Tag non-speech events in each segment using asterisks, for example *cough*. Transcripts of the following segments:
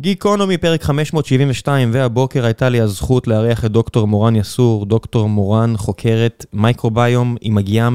גיקונומי, פרק 572, והבוקר הייתה לי הזכות לארח את דוקטור מורן יסור. דוקטור מורן חוקרת מייקרוביום, היא מגיעה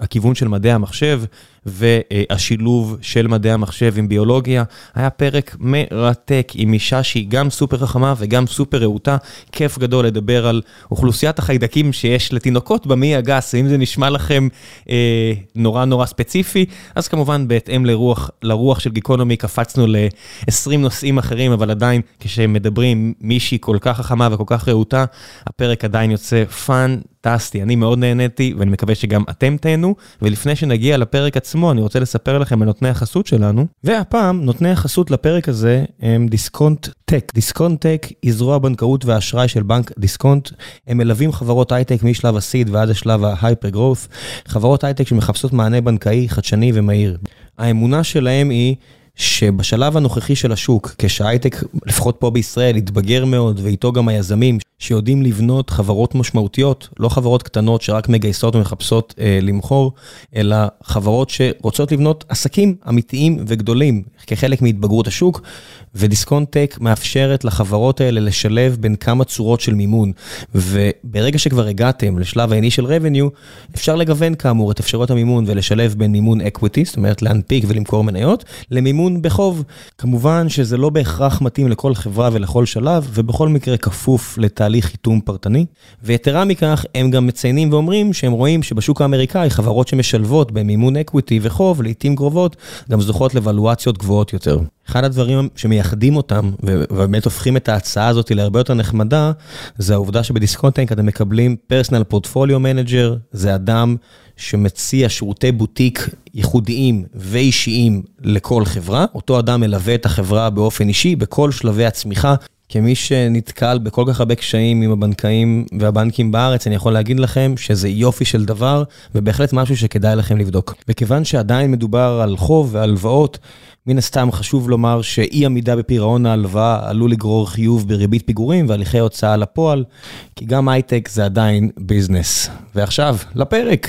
מהכיוון של מדעי המחשב, והשילוב של מדעי המחשב עם ביולוגיה. היה פרק מרתק עם אישה שהיא גם סופר חכמה וגם סופר רהוטה. כיף גדול לדבר על אוכלוסיית החיידקים שיש לתינוקות במעי הגס, אם זה נשמע לכם אה, נורא נורא ספציפי, אז כמובן בהתאם לרוח, לרוח של גיקונומי קפצנו ל-20 נושאים אחרים, אבל עדיין כשמדברים מישהי כל כך חכמה וכל כך רהוטה, הפרק עדיין יוצא פאן. פנטסטי, אני מאוד נהניתי ואני מקווה שגם אתם תהנו, ולפני שנגיע לפרק עצמו אני רוצה לספר לכם על נותני החסות שלנו, והפעם נותני החסות לפרק הזה הם דיסקונט טק. דיסקונט טק היא זרוע בנקאות ואשראי של בנק דיסקונט, הם מלווים חברות הייטק משלב ה seed ועד השלב ה hyper growth, חברות הייטק שמחפשות מענה בנקאי חדשני ומהיר. האמונה שלהם היא שבשלב הנוכחי של השוק, כשהייטק, לפחות פה בישראל, יתבגר מאוד, ואיתו גם היזמים שיודעים לבנות חברות משמעותיות, לא חברות קטנות שרק מגייסות ומחפשות אה, למכור, אלא חברות שרוצות לבנות עסקים אמיתיים וגדולים כחלק מהתבגרות השוק, ודיסקונט טק מאפשרת לחברות האלה לשלב בין כמה צורות של מימון. וברגע שכבר הגעתם לשלב ה-initial revenue, אפשר לגוון כאמור את אפשרויות המימון ולשלב בין מימון equity, זאת אומרת להנפיק ולמכור מניות, למימון בחוב. כמובן שזה לא בהכרח מתאים לכל חברה ולכל שלב, ובכל מקרה כפוף לתהליך חיתום פרטני. ויתרה מכך, הם גם מציינים ואומרים שהם רואים שבשוק האמריקאי חברות שמשלבות במימון equity וחוב, לעיתים קרובות, גם זוכות לוולואציות גבוהות יותר. אחד הדברים שמייחדים אותם, ובאמת הופכים את ההצעה הזאת להרבה יותר נחמדה, זה העובדה שבדיסקונט טק אתם מקבלים personal portfolio manager, זה אדם שמציע שירותי בוטיק ייחודיים ואישיים לכל חברה. אותו אדם מלווה את החברה באופן אישי בכל שלבי הצמיחה. כמי שנתקל בכל כך הרבה קשיים עם הבנקאים והבנקים בארץ, אני יכול להגיד לכם שזה יופי של דבר, ובהחלט משהו שכדאי לכם לבדוק. וכיוון שעדיין מדובר על חוב והלוואות, מן הסתם חשוב לומר שאי עמידה בפירעון ההלוואה עלול לגרור חיוב בריבית פיגורים והליכי הוצאה לפועל, כי גם הייטק זה עדיין ביזנס. ועכשיו, לפרק.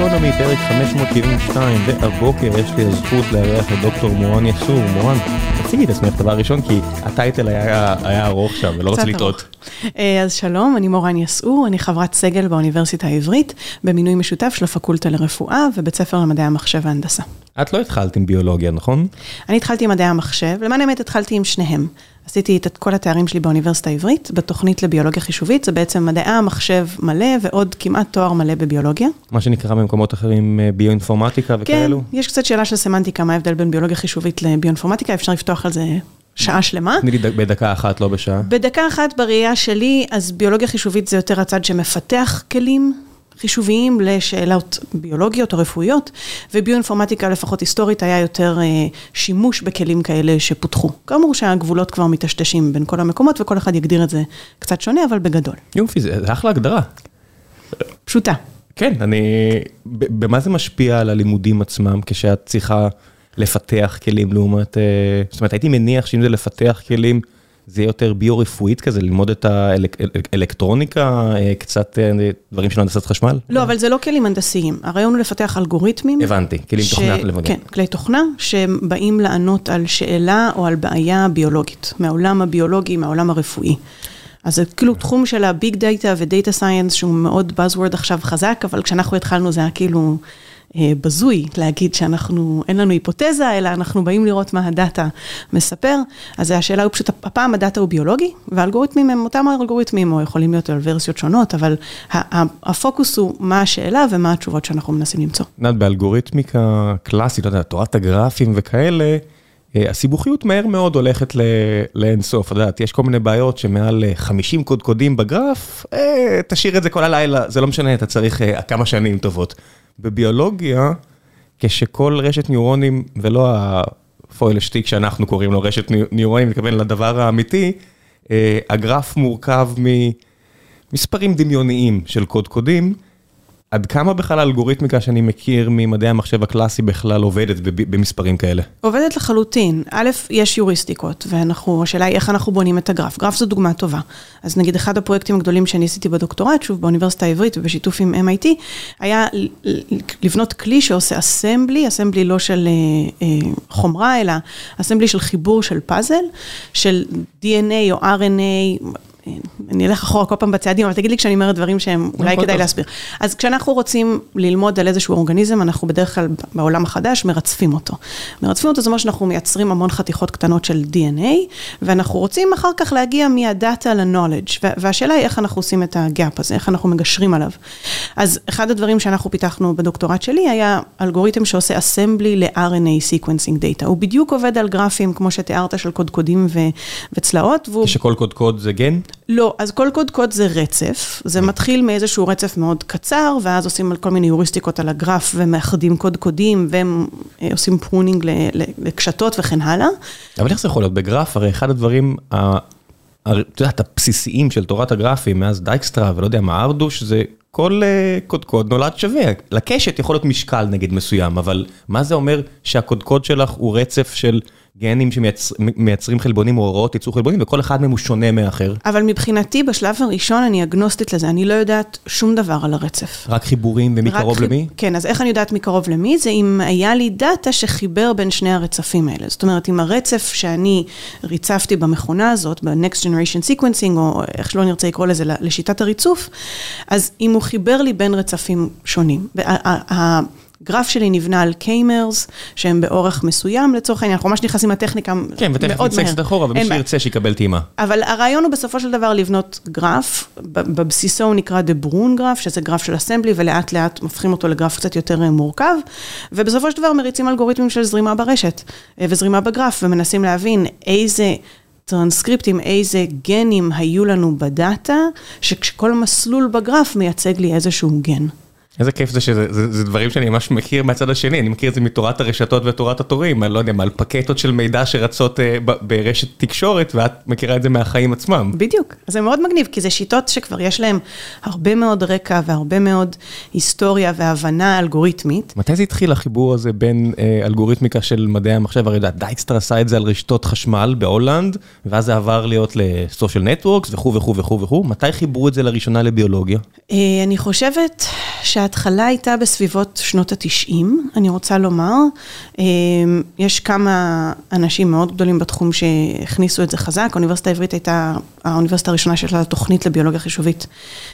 גיקונומי, פרק 572, והבוקר יש לי הזכות לארח את דוקטור מורן יסור. מורן, תציגי את עצמך דבר ראשון, כי הטייטל היה, היה ארוך שם, ולא רוצה לטעות. אה, אז שלום, אני מורן יסעור, אני חברת סגל באוניברסיטה העברית, במינוי משותף של הפקולטה לרפואה ובית ספר למדעי המחשב והנדסה. את לא התחלת עם ביולוגיה, נכון? אני התחלתי עם מדעי המחשב, למען האמת התחלתי עם שניהם. עשיתי את כל התארים שלי באוניברסיטה העברית, בתוכנית לביולוגיה חישובית, זה בעצם מדעי המחשב מלא ועוד כמעט תואר מלא בביולוגיה. מה שנקרא במקומות אחרים אה, ביואינפורמטיקה וכאלו? כן, יש קצת שאלה של סמנטיקה, מה ההבדל בין ביולוגיה חישובית לביואינפורמטיקה, אפשר לפתוח על זה שעה שלמה. תני לי בדקה אחת, לא בשעה. בדקה אחת בראייה שלי, אז ביולוגיה חישובית זה יותר הצד שמפתח כלים חישוביים לשאלות ביולוגיות או רפואיות, וביואינפורמטיקה לפחות היסטורית היה יותר אה, שימוש בכלים כאלה שפותחו. כאמור שהגבולות כבר מטשטשים בין כל המקומות וכל אחד יגדיר את זה קצת שונה, אבל בגדול. יופי, זה אחלה הגדרה. פשוטה. כן, אני... במה זה משפיע על הלימודים עצמם כשאת צריכה לפתח כלים לעומת... אה, זאת אומרת, הייתי מניח שאם זה לפתח כלים... זה יהיה יותר ביו-רפואית כזה, ללמוד את האלקטרוניקה, אה, קצת אה, דברים של הנדסת חשמל? לא, אבל זה לא כלים הנדסיים. הרעיון הוא לפתח אלגוריתמים. הבנתי, כלים תוכנה לבג'ן. כן, כלי תוכנה שבאים לענות על שאלה או על בעיה ביולוגית, מהעולם הביולוגי, מהעולם הרפואי. אז זה כאילו תחום של ה big data ו data science, שהוא מאוד buzzword עכשיו חזק, אבל כשאנחנו התחלנו זה היה כאילו... אה, בזוי להגיד שאנחנו, אין לנו היפותזה, אלא אנחנו באים לראות מה ה data מספר. אז השאלה היא פשוט, הפעם ה data הוא ביולוגי, והאלגוריתמים הם אותם האלגוריתמים, או יכולים להיות על ורסיות שונות, אבל הפוקוס הוא מה השאלה ומה התשובות שאנחנו מנסים למצוא. נת, באלגוריתמיקה קלאסית, לא יודע, תורת הגרפים וכאלה, הסיבוכיות מהר מאוד הולכת לאינסוף, את יודעת, יש כל מיני בעיות שמעל 50 קודקודים בגרף, אה, תשאיר את זה כל הלילה, זה לא משנה, אתה צריך כמה שנים טובות. בביולוגיה, כשכל רשת ניורונים, ולא הפויל שטיק שאנחנו קוראים לו רשת ניורונים, מתכוון לדבר האמיתי, אה, הגרף מורכב ממספרים דמיוניים של קודקודים, עד כמה בכלל האלגוריתמיקה שאני מכיר ממדעי המחשב הקלאסי בכלל עובדת במספרים כאלה? עובדת לחלוטין. א', יש יוריסטיקות, ואנחנו, השאלה היא איך אנחנו בונים את הגרף. גרף זו דוגמה טובה. אז נגיד אחד הפרויקטים הגדולים שאני עשיתי בדוקטורט, שוב באוניברסיטה העברית ובשיתוף עם MIT, היה לבנות כלי שעושה אסמבלי, אסמבלי לא של אה, אה, חומרה, אלא אסמבלי של חיבור של פאזל, של DNA או RNA. אני אלך אחורה כל פעם בצעדים, אבל תגיד לי כשאני אומרת דברים שהם אולי כדאי להסביר. אז כשאנחנו רוצים ללמוד על איזשהו אורגניזם, אנחנו בדרך כלל בעולם החדש מרצפים אותו. מרצפים אותו, זאת אומרת שאנחנו מייצרים המון חתיכות קטנות של DNA, ואנחנו רוצים אחר כך להגיע מהדאטה ל-knowledge, והשאלה היא איך אנחנו עושים את הגאפ הזה, איך אנחנו מגשרים עליו. אז אחד הדברים שאנחנו פיתחנו בדוקטורט שלי היה אלגוריתם שעושה assembly ל-RNA sequencing data. הוא בדיוק עובד על גרפים, כמו שתיארת, של קודקודים וצלעות. כשכל קודקוד זה גן? לא, אז כל קודקוד זה רצף, זה מתחיל מאיזשהו רצף מאוד קצר, ואז עושים כל מיני יוריסטיקות על הגרף ומאחדים קודקודים, והם אה, עושים pruning לקשתות וכן הלאה. אבל איך זה יכול להיות? בגרף, הרי אחד הדברים, את יודעת, הבסיסיים של תורת הגרפים, מאז דייקסטרה ולא יודע מה, ארדוש, זה כל קודקוד נולד שווה. לקשת יכול להיות משקל נגיד מסוים, אבל מה זה אומר שהקודקוד שלך הוא רצף של... גנים שמייצרים חלבונים או הוראות ייצור חלבונים, וכל אחד מהם הוא שונה מאחר. אבל מבחינתי, בשלב הראשון אני אגנוסטית לזה, אני לא יודעת שום דבר על הרצף. רק חיבורים ומי קרוב חיב... למי? כן, אז איך אני יודעת מי קרוב למי? זה אם היה לי דאטה שחיבר בין שני הרצפים האלה. זאת אומרת, אם הרצף שאני ריצפתי במכונה הזאת, ב-Next Generation Sequencing, או איך שלא נרצה לקרוא לזה, לשיטת הריצוף, אז אם הוא חיבר לי בין רצפים שונים. הגרף שלי נבנה על k-mers, שהם באורך מסוים לצורך העניין, אנחנו ממש נכנסים לטכניקה מאוד מהר. כן, ותכף נצא קצת אחורה, ומי שירצה שיקבל טעימה. אבל הרעיון הוא בסופו של דבר לבנות גרף, בבסיסו הוא נקרא De Bruijn graph, שזה גרף של assembly, ולאט לאט הופכים אותו לגרף קצת יותר מורכב, ובסופו של דבר מריצים אלגוריתמים של זרימה ברשת, אה, וזרימה בגרף, ומנסים להבין איזה... טרנסקריפטים, איזה גנים היו לנו ב data, שכל מסלול בגרף מייצג לי איזשהו גן. איזה כיף זה שזה דברים שאני ממש מכיר מהצד השני, אני מכיר את זה מתורת הרשתות ותורת התורים, אני לא יודע, על פקטות של מידע שרצות אה, ברשת תקשורת, ואת מכירה את זה מהחיים עצמם. בדיוק, זה מאוד מגניב, כי זה שיטות שכבר יש להן הרבה מאוד רקע והרבה מאוד היסטוריה והבנה אלגוריתמית. מתי זה התחיל החיבור הזה בין אה, אלגוריתמיקה של מדעי המחשב, הרי דייקסטרה עשה את זה על רשתות חשמל בהולנד, ואז זה עבר להיות ל social networks וכו' וכו' וכו' מתי חיברו את זה לראשונה לביולוגיה? אה, אני חושבת שההתחלה הייתה בסביבות שנות התשעים, אני רוצה לומר. אמ, יש כמה אנשים מאוד גדולים בתחום שהכניסו את זה חזק. האוניברסיטה העברית הייתה האוניברסיטה הראשונה שיש לה תוכנית לביולוגיה חישובית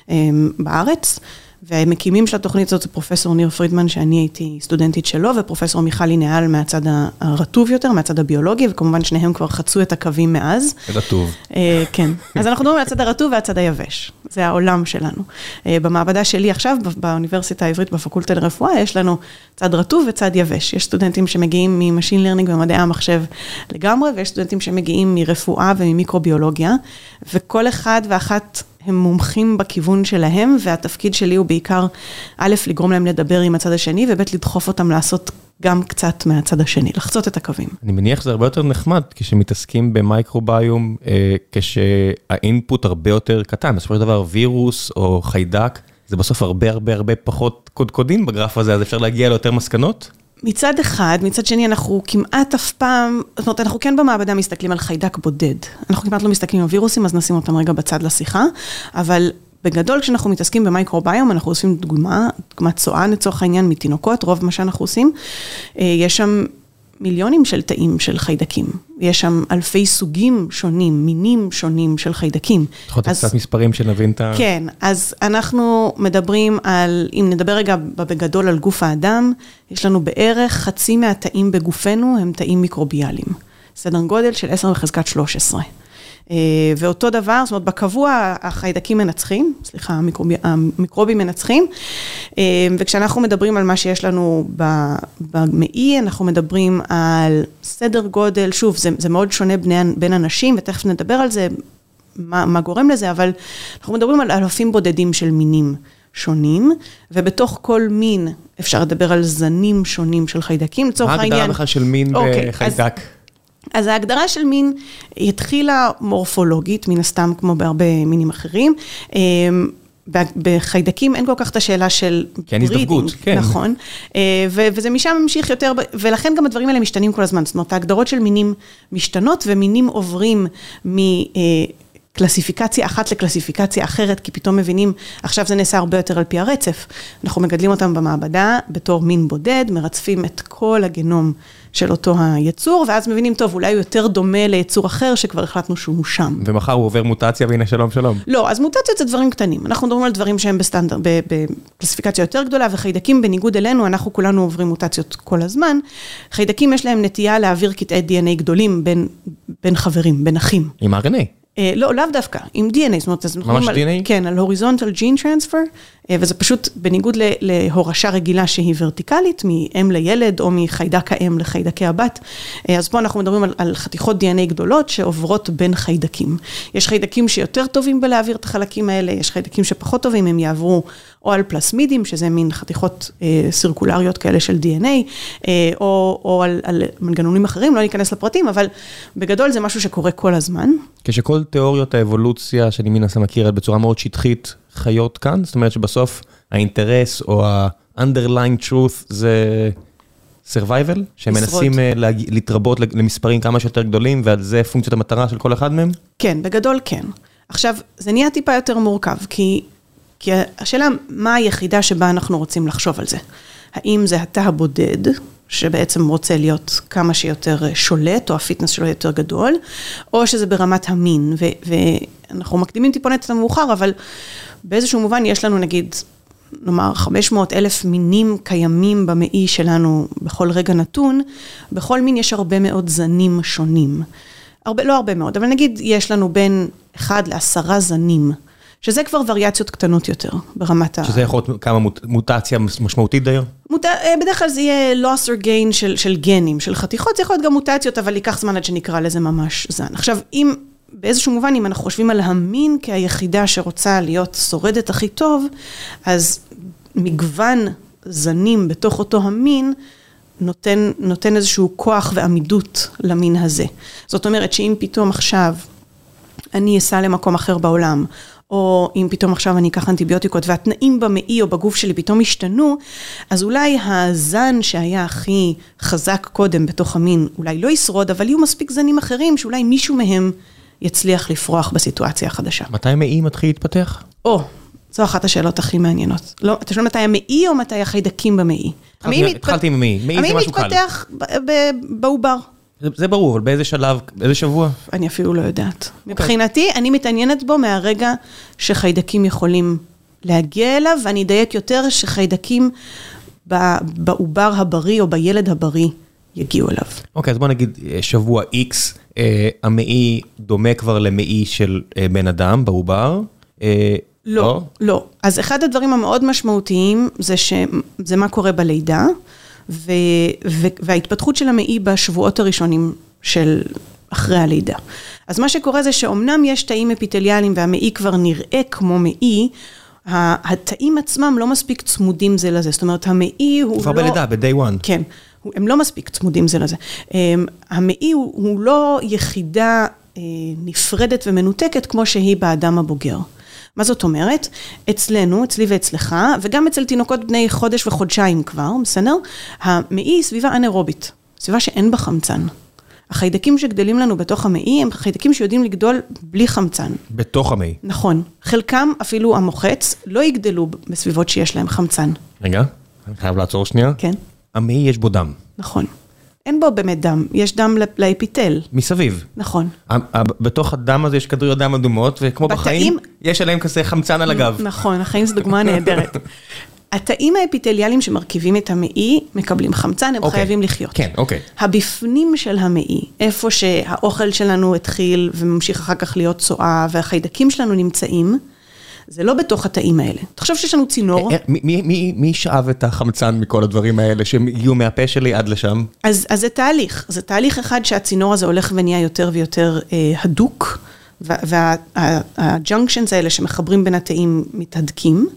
אמ, בארץ. והמקימים של התוכנית הזאת זה פרופסור ניר פרידמן, שאני הייתי סטודנטית שלו, ופרופסור מיכלי נהל מהצד הרטוב יותר, מהצד הביולוגי, וכמובן שניהם כבר חצו את הקווים מאז. רטוב. אה, כן. *laughs* אז אנחנו מדברים על הצד הרטוב והצד היבש. זה העולם שלנו. אה, במעבדה שלי עכשיו, באוניברסיטה העברית, בפקולטה לרפואה, יש לנו צד רטוב וצד יבש. יש סטודנטים שמגיעים מ machine learning ומדעי המחשב לגמרי, ויש סטודנטים שמגיעים מרפואה וממיקרוביולוגיה, וכל אחד ואחת הם מומחים בכיוון שלהם, והתפקיד שלי הוא בעיקר, א', לגרום להם לדבר עם הצד השני, וב', לדחוף אותם לעשות גם קצת מהצד השני, לחצות את הקווים. אני מניח שזה הרבה יותר נחמד כשמתעסקים במייקרוביום, אה, כשהאינפוט הרבה יותר קטן, בסופו של דבר וירוס או חיידק, זה בסוף הרבה הרבה הרבה פחות קודקודים בגרף הזה, אז אפשר להגיע ליותר מסקנות? מצד אחד, מצד שני אנחנו כמעט אף פעם, זאת אומרת אנחנו כן במעבדה מסתכלים על חיידק בודד. אנחנו כמעט לא מסתכלים על וירוסים, אז נשים אותם רגע בצד לשיחה, אבל בגדול כשאנחנו מתעסקים במייקרוביום, אנחנו עושים דוגמה, דוגמת צואה לצורך העניין מתינוקות, רוב מה שאנחנו עושים. אה, יש שם מיליונים של תאים של חיידקים. יש שם אלפי סוגים שונים, מינים שונים של חיידקים. יכול להיות קצת מספרים שנבין את ה... כן, אז אנחנו מדברים על, אם נדבר רגע בגדול על גוף האדם, יש לנו בערך חצי מהתאים בגופנו הם תאים מיקרוביאליים. סדר גודל של 10 בחזקת 13. אה, ואותו דבר, זאת אומרת, בקבוע החיידקים מנצחים, סליחה, המיקרובי, המיקרובים מנצחים, אה, וכשאנחנו מדברים על מה שיש לנו במעי, אנחנו מדברים על סדר גודל, שוב, זה, זה מאוד שונה בין, בין אנשים, ותכף נדבר על זה, מה, מה גורם לזה, אבל אנחנו מדברים על אלפים בודדים של מינים. שונים, ובתוך כל מין אפשר לדבר על זנים שונים של חיידקים, לצורך העניין. מה ההגדרה בכלל של מין אוקיי, בחיידק? אז, אז ההגדרה של מין התחילה מורפולוגית, מן הסתם כמו בהרבה מינים אחרים. אמ, בחיידקים אין כל כך את השאלה של כן, הזדווגות, כן. נכון, אה, וזה משם ממשיך יותר, ולכן גם הדברים האלה משתנים כל הזמן, זאת אומרת, ההגדרות של מינים משתנות, ומינים עוברים מ... קלסיפיקציה אחת לקלסיפיקציה אחרת, כי פתאום מבינים, עכשיו זה נעשה הרבה יותר על פי הרצף. אנחנו מגדלים אותם במעבדה בתור מין בודד, מרצפים את כל הגנום של אותו היצור, ואז מבינים, טוב, אולי הוא יותר דומה ליצור אחר שכבר החלטנו שהוא שם. ומחר הוא עובר מוטציה והנה שלום שלום. לא, אז מוטציות זה דברים קטנים. אנחנו מדברים על דברים שהם בסטנדרט, בקלסיפיקציה יותר גדולה, וחיידקים בניגוד אלינו, אנחנו כולנו עוברים מוטציות כל הזמן. חיידקים יש להם נטייה להעביר קטעי DNA גדולים בין, בין חברים, בין אחים. עם RNA. אה, לא, לאו דווקא, עם DNA, זאת אומרת, ממש DNA? כן, על הוריזונטל ג'ין טרנספר, וזה פשוט בניגוד להורשה רגילה שהיא ורטיקלית, מאם לילד או מחיידק האם לחיידקי הבת. אה, אז פה אנחנו מדברים על, על חתיכות DNA גדולות שעוברות בין חיידקים. יש חיידקים שיותר טובים בלהעביר את החלקים האלה, יש חיידקים שפחות טובים, הם יעברו או על פלסמידים, שזה מין חתיכות אה, סירקולריות כאלה של DNA, אה, או, או על, על מנגנונים אחרים, לא ניכנס לפרטים, אבל בגדול זה משהו שקורה כל הזמן. כשכל תיאוריות האבולוציה, שאני מן הסתם מכיר בצורה מאוד שטחית, חיות כאן, זאת אומרת שבסוף האינטרס או ה-underlying truth זה survival, שהם. מנסים אה, להתרבות למספרים כמה שיותר גדולים, ועל זה פונקציית המטרה של כל אחד מהם? כן, בגדול כן. עכשיו, זה נהיה טיפה יותר מורכב, כי, כי השאלה, מה היחידה שבה אנחנו רוצים לחשוב על זה? האם זה התא הבודד, שבעצם רוצה להיות כמה שיותר שולט, או הפיטנס שלו יותר גדול, או שזה ברמת המין, ו- ואנחנו מקדימים טיפונת את המאוחר, אבל באיזשהו מובן יש לנו נגיד, נאמר 500 אלף מינים קיימים במעי שלנו בכל רגע נתון, בכל מין יש הרבה מאוד זנים שונים. הרבה, לא הרבה מאוד, אבל נגיד יש לנו בין אחד לעשרה זנים, שזה כבר וריאציות קטנות יותר ברמת ה... שזה יכול להיות כמה מוט- מוטציה משמעותית דיו? מוט... אה, בדרך כלל זה יהיה loss or gain של, של גנים, של חתיכות, זה יכול להיות גם מוטציות, אבל ייקח זמן עד שנקרא לזה ממש זן. עכשיו, אם באיזשהו מובן, אם אנחנו חושבים על המין כהיחידה שרוצה להיות שורדת הכי טוב, אז מגוון זנים בתוך אותו המין, נותן, נותן איזשהו כוח ועמידות למין הזה. זאת אומרת שאם פתאום עכשיו אני אסע למקום אחר בעולם, או אם פתאום עכשיו אני אקח אנטיביוטיקות והתנאים במעי או בגוף שלי פתאום השתנו, אז אולי הזן שהיה הכי חזק קודם בתוך המין, אולי לא ישרוד, אבל יהיו מספיק זנים אחרים שאולי מישהו מהם יצליח לפרוח בסיטואציה החדשה. מתי מעי מתחיל להתפתח? או, זו אחת השאלות הכי מעניינות. לא, אתה שואל מתי המעי או מתי החיידקים במעי? המעי התחלתי עם מעי, מעי זה משהו קל. המעי מתפתח ב- ב- בעובר. זה- ברור, אבל באיזה שלב, באיזה שבוע? אני אפילו לא יודעת. מבחינתי, אני מתעניינת בו מהרגע שחיידקים יכולים להגיע אליו, ואני אדייק יותר שחיידקים בעובר הבריא או בילד הבריא יגיעו אליו. אוקיי, אז בוא נגיד אה, שבוע X, אה, המעי דומה כבר למעי של אה, בן אדם בעובר. אה, לא, לא. אז אחד הדברים המאוד משמעותיים זה, ש... זה מה קורה בלידה, ו... ו... וההתפתחות של המעי בשבועות הראשונים של אחרי הלידה. אז מה שקורה זה שאומנם יש תאים אפיטליאליים והמעי כבר נראה כמו מעי, התאים עצמם לא מספיק צמודים זה לזה, זאת אומרת המעי הוא כבר לא... בלידה, ב-day one. כן, הם לא מספיק צמודים זה לזה. אמ, המעי הוא, הוא לא יחידה אה, נפרדת ומנותקת כמו שהיא באדם הבוגר. מה זאת אומרת? אצלנו, אצלי ואצלך, וגם אצל תינוקות בני חודש וחודשיים כבר, בסדר? המעי היא סביבה אנאירובית, סביבה שאין בה חמצן. החיידקים שגדלים לנו בתוך המעי הם חיידקים שיודעים לגדול בלי חמצן. בתוך המעי. נכון. חלקם, אפילו המוחץ, לא יגדלו בסביבות שיש להם חמצן. רגע, אני חייב לעצור שנייה. כן? המעי יש בו דם, נכון. אין בו באמת דם, יש דם ל- לאפיטל, מסביב. נכון. בתוך הדם הזה יש כדוריות דם אדומות, וכמו בחיים, יש עליהם כזה חמצן על הגב. נכון, החיים זו דוגמה נהדרת. *laughs* התאים האפיטליאליים שמרכיבים את המעי מקבלים חמצן, הם אוקיי. חייבים לחיות. כן, אוקיי. הבפנים של המעי, איפה שהאוכל שלנו התחיל וממשיך אחר כך להיות צואה, והחיידקים שלנו נמצאים, זה לא בתוך התאים האלה. תחשוב שיש לנו צינור, אה, מי- מי- שאב את החמצן מכל הדברים האלה שהם הגיעו מהפה שלי עד לשם? אז, אז זה תהליך, זה תהליך אחד שהצינור הזה הולך ונהיה יותר ויותר אה, הדוק, והג'ונקשנס האלה שמחברים בין התאים מתהדקים,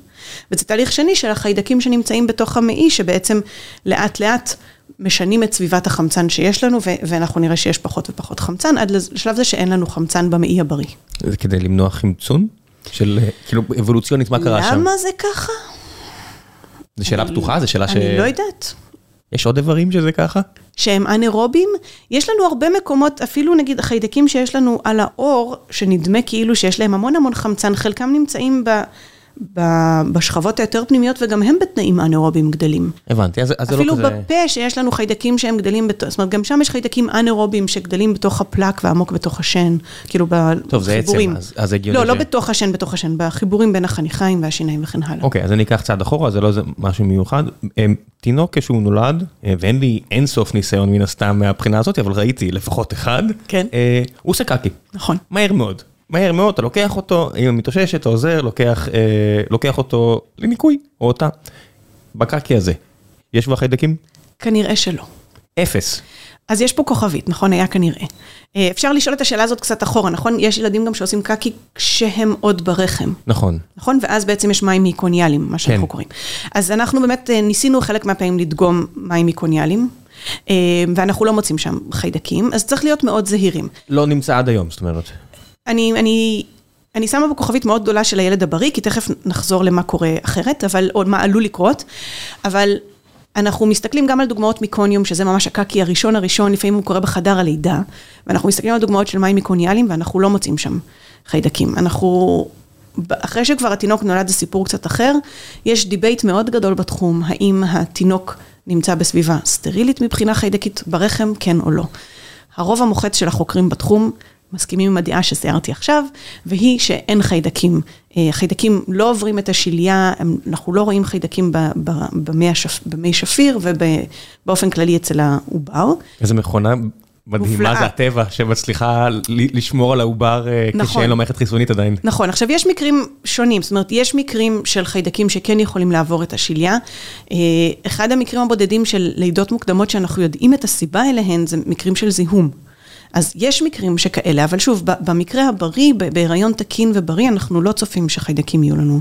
וזה תהליך שני של החיידקים שנמצאים בתוך המעי, שבעצם לאט לאט משנים את סביבת החמצן שיש לנו, ו- ואנחנו נראה שיש פחות ופחות חמצן, עד לשלב זה שאין לנו חמצן במעי הבריא. זה כדי למנוע חמצון? של כאילו אבולוציונית, מה קרה שם? למה זה ככה? זו שאלה פתוחה? זו שאלה ש... אני לא יודעת. יש עוד איברים שזה ככה? שהם אנאירובים, יש לנו הרבה מקומות, אפילו נגיד החיידקים שיש לנו על האור, שנדמה כאילו שיש להם המון המון חמצן, חלקם נמצאים ב... בשכבות היותר פנימיות, וגם הם בתנאים אנאירובים גדלים. הבנתי, אז, אז זה לא אפילו כזה... בפה שיש לנו חיידקים שהם גדלים, בת... זאת אומרת, גם שם יש חיידקים אנאירובים שגדלים בתוך הפלק ועמוק בתוך השן, כאילו בחיבורים. טוב, זה עצם, אז, אז הגיוני לא, ש... לא בתוך השן, בתוך השן, בחיבורים בין החניכיים והשיניים וכן הלאה. אוקיי, אז אני אקח צעד אחורה, זה לא זה משהו מיוחד. אמ, תינוק כשהוא נולד, אה, ואין לי אין סוף ניסיון מן הסתם מהבחינה הזאת, אבל ראיתי לפחות אחד, כן. אה, הוא עושה קקי. נכון. מהר מאוד. מהר מאוד, אתה לוקח אותו, אם מתאושש, אתה עוזר, לוקח, אה, לוקח אותו לניקוי, או אותה. בקקי הזה, יש כבר חיידקים? כנראה שלא. אפס. אז יש פה כוכבית, נכון? היה כנראה. אה, אפשר לשאול את השאלה הזאת קצת אחורה, נכון? יש ילדים גם שעושים קקי כשהם עוד ברחם. נכון. נכון? ואז בעצם יש מים מיקוניאליים, מה שאנחנו כן. קוראים. אז אנחנו באמת אה, ניסינו חלק מהפעמים לדגום מים מיקוניאליים, אה, ואנחנו לא מוצאים שם חיידקים, אז צריך להיות מאוד זהירים. לא נמצא עד היום, זאת אומרת. אני, אני, אני שמה פה כוכבית מאוד גדולה של הילד הבריא, כי תכף נחזור למה קורה אחרת, אבל, או מה עלול לקרות, אבל אנחנו מסתכלים גם על דוגמאות מקוניום, שזה ממש הקקי הראשון הראשון, לפעמים הוא קורה בחדר הלידה, ואנחנו מסתכלים על דוגמאות של מים מקוניאליים, ואנחנו לא מוצאים שם חיידקים. אנחנו, אחרי שכבר התינוק נולד זה סיפור קצת אחר, יש debate מאוד גדול בתחום, האם התינוק נמצא בסביבה סטרילית מבחינה חיידקית ברחם, כן או לא. הרוב המוחץ של החוקרים בתחום מסכימים עם הדעה שתיארתי עכשיו, והיא שאין חיידקים. אה, חיידקים לא עוברים את השלייה, אנחנו לא רואים חיידקים במי השפ- במי שפיר ובאופן כללי אצל העובר. איזה מכונה מדהימה. זה הטבע, שמצליחה לשמור על העובר אה, נכון. כשאין לו מערכת חיסונית עדיין. נכון, עכשיו יש מקרים שונים, זאת אומרת, יש מקרים של חיידקים שכן יכולים לעבור את השליה. אה, אחד המקרים הבודדים של לידות מוקדמות שאנחנו יודעים את הסיבה אליהן, זה מקרים של זיהום. אז יש מקרים שכאלה, אבל שוב, במקרה הבריא, בהיריון תקין ובריא, אנחנו לא צופים שחיידקים יהיו לנו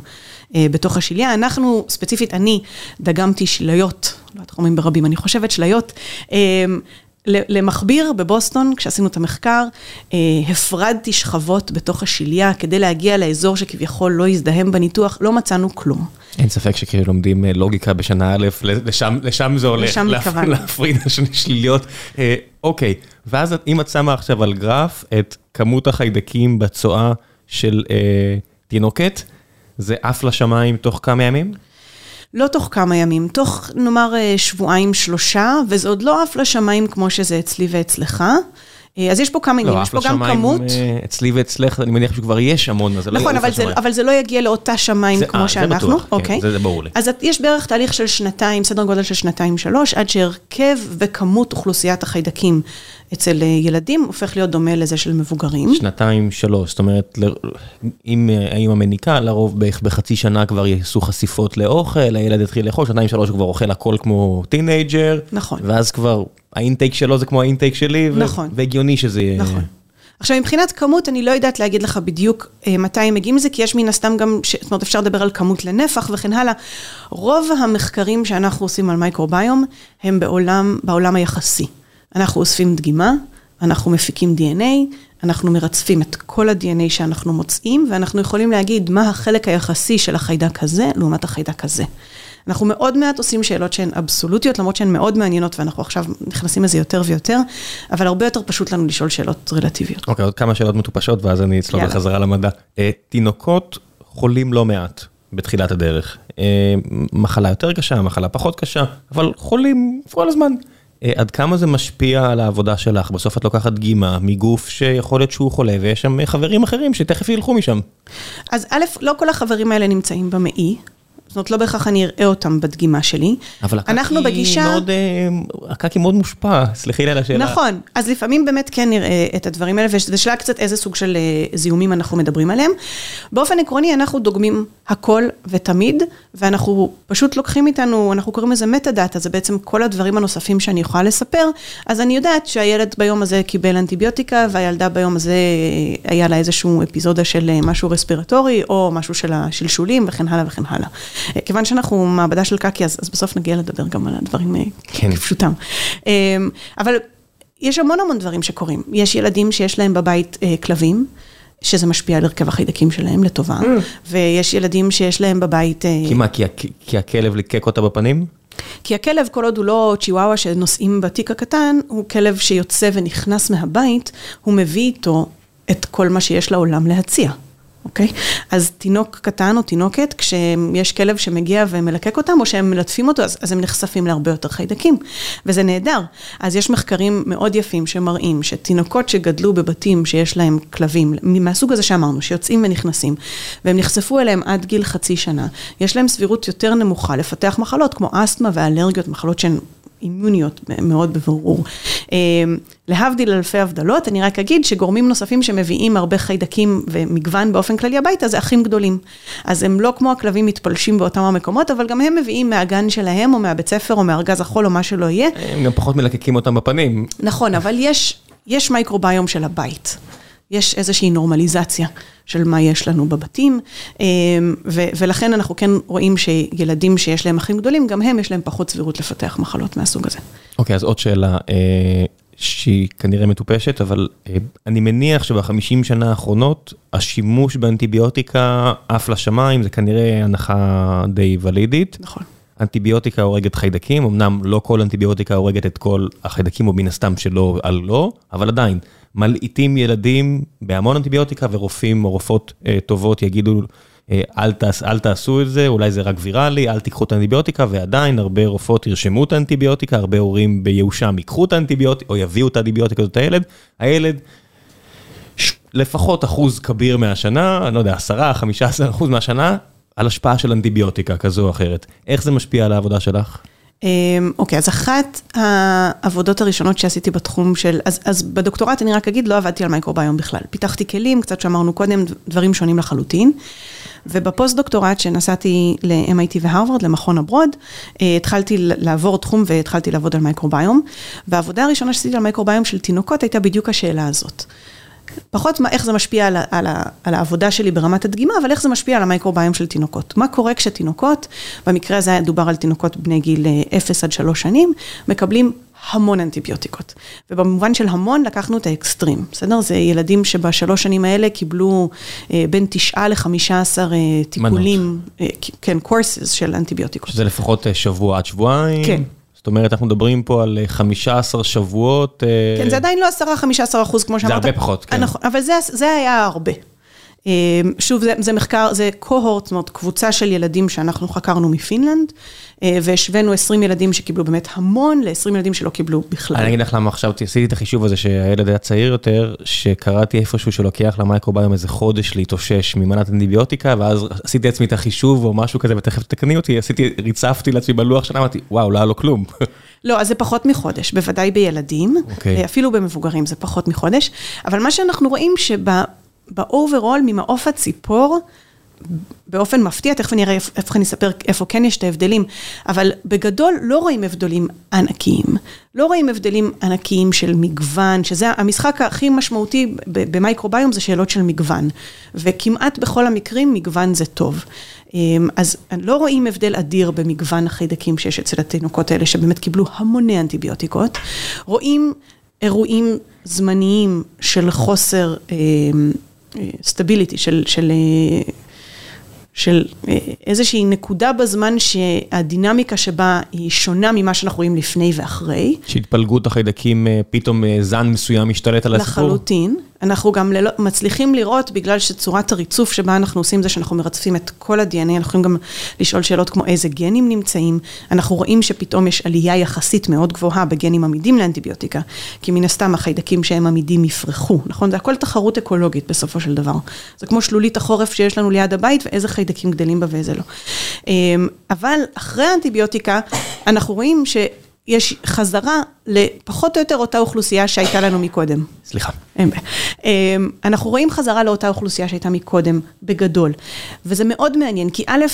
אה, בתוך השליה. אנחנו, ספציפית, אני דגמתי שליות, לא יודעת איך אומרים ברבים, אני חושבת שליות. אה, למכביר בבוסטון, כשעשינו את המחקר, אה, הפרדתי שכבות בתוך השליה כדי להגיע לאזור שכביכול לא יזדהם בניתוח, לא מצאנו כלום. אין ספק שכשלומדים אה, לוגיקה בשנה א', לשם, לשם זה הולך, לשם להפ-. להפריד שליליות. אה, אוקיי, ואז אם את שמה עכשיו על גרף את כמות החיידקים בצואה של אה, תינוקת, זה עף לשמיים תוך כמה ימים? לא תוך כמה ימים, תוך נאמר אה, שבועיים שלושה, וזה עוד לא עף לשמיים כמו שזה אצלי ואצלך. אה, אז יש פה כמה עניינים, יש עף פה גם כמות. אה, אצלי ואצלך, אני מניח שכבר יש המון, אז זה לא נכון, יעוף אבל זה, לשמיים. אבל זה לא יגיע לאותה שמיים זה- כמו אה, זה שאנחנו, בטוח, כן, אוקיי. זה- זה ברור לי. אז יש בערך תהליך של שנתיים, סדר גודל של שנתיים-שלוש, עד שהרכב וכמות אוכלוסיית החיידקים אצל אה, ילדים הופך להיות דומה לזה של מבוגרים. שנתיים, שלוש, זאת אומרת, ל- אם אה, האמא מניקה, לרוב בערך בחצי שנה כבר יעשו חשיפות לאוכל, הילד יתחיל לאכול, שנתיים, שלוש הוא כבר אוכל הכל כמו teenager. נכון. ואז כבר ה intake שלו זה כמו ה intake שלי, ו- נכון. והגיוני שזה יהיה... נכון. עכשיו, מבחינת כמות, אני לא יודעת להגיד לך בדיוק אה, מתי הם מגיעים לזה, כי יש מן הסתם גם, ש... זאת אומרת, אפשר לדבר על כמות לנפח וכן הלאה. רוב המחקרים שאנחנו עושים על מייקרוביום, הם בעולם, בעולם היחסי. אנחנו אוספים דגימה, אנחנו מפיקים DNA, אנחנו מרצפים את כל ה-DNA שאנחנו מוצאים, ואנחנו יכולים להגיד מה החלק היחסי של החיידק הזה לעומת החיידק הזה. אנחנו מאוד מעט עושים שאלות שהן אבסולוטיות, למרות שהן מאוד מעניינות, ואנחנו עכשיו נכנסים לזה יותר ויותר, אבל הרבה יותר פשוט לנו לשאול שאלות רלטיביות. אוקיי, עוד כמה שאלות מטופשות, ואז אני אצלול. בחזרה למדע. אה, תינוקות חולים לא מעט בתחילת הדרך. אה, מחלה יותר קשה, מחלה פחות קשה, אבל חולים כל הזמן. אה, עד כמה זה משפיע על העבודה שלך? בסוף את לוקחת דגימה מגוף שיכול להיות שהוא חולה, ויש שם חברים אחרים שתכף ילכו משם. אז א', לא כל החברים האלה נמצאים במעי, זאת אומרת, לא בהכרח אני אראה אותם בדגימה שלי. אבל אנחנו בגישה... מאוד, אה, הקקי מאוד מושפע, סלחי לי על השאלה. נכון, אז לפעמים באמת כן נראה את הדברים האלה, וזו שאלה קצת איזה סוג של אה, זיהומים אנחנו מדברים עליהם. באופן עקרוני, אנחנו דוגמים הכל ותמיד, ואנחנו פשוט לוקחים איתנו, אנחנו קוראים לזה מטה דאטה, זה בעצם כל הדברים הנוספים שאני יכולה לספר, אז אני יודעת שהילד ביום הזה קיבל אנטיביוטיקה, והילדה ביום הזה אה, היה לה איזשהו אפיזודה של משהו רספירטורי, או משהו של השלשולים, וכן הלאה וכן הלאה. כיוון שאנחנו מעבדה של קקי, אז, אז בסוף נגיע לדבר גם על הדברים אה, כן. כפשוטם. אה, אבל יש המון המון דברים שקורים. יש ילדים שיש להם בבית אה, כלבים, שזה משפיע על הרכב החיידקים שלהם לטובה, ויש ילדים שיש להם בבית... אה, כי מה, כי, כי הכלב ליקק אותה בפנים? כי הכלב, כל עוד הוא לא צ'יוואווה שנוסעים בתיק הקטן, הוא כלב שיוצא ונכנס מהבית, הוא מביא איתו את כל מה שיש לעולם להציע. אוקיי? אז תינוק קטן או תינוקת, כשיש כלב שמגיע ומלקק אותם, או שהם מלטפים אותו, אז, אז הם נחשפים להרבה יותר חיידקים, וזה נהדר. אז יש מחקרים מאוד יפים שמראים שתינוקות שגדלו בבתים שיש להם כלבים, מהסוג הזה שאמרנו, שיוצאים ונכנסים, והם נחשפו אליהם עד גיל חצי שנה, יש להם סבירות יותר נמוכה לפתח מחלות כמו אסתמה ואלרגיות, מחלות שהן אימוניות מאוד בברור. אה, להבדיל אלפי הבדלות, אני רק אגיד שגורמים נוספים שמביאים הרבה חיידקים ומגוון באופן כללי הביתה, זה אחים גדולים. אז הם לא כמו הכלבים מתפלשים באותם המקומות, אבל גם הם מביאים מהגן שלהם, או מהבית ספר, או מארגז החול, או מה שלא יהיה. הם גם פחות מלקקים אותם בפנים. נכון, אבל יש, יש מייקרוביום של הבית. יש איזושהי נורמליזציה של מה יש לנו בבתים, אה, ו- ולכן אנחנו כן רואים שילדים שיש להם אחים גדולים, גם הם יש להם פחות סבירות לפתח מחלות מהסוג הזה. אוקיי, אז עוד שאלה אה, שהיא כנראה מטופשת, אבל אה, אני מניח שבחמישים שנה האחרונות, השימוש באנטיביוטיקה עף לשמיים, זה כנראה הנחה די ולידית. נכון. אנטיביוטיקה הורגת חיידקים, אמנם לא כל אנטיביוטיקה הורגת את כל החיידקים, או מן הסתם שלא על לא, אבל עדיין, מלעיטים ילדים בהמון אנטיביוטיקה, ורופאים או רופאות אה, טובות יגידו, אה, אל, תעש, אל תעשו את זה, אולי זה רק ויראלי, אל תיקחו את האנטיביוטיקה, ועדיין הרבה רופאות ירשמו את האנטיביוטיקה, הרבה הורים בייאושם ייקחו את האנטיביוטיקה, או יביאו את האנטיביוטיקה הזאת לילד, הילד, ש- לפחות אחוז כביר מהשנה, אני לא יודע, 10-15 אחוז מהשנה, על השפעה של אנטיביוטיקה כזו או אחרת. איך זה משפיע על העבודה שלך? אמ, אוקיי, אז אחת העבודות הראשונות שעשיתי בתחום של, אז, אז בדוקטורט אני רק אגיד, לא עבדתי על מייקרוביום בכלל. פיתחתי כלים, קצת שאמרנו קודם, דברים שונים לחלוטין. ובפוסט דוקטורט שנסעתי ל-MIT והרווארד, למכון הברוד, אה, התחלתי לעבור תחום והתחלתי לעבוד על מייקרוביום. והעבודה הראשונה שעשיתי על מייקרוביום של תינוקות הייתה בדיוק השאלה הזאת. פחות מה, איך זה משפיע על, על, על העבודה שלי ברמת הדגימה, אבל איך זה משפיע על המייקרוביום של תינוקות. מה קורה כשתינוקות, במקרה הזה דובר על תינוקות בני גיל אה, 0 עד 3 שנים, מקבלים המון אנטיביוטיקות. ובמובן של המון לקחנו את האקסטרים, בסדר? זה ילדים שבשלוש שנים האלה קיבלו אה, בין 9 ל-15 אה, טיפולים, אה, כן, קורסס של אנטיביוטיקות. שזה לפחות אה, שבוע עד שבועיים? כן. זאת אומרת, אנחנו מדברים פה על אה, 15 שבועות. אה, כן, זה עדיין לא 10-15 אחוז, כמו שאמרת. הרבה פחות, כן. אבל זה, זה היה הרבה. אה, שוב, זה, זה מחקר, זה קוהורט, זאת אומרת, קבוצה של ילדים שאנחנו חקרנו מפינלנד, אה, והשווינו 20 ילדים שקיבלו באמת המון, ל-20 ילדים שלא קיבלו בכלל. אני אגיד לך למה עכשיו עשיתי את החישוב הזה שהילד היה צעיר יותר, שקראתי איפשהו שלוקח למייקרוביום איזה חודש להתאושש ממנת אנטיביוטיקה, ואז עשיתי לעצמי את החישוב או משהו כזה, ותכף תקני אותי, עשיתי, ריצפתי לעצמי בלוח שנה, אמרתי, וואו, לא היה לו כלום. *laughs* לא, אז זה פחות מחודש, בוודאי בילדים, אוקיי. אה, אפילו במבוגרים זה פחות מחודש, אבל מה שאנחנו רואים שבאוברול, ממעוף הציפור, באופן מפתיע, תכף אני אראה, איפה אני אספר איפה כן יש את ההבדלים, אבל בגדול לא רואים הבדלים ענקיים. לא רואים הבדלים ענקיים של מגוון, שזה המשחק הכי משמעותי במייקרוביום זה שאלות של מגוון. וכמעט בכל המקרים מגוון זה טוב. אמ, אז לא רואים הבדל אדיר במגוון החיידקים שיש אצל התינוקות האלה, שבאמת קיבלו המוני אנטיביוטיקות. רואים אירועים זמניים של חוסר סטביליטי, של, של, אה, של אה, איזושהי נקודה בזמן שהדינמיקה שבה היא שונה ממה שאנחנו רואים לפני ואחרי. שהתפלגות החיידקים, אה, פתאום זן מסוים משתלט על הסיפור? לחלוטין. אנחנו גם ללא, מצליחים לראות, בגלל שצורת הריצוף שבה אנחנו עושים זה שאנחנו מרצפים את כל ה-DNA, אנחנו יכולים גם לשאול שאלות כמו איזה גנים נמצאים. אנחנו רואים שפתאום יש עלייה יחסית מאוד גבוהה בגנים עמידים לאנטיביוטיקה, כי מן הסתם החיידקים שהם עמידים יפרחו, נכון? זה הכל תחרות אקולוגית בסופו של דבר. זה כמו שלולית החורף שיש לנו ליד הבית ואיזה חיידקים גדלים בה ואיזה לא. אמ, אבל אחרי האנטיביוטיקה, אנחנו רואים ש... יש חזרה לפחות או יותר אותה אוכלוסייה שהייתה לנו מקודם. סליחה. אין בעיה. אמ, אנחנו רואים חזרה לאותה אוכלוסייה שהייתה מקודם, בגדול. וזה מאוד מעניין, כי א',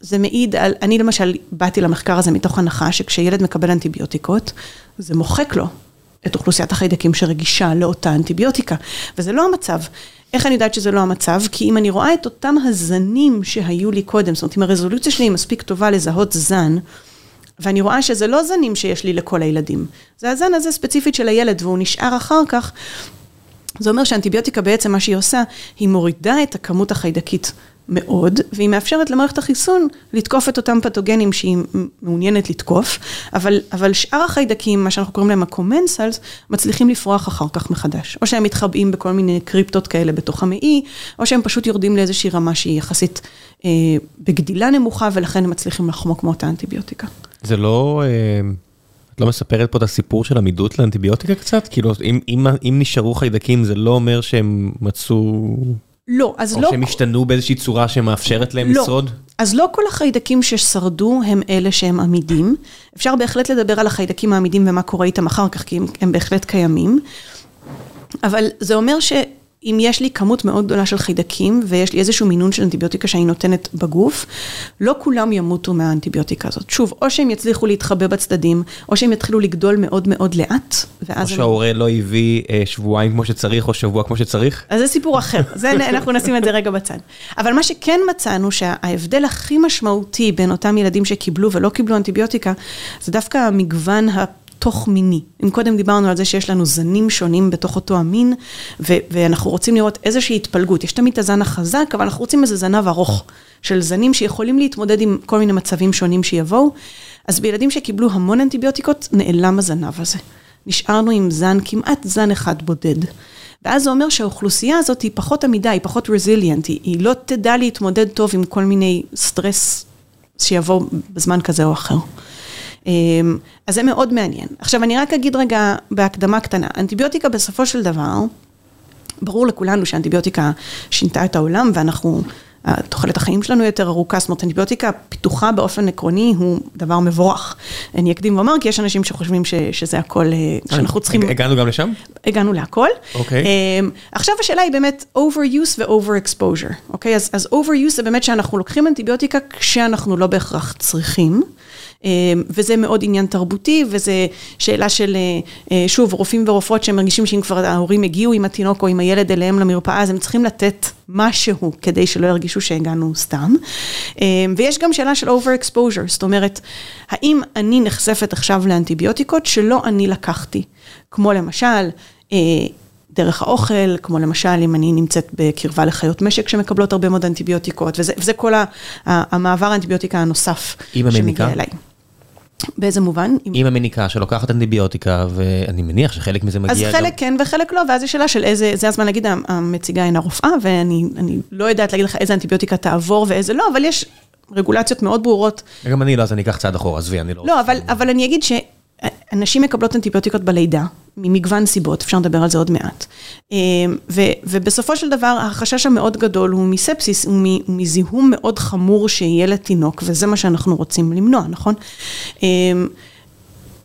זה מעיד על, אני למשל באתי למחקר הזה מתוך הנחה שכשילד מקבל אנטיביוטיקות, זה מוחק לו את אוכלוסיית החיידקים שרגישה לאותה אנטיביוטיקה, וזה לא המצב. איך אני יודעת שזה לא המצב? כי אם אני רואה את אותם הזנים שהיו לי קודם, זאת אומרת, אם הרזולוציה שלי היא מספיק טובה לזהות זן, ואני רואה שזה לא זנים שיש לי לכל הילדים, זה הזן הזה ספציפית של הילד, והוא נשאר אחר כך זה אומר שאנטיביוטיקה בעצם מה שהיא עושה, היא מורידה את הכמות החיידקית מאוד, והיא מאפשרת למערכת החיסון לתקוף את אותם פתוגנים שהיא מעוניינת לתקוף, אבל, אבל שאר החיידקים, מה שאנחנו קוראים להם ה-commensals, מצליחים לפרוח אחר כך מחדש. או שהם מתחבאים בכל מיני קריפטות כאלה בתוך המעי, או שהם פשוט יורדים לאיזושהי רמה שהיא יחסית אה, בגדילה נמוכה, ולכן הם מצליחים לחמוק מאותה אנטיביוטיקה. זה לא... אה... את לא מספרת פה את הסיפור של עמידות לאנטיביוטיקה קצת? כאילו, אם, אם, אם נשארו חיידקים, זה לא אומר שהם מצאו... לא, אז או לא... או שהם השתנו באיזושהי צורה שמאפשרת להם לא. לשרוד? אז לא כל החיידקים ששרדו הם אלה שהם עמידים. אפשר בהחלט לדבר על החיידקים העמידים ומה קורה איתם אחר כך, כי הם, הם בהחלט קיימים. אבל זה אומר ש... אם יש לי כמות מאוד גדולה של חיידקים ויש לי איזשהו מינון של אנטיביוטיקה שאני נותנת בגוף, לא כולם ימותו מהאנטיביוטיקה הזאת. שוב, או שהם יצליחו להתחבא בצדדים, או שהם יתחילו לגדול מאוד מאוד לאט, ואז... או שההורה הם... לא הביא אה, שבועיים כמו שצריך, או שבוע כמו שצריך? אז זה סיפור אחר, *laughs* זה, אנחנו נשים את זה רגע בצד. אבל מה שכן מצאנו, שההבדל הכי משמעותי בין אותם ילדים שקיבלו ולא קיבלו אנטיביוטיקה, זה דווקא המגוון ה... תוך מיני. אם קודם דיברנו על זה שיש לנו זנים שונים בתוך אותו המין, ו- ואנחנו רוצים לראות איזושהי התפלגות. יש תמיד את הזן החזק, אבל אנחנו רוצים איזה זנב ארוך של זנים שיכולים להתמודד עם כל מיני מצבים שונים שיבואו. אז בילדים שקיבלו המון אנטיביוטיקות, נעלם הזנב הזה. נשארנו עם זן, כמעט זן אחד בודד. ואז זה אומר שהאוכלוסייה הזאת היא פחות עמידה, היא פחות רזיליאנט, היא, היא לא תדע להתמודד טוב עם כל מיני סטרס שיבוא בזמן כזה או אחר. אמ, אז זה מאוד מעניין. עכשיו אני רק אגיד רגע בהקדמה קטנה, אנטיביוטיקה בסופו של דבר, ברור לכולנו שאנטיביוטיקה שינתה את העולם ואנחנו, תוחלת החיים שלנו יותר ארוכה, זאת אומרת אנטיביוטיקה פיתוחה באופן עקרוני הוא דבר מבורך. אני אקדים ואומר כי יש אנשים שחושבים ש, שזה הכל, אה, שאנחנו צריכים... הגענו גם לשם? הגענו להכל. אוקיי. Okay. עכשיו השאלה היא באמת overuse ו-over exposure, אוקיי? אז, אז overuse זה באמת שאנחנו לוקחים אנטיביוטיקה כשאנחנו לא בהכרח צריכים. אמ, וזה מאוד עניין תרבותי, וזה שאלה של, אה, אה, שוב, רופאים ורופאות שמרגישים שאם כבר ההורים הגיעו עם התינוק או עם הילד אליהם למרפאה, אז הם צריכים לתת משהו כדי שלא ירגישו שהגענו סתם. ויש גם שאלה של over exposure, זאת אומרת, האם אני נחשפת עכשיו לאנטיביוטיקות שלא אני לקחתי, כמו למשל, אה, דרך האוכל, כמו למשל אם אני נמצאת בקרבה לחיות משק שמקבלות הרבה מאוד אנטיביוטיקות, וזה, וזה כל המעבר האנטיביוטיקה הנוסף שמגיע אליי. באיזה מובן? עם המניקה שלוקחת אנטיביוטיקה, ואני מניח שחלק מזה מגיע... אז חלק. כן וחלק לא, ואז יש שאלה של איזה, זה הזמן להגיד, המציגה אינה רופאה, ואני לא יודעת להגיד לך איזה אנטיביוטיקה תעבור ואיזה לא, אבל יש רגולציות מאוד ברורות. גם אני לא, אז אני אקח צעד אחורה, עזבי, אני לא... לא, אבל, אבל אני אגיד ש... נשים מקבלות אנטיביוטיקות בלידה, ממגוון סיבות, אפשר לדבר על זה עוד מעט. אמ, ו, ובסופו של דבר, החשש המאוד גדול הוא מספסיס, הוא מזיהום מאוד חמור שיהיה לתינוק, וזה מה שאנחנו רוצים למנוע, נכון? אמ,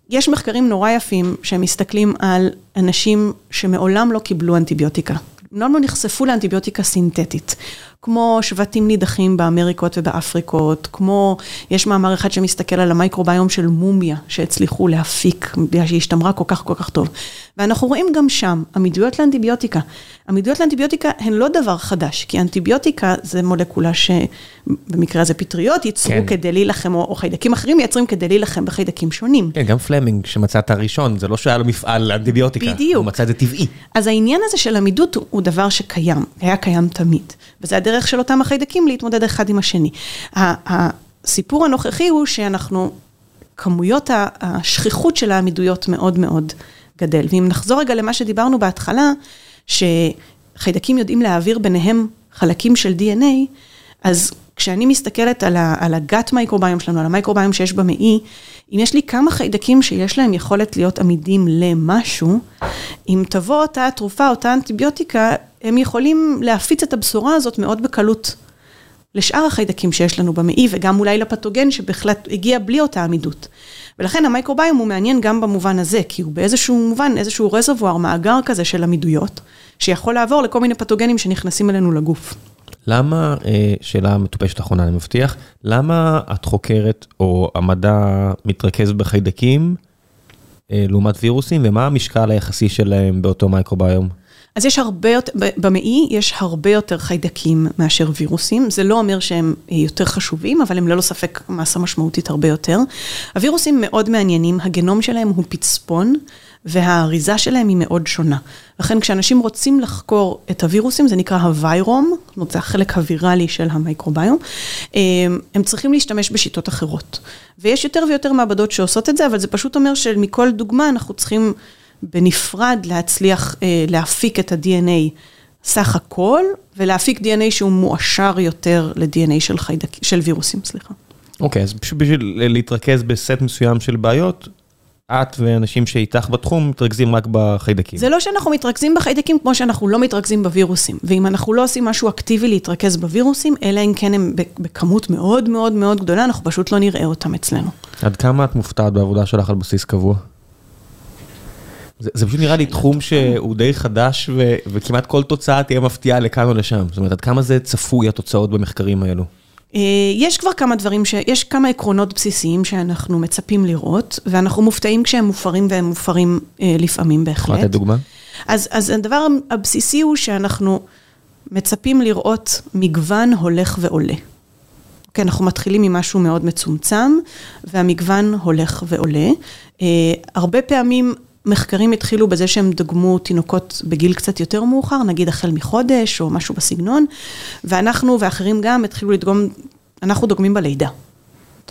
יש מחקרים נורא יפים שמסתכלים על אנשים שמעולם לא קיבלו אנטיביוטיקה. לא נחשפו לאנטיביוטיקה סינתטית. כמו שבטים נידחים באמריקות ובאפריקות, כמו, יש מאמר אחד שמסתכל על המייקרוביום של מומיה, שהצליחו להפיק, בגלל שהיא השתמרה כל כך כל כך טוב. ואנחנו רואים גם שם עמידויות לאנטיביוטיקה. עמידויות לאנטיביוטיקה הן לא דבר חדש, כי אנטיביוטיקה זה מולקולה שבמקרה הזה פטריות ייצרו כן. כדי להילחם, או, או חיידקים אחרים מייצרים כדי להילחם בחיידקים שונים. כן, גם פלמינג שמצא את הראשון, זה לא שהיה לו מפעל לאנטיביוטיקה. בדיוק. הוא מצא את זה טבעי. אז העניין הזה של עמידות הוא, הוא דבר שקיים, היה קיים תמיד. וזה הדרך של אותם החיידקים להתמודד אחד עם השני. הסיפור הנוכחי הוא שאנחנו, כמויות השכיחות של העמידויות מאוד מאוד גדל. ואם נחזור רגע למה שדיברנו בהתחלה, שחיידקים יודעים להעביר ביניהם חלקים של DNA, אז כשאני מסתכלת על, ה, על הגת מייקרוביום שלנו, על המייקרוביום שיש במעי, אם יש לי כמה חיידקים שיש להם יכולת להיות עמידים למשהו, אם תבוא אותה תרופה, אותה אנטיביוטיקה, הם יכולים להפיץ את הבשורה הזאת מאוד בקלות לשאר החיידקים שיש לנו במעי, וגם אולי לפתוגן שבהחלט הגיע בלי אותה עמידות. ולכן המייקרוביום הוא מעניין גם במובן הזה, כי הוא באיזשהו מובן, איזשהו רזרבואר, מאגר כזה של עמידויות, שיכול לעבור לכל מיני פתוגנים שנכנסים אלינו לגוף. למה, אה, שאלה מטופשת אחרונה אני מבטיח, למה את חוקרת או המדע מתרכז בחיידקים אה, לעומת וירוסים, ומה המשקל היחסי שלהם באותו מייקרוביום? אז יש הרבה יותר, במעי יש הרבה יותר חיידקים מאשר וירוסים, זה לא אומר שהם יותר חשובים, אבל הם ללא ספק מסה משמעותית הרבה יותר. הווירוסים מאוד מעניינים, הגנום שלהם הוא פצפון. והאריזה שלהם היא מאוד שונה. לכן כשאנשים רוצים לחקור את הווירוסים, זה נקרא הוויירום, זאת אומרת זה החלק הוויראלי של המייקרוביום, הם צריכים להשתמש בשיטות אחרות. ויש יותר ויותר מעבדות שעושות את זה, אבל זה פשוט אומר שמכל דוגמה אנחנו צריכים בנפרד להצליח להפיק את ה-DNA סך הכל, ולהפיק DNA שהוא מועשר יותר ל-DNA של, חיידק, של וירוסים, סליחה. אוקיי, okay, אז פשוט בשביל להתרכז בסט מסוים של בעיות, את ואנשים שאיתך בתחום מתרכזים רק בחיידקים. זה לא שאנחנו מתרכזים בחיידקים כמו שאנחנו לא מתרכזים בווירוסים. ואם אנחנו לא עושים משהו אקטיבי להתרכז בווירוסים, אלא אם כן הם בכמות מאוד מאוד מאוד גדולה, אנחנו פשוט לא נראה אותם אצלנו. עד כמה את מופתעת בעבודה שלך על בסיס קבוע? זה, זה פשוט נראה לי תחום שהוא די חדש ו, וכמעט כל תוצאה תהיה מפתיעה לכאן או לשם. זאת אומרת, עד כמה זה צפוי התוצאות במחקרים האלו? יש כבר כמה דברים, ש... יש כמה עקרונות בסיסיים שאנחנו מצפים לראות, ואנחנו מופתעים כשהם מופרים והם מופרים לפעמים בהחלט. יכולה לתת דוגמה? אז, אז הדבר הבסיסי הוא שאנחנו מצפים לראות מגוון הולך ועולה. כן, אנחנו מתחילים ממשהו מאוד מצומצם, והמגוון הולך ועולה. הרבה פעמים מחקרים התחילו בזה שהם דגמו תינוקות בגיל קצת יותר מאוחר, נגיד החל מחודש או משהו בסגנון, ואנחנו ואחרים גם התחילו לדגום, אנחנו דוגמים בלידה.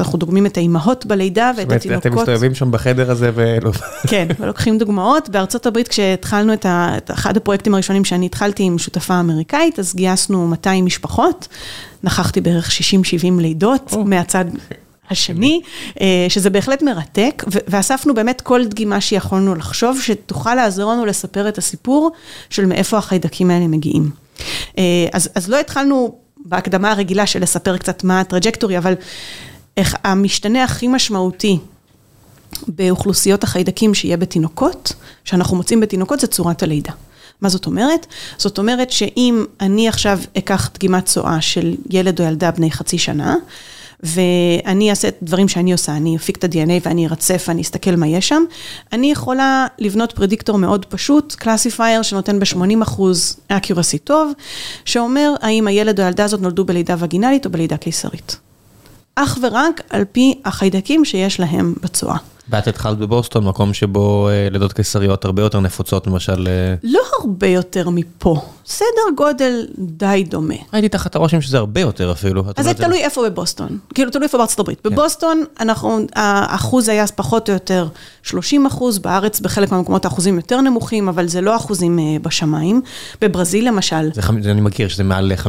אנחנו דוגמים את האימהות בלידה ואת התינוקות. אתם מסתובבים שם בחדר הזה ו... כן, ולוקחים דוגמאות. בארצות הברית כשהתחלנו את, ה, את אחד הפרויקטים הראשונים שאני התחלתי עם שותפה אמריקאית, אז גייסנו 200 משפחות, נכחתי בערך 60-70 לידות מהצד השני, שזה בהחלט מרתק, ואספנו באמת כל דגימה שיכולנו לחשוב, שתוכל לעזור לנו לספר את הסיפור של מאיפה החיידקים האלה מגיעים. אז, אז לא התחלנו בהקדמה הרגילה של לספר קצת מה הטראג'קטורי, אבל איך המשתנה הכי משמעותי באוכלוסיות החיידקים שיהיה בתינוקות, שאנחנו מוצאים בתינוקות, זה צורת הלידה. מה זאת אומרת? זאת אומרת שאם אני עכשיו אקח דגימת צואה של ילד או ילדה בני חצי שנה, ואני אעשה את דברים שאני עושה, אני אפיק את ה-DNA ואני ארצף ואני אסתכל מה יש שם, אני יכולה לבנות פרדיקטור מאוד פשוט, classifier שנותן ב-80 אחוז accuracy טוב, שאומר האם הילד או הילדה הזאת נולדו בלידה וגינלית או בלידה קיסרית. אך ורק על פי החיידקים שיש להם בצואה. ואת התחלת בבוסטון, מקום שבו לידות קיסריות הרבה יותר נפוצות, למשל... לא הרבה יותר מפה, סדר גודל די דומה. הייתי תחת הרושם שזה הרבה יותר אפילו. אז זה תלוי איפה בבוסטון, כאילו תלוי איפה בארצות הברית. בבוסטון, אנחנו, האחוז היה פחות או יותר 30 אחוז, בארץ בחלק מהמקומות האחוזים יותר נמוכים, אבל זה לא אחוזים בשמיים. בברזיל למשל. זה אני מכיר, שזה מעל 50-60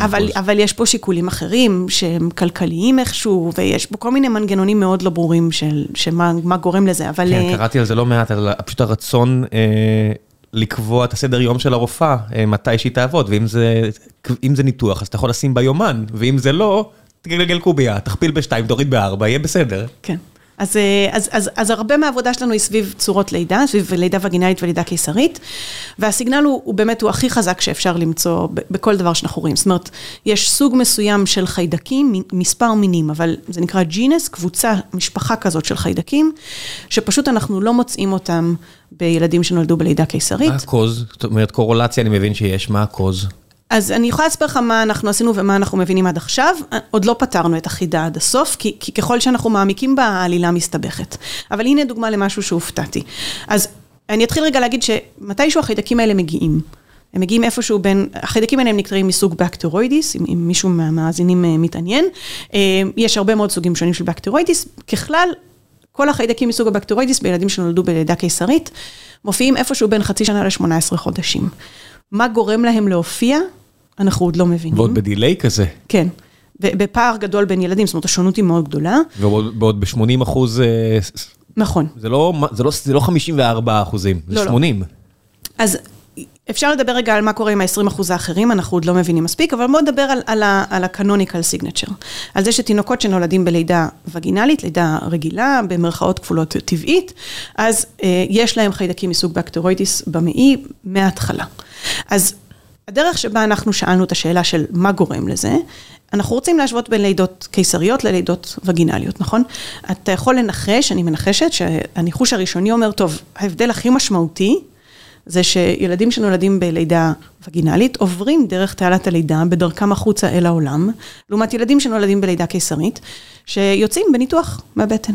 אחוז. אבל יש פה שיקולים אחרים, שהם כלכליים איכשהו, ויש פה כל מיני מנגנונים מאוד לא ברורים של מה... מה גורם לזה, אבל... כן, קראתי על זה לא מעט, על פשוט הרצון אה, לקבוע את הסדר יום של הרופאה, אה, מתי שהיא תעבוד, ואם זה, זה ניתוח, אז אתה יכול לשים ביומן, ואם זה לא, תגלגל קובייה, תכפיל בשתיים, תוריד בארבע, יהיה בסדר. כן. אז, אז, אז, אז הרבה מהעבודה שלנו היא סביב צורות לידה, סביב לידה וגינלית ולידה קיסרית, והסיגנל הוא, הוא באמת, הוא הכי חזק שאפשר למצוא בכל דבר שאנחנו רואים. זאת אומרת, יש סוג מסוים של חיידקים, מספר מינים, אבל זה נקרא ג'ינס, קבוצה, משפחה כזאת של חיידקים, שפשוט אנחנו לא מוצאים אותם בילדים שנולדו בלידה קיסרית. מה הקוז? זאת אומרת, קורולציה אני מבין שיש, מה הקוז? אז אני יכולה לספר לך מה אנחנו עשינו ומה אנחנו מבינים עד עכשיו, עוד לא פתרנו את החידה עד הסוף, כי, כי ככל שאנחנו מעמיקים בה, העלילה מסתבכת. אבל הנה דוגמה למשהו שהופתעתי. אז אני אתחיל רגע להגיד שמתישהו החיידקים האלה מגיעים. הם מגיעים איפשהו בין, החיידקים האלה הם נקראים מסוג בקטרואידיס, אם, אם מישהו מהמאזינים מתעניין. יש הרבה מאוד סוגים שונים של בקטרואידיס. ככלל, כל החיידקים מסוג הבקטרואידיס בילדים שנולדו בלידה קיסרית, מופיעים איפשהו בין חצי שנה ל-18 חודשים. מה גורם להם להופיע? אנחנו עוד לא מבינים. ועוד בדיליי כזה. כן, בפער גדול בין ילדים, זאת אומרת, השונות היא מאוד גדולה. ועוד ב-80 אחוז... נכון. זה לא, זה לא, זה לא 54 אחוזים, זה לא, 80. לא. אז אפשר לדבר רגע על מה קורה עם ה-20 אחוז האחרים, אנחנו עוד לא מבינים מספיק, אבל בואו נדבר על, על, על ה-canonical signature. על זה שתינוקות שנולדים בלידה וגינלית, לידה רגילה, במרכאות כפולות טבעית, אז אה, יש להם חיידקים מסוג בקטרואיטיס במעי מההתחלה. אז הדרך שבה אנחנו שאלנו את השאלה של מה גורם לזה, אנחנו רוצים להשוות בין לידות קיסריות ללידות וגינליות, נכון? אתה יכול לנחש, אני מנחשת, שהניחוש הראשוני אומר, טוב, ההבדל הכי משמעותי, זה שילדים שנולדים בלידה וגינלית עוברים דרך תעלת הלידה בדרכם החוצה אל העולם, לעומת ילדים שנולדים בלידה קיסרית, שיוצאים בניתוח מהבטן.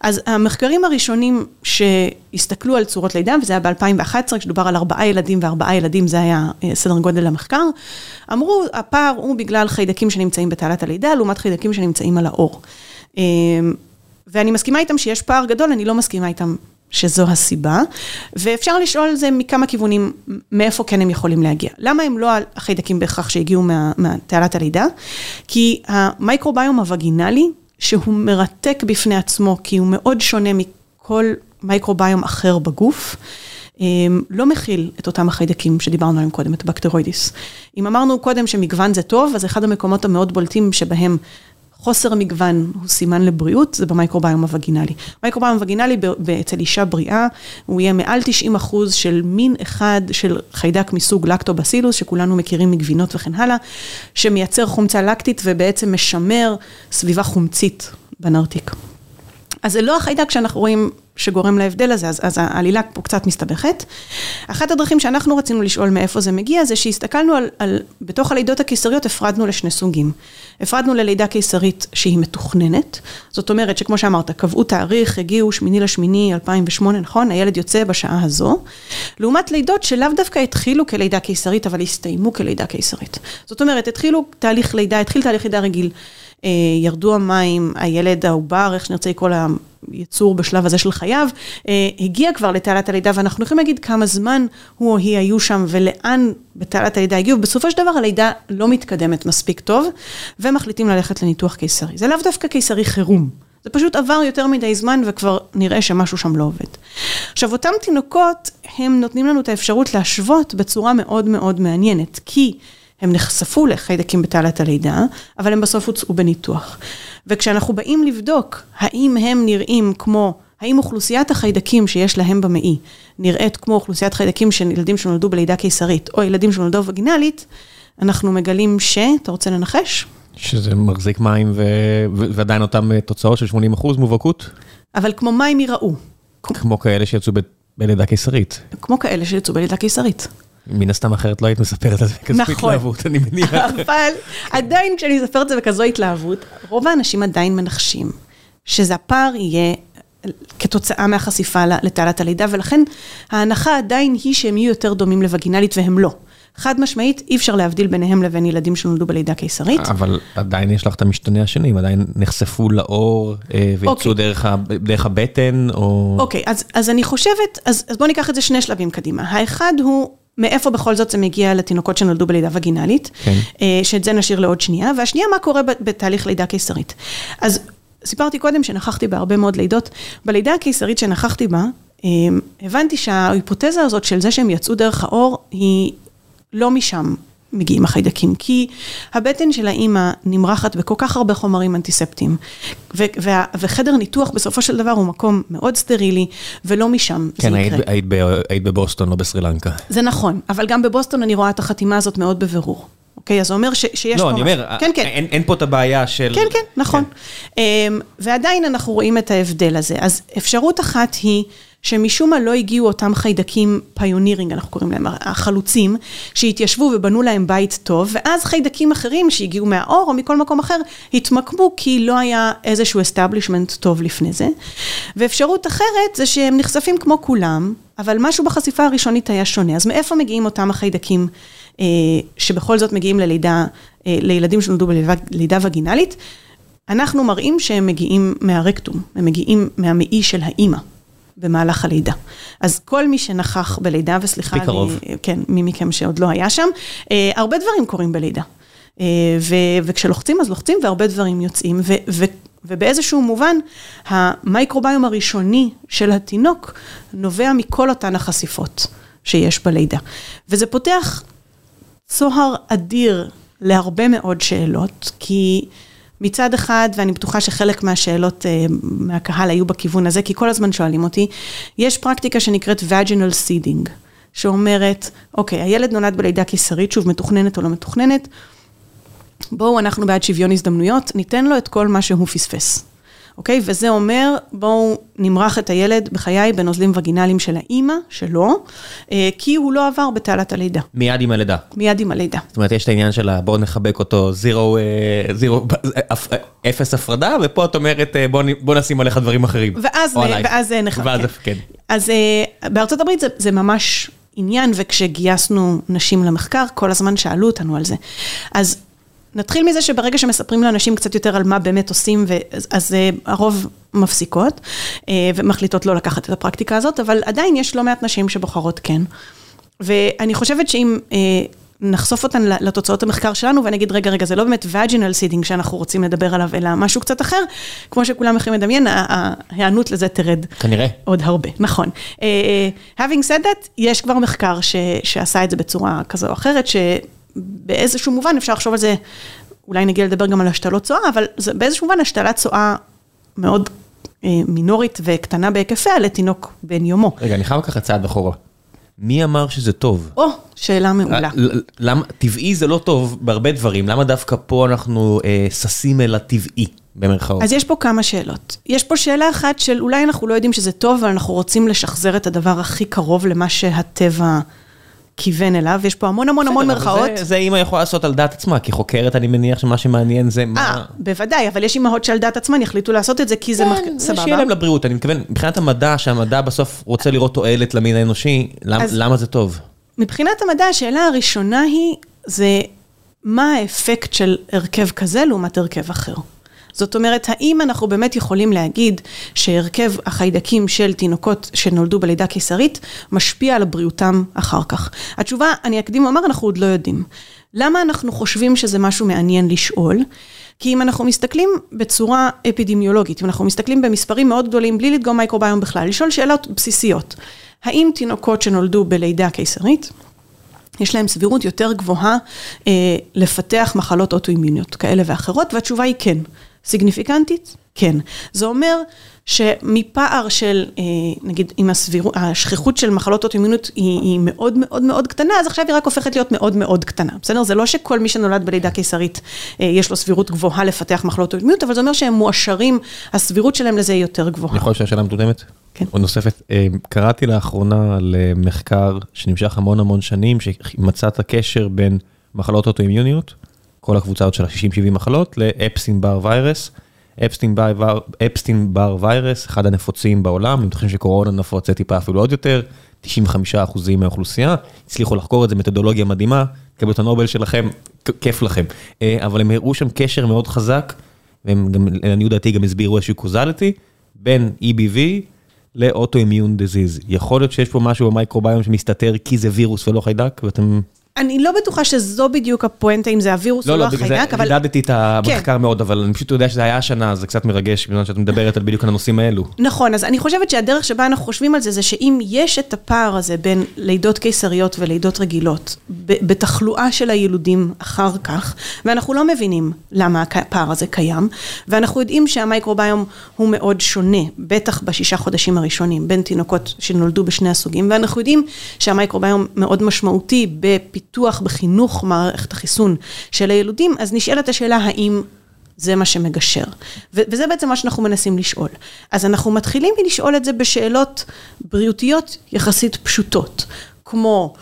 אז המחקרים הראשונים שהסתכלו על צורות לידה, וזה היה ב-2011, כשדובר על ארבעה ילדים וארבעה ילדים, זה היה אה, סדר גודל המחקר, אמרו, הפער הוא בגלל חיידקים שנמצאים בתעלת הלידה, לעומת חיידקים שנמצאים על האור. אה, ואני מסכימה איתם שיש פער גדול, אני לא מסכימה איתם שזו הסיבה, ואפשר לשאול זה מכמה כיוונים, מאיפה כן הם יכולים להגיע. למה הם לא החיידקים בהכרח שהגיעו מה, מהתעלת הלידה? כי המייקרוביום הווגינלי, שהוא מרתק בפני עצמו, כי הוא מאוד שונה מכל מייקרוביום אחר בגוף, לא מכיל את אותם החיידקים שדיברנו עליהם קודם, את הבקטרוידיס. אם אמרנו קודם שמגוון זה טוב, אז אחד המקומות המאוד בולטים שבהם חוסר המגוון הוא סימן לבריאות, זה במייקרוביום הווגינלי. מייקרוביום הווגינלי אצל אישה בריאה, הוא יהיה מעל 90 אחוז של מין אחד של חיידק מסוג לקטובסילוס, שכולנו מכירים מגבינות וכן הלאה, שמייצר חומצה לקטית ובעצם משמר סביבה חומצית בנרתיק. אז זה לא החיידק שאנחנו רואים שגורם להבדל הזה, אז, אז העלילה פה קצת מסתבכת. אחת הדרכים שאנחנו רצינו לשאול מאיפה זה מגיע, זה שהסתכלנו על, על, בתוך הלידות הקיסריות הפרדנו לשני סוגים. הפרדנו ללידה קיסרית שהיא מתוכננת, זאת אומרת שכמו שאמרת, קבעו תאריך, הגיעו שמיני לשמיני 2008, נכון? הילד יוצא בשעה הזו. לעומת לידות שלאו דווקא התחילו כלידה קיסרית, אבל הסתיימו כלידה קיסרית. זאת אומרת, התחילו תהליך לידה, התחיל תהליך לידה רגיל. אה, ירדו המים, הילד, העובר, איך שנרצה לקרוא ליצור בשלב הזה של חייו, אה, הגיע כבר לתעלת הלידה, ואנחנו יכולים להגיד כמה זמן הוא או היא היו שם ולאן בתעלת הלידה הגיעו. בסופו של דבר הלידה לא מתקדמת מספיק טוב, ומחליטים ללכת לניתוח קיסרי. זה לאו דווקא קיסרי חירום. זה פשוט עבר יותר מדי זמן וכבר נראה שמשהו שם לא עובד. עכשיו, אותם תינוקות, הם נותנים לנו את האפשרות להשוות בצורה מאוד מאוד מעניינת, כי הם נחשפו לחיידקים בתעלת הלידה, אבל הם בסוף הוצאו בניתוח. וכשאנחנו באים לבדוק האם הם נראים כמו, האם אוכלוסיית החיידקים שיש להם במעי נראית כמו אוכלוסיית חיידקים של ילדים שנולדו בלידה קיסרית, או ילדים שנולדו וגינלית, אנחנו מגלים ש... אתה רוצה לנחש? שזה מחזיק מים ו... ועדיין אותן תוצאות של 80 אחוז מובהקות? אבל כמו מים יראו. כמו כאלה שיצאו ב... בלידה קיסרית. כמו כאלה שיצאו בלידה קיסרית. מן הסתם אחרת לא היית מספרת על זה בכזו נכון. התלהבות, אני מניח. *laughs* אבל עדיין כשאני מספרת את זה בכזו התלהבות, רוב האנשים עדיין מנחשים שזה הפער יהיה כתוצאה מהחשיפה לתעלת הלידה, ולכן ההנחה עדיין היא שהם יהיו יותר דומים לווגינלית והם לא. חד משמעית, אי אפשר להבדיל ביניהם לבין ילדים שנולדו בלידה קיסרית. אבל עדיין יש לך את המשתנה השני, הם עדיין נחשפו לאור אה, ויצאו okay. אוקיי. דרך, דרך הבטן, או... אוקיי, okay, אז, אז אני חושבת, אז, אז בואו ניקח את זה שני שלבים קדימה. האחד הוא מאיפה בכל זאת זה מגיע לתינוקות שנולדו בלידה וגינלית, כן. אה, שאת זה נשאיר לעוד שנייה, והשנייה, מה קורה בתהליך לידה קיסרית. אז סיפרתי קודם שנכחתי בהרבה מאוד לידות, בלידה הקיסרית שנכחתי בה, אה, הבנתי שההיפותזה הזאת של זה שהם יצאו דרך האור, היא לא משם. מגיעים החיידקים, כי הבטן של האימא נמרחת בכל כך הרבה חומרים אנטיספטיים, ו- וה- וחדר ניתוח בסופו של דבר הוא מקום מאוד סטרילי, ולא משם כן, זה יקרה. כן, היית, היית בבוסטון, לא בסרילנקה. זה נכון, אבל גם בבוסטון אני רואה את החתימה הזאת מאוד בבירור. אוקיי, אז זה אומר ש, שיש לא, פה... לא, אני אומר, כן, כן. אין, אין פה את הבעיה של... כן, כן, נכון. כן. Um, ועדיין אנחנו רואים את ההבדל הזה. אז אפשרות אחת היא... שמשום מה לא הגיעו אותם חיידקים pioneering, אנחנו קוראים להם החלוצים, שהתיישבו ובנו להם בית טוב, ואז חיידקים אחרים שהגיעו מהעור או מכל מקום אחר, התמקמו כי לא היה איזשהו establishment טוב לפני זה. ואפשרות אחרת זה שהם נחשפים כמו כולם, אבל משהו בחשיפה הראשונית היה שונה. אז מאיפה מגיעים אותם החיידקים אה, שבכל זאת מגיעים ללידה, אה, לילדים שנולדו בלידה וגינלית? אנחנו מראים שהם מגיעים מהרקטום, הם מגיעים מהמעי של האימא. במהלך הלידה. אז כל מי שנכח בלידה, וסליחה, בקרוב. אני, כן, מי מכם שעוד לא היה שם, אה, הרבה דברים קורים בלידה. אה, ו, וכשלוחצים אז לוחצים והרבה דברים יוצאים, ו, ו, ובאיזשהו מובן, המייקרוביום הראשוני של התינוק נובע מכל אותן החשיפות שיש בלידה. וזה פותח צוהר אדיר להרבה מאוד שאלות, כי... מצד אחד, ואני בטוחה שחלק מהשאלות uh, מהקהל היו בכיוון הזה, כי כל הזמן שואלים אותי, יש פרקטיקה שנקראת vaginal seeding, שאומרת, אוקיי, הילד נולד בלידה קיסרית, שוב, מתוכננת או לא מתוכננת, בואו, אנחנו בעד שוויון הזדמנויות, ניתן לו את כל מה שהוא פספס. אוקיי? וזה אומר, בואו נמרח את הילד בחיי בנוזלים וגינליים של האימא שלו, אה, כי הוא לא עבר בתעלת הלידה. מיד עם הלידה. מיד עם הלידה. זאת אומרת, יש את העניין של בואו נחבק אותו, זירו, זירו, אפס הפרדה, ופה את אומרת, בואו בוא נשים עליך דברים אחרים. ואז, ואז נחבק. ואז, כן. אז בארצות הברית זה, זה ממש עניין, וכשגייסנו נשים למחקר, כל הזמן שאלו אותנו על זה. אז נתחיל מזה שברגע שמספרים לאנשים קצת יותר על מה באמת עושים, אז הרוב מפסיקות ומחליטות לא לקחת את הפרקטיקה הזאת, אבל עדיין יש לא מעט נשים שבוחרות כן. ואני חושבת שאם נחשוף אותן לתוצאות המחקר שלנו ונגיד, רגע, רגע, זה לא באמת vaginal seeding שאנחנו רוצים לדבר עליו, אלא משהו קצת אחר, כמו שכולם יכולים לדמיין, ההיענות לזה תרד. כנראה. עוד הרבה, נכון. having said that, יש כבר מחקר שעשה את זה בצורה כזו או אחרת, שבאיזשהו מובן אפשר לחשוב על זה, אולי נגיע לדבר גם על השתלות צואה, אבל זה באיזשהו מובן השתלת צואה מאוד מינורית וקטנה בהיקפיה לתינוק בן יומו. רגע, אני חייב לקחת צעד אחורה. מי אמר שזה טוב? או, שאלה מעולה. למה, טבעי זה לא טוב בהרבה דברים, למה דווקא פה אנחנו אה, ששים אל הטבעי, במרכאות? אז יש פה כמה שאלות. יש פה שאלה אחת של אולי אנחנו לא יודעים שזה טוב, אבל אנחנו רוצים לשחזר את הדבר הכי קרוב למה שהטבע כיוון אליו, יש פה המון המון המון מרכאות. זה אימא יכולה לעשות על דעת עצמה, כי חוקרת אני מניח שמה שמעניין זה מה... אה, בוודאי, אבל יש אימהות שעל דעת עצמן יחליטו לעשות את זה, כי זה סבבה. שיהיה להם לבריאות, אני מתכוון, מבחינת המדע, שהמדע בסוף רוצה לראות תועלת למין האנושי, למה זה טוב? מבחינת המדע, השאלה הראשונה היא, זה מה האפקט של הרכב כזה לעומת הרכב אחר. זאת אומרת, האם אנחנו באמת יכולים להגיד שהרכב החיידקים של תינוקות שנולדו בלידה קיסרית משפיע על בריאותם אחר כך? התשובה, אני אקדים ואומר, אנחנו עוד לא יודעים. למה אנחנו חושבים שזה משהו מעניין לשאול? כי אם אנחנו מסתכלים בצורה אפידמיולוגית, אם אנחנו מסתכלים במספרים מאוד גדולים, בלי לדגום מייקרוביום בכלל, לשאול שאלות בסיסיות. האם תינוקות שנולדו בלידה קיסרית, יש להם סבירות יותר גבוהה אה, לפתח מחלות אוטואימוניות כאלה ואחרות, והתשובה היא כן. סיגניפיקנטית? כן. זה אומר שמפער של, נגיד, אם הסבירות, השכיחות של מחלות אוטואימוניות היא, היא מאוד מאוד מאוד קטנה, אז עכשיו היא רק הופכת להיות מאוד מאוד קטנה, בסדר? זה לא שכל מי שנולד בלידה קיסרית, יש לו סבירות גבוהה לפתח מחלות אוטואימוניות, אבל זה אומר שהם מואשרים, הסבירות שלהם לזה היא יותר גבוהה. יכול לשאול שאלה מוקדמת? כן. עוד נוספת, קראתי לאחרונה על מחקר שנמשך המון המון שנים, שמצא את הקשר בין מחלות אוטואימיוניות, כל הקבוצה הזאת של ה-60-70 מחלות, לאפסטין בר ויירס. אפסטין בר ויירס, אחד הנפוצים בעולם, אם אתם חושבים שקורונה נפוץ זה טיפה אפילו עוד יותר, 95% מהאוכלוסייה, הצליחו לחקור את זה, מתודולוגיה מדהימה, קבלו את הנובל שלכם, כיף לכם. אבל הם הראו שם קשר מאוד חזק, והם גם, לעניות דעתי גם הסבירו איזשהו קוזליטי, בין EBV לאוטואימיון דיזיז. יכול להיות שיש פה משהו במייקרוביום שמסתתר כי זה וירוס ולא חיידק, ואתם... אני לא בטוחה שזו בדיוק הפואנטה, אם זה הווירוס או לא החיידק, אבל... לא, לא, בגלל זה חידדתי את המחקר מאוד, אבל אני פשוט יודע שזה היה השנה, זה קצת מרגש, בגלל שאת מדברת על בדיוק הנושאים האלו. נכון, אז אני חושבת שהדרך שבה אנחנו חושבים על זה, זה שאם יש את הפער הזה בין לידות קיסריות ולידות רגילות, בתחלואה של הילודים אחר כך, ואנחנו לא מבינים למה הפער הזה קיים, ואנחנו יודעים שהמייקרוביום הוא מאוד שונה, בטח בשישה חודשים הראשונים, בין תינוקות שנולדו בשני הסוגים, ואנחנו יודעים שהמייקרוביום מאוד משמעותי פיתוח בחינוך מערכת החיסון של הילודים, אז נשאלת השאלה האם זה מה שמגשר. וזה בעצם מה שאנחנו מנסים לשאול. אז אנחנו מתחילים מלשאול את זה בשאלות בריאותיות יחסית פשוטות, כמו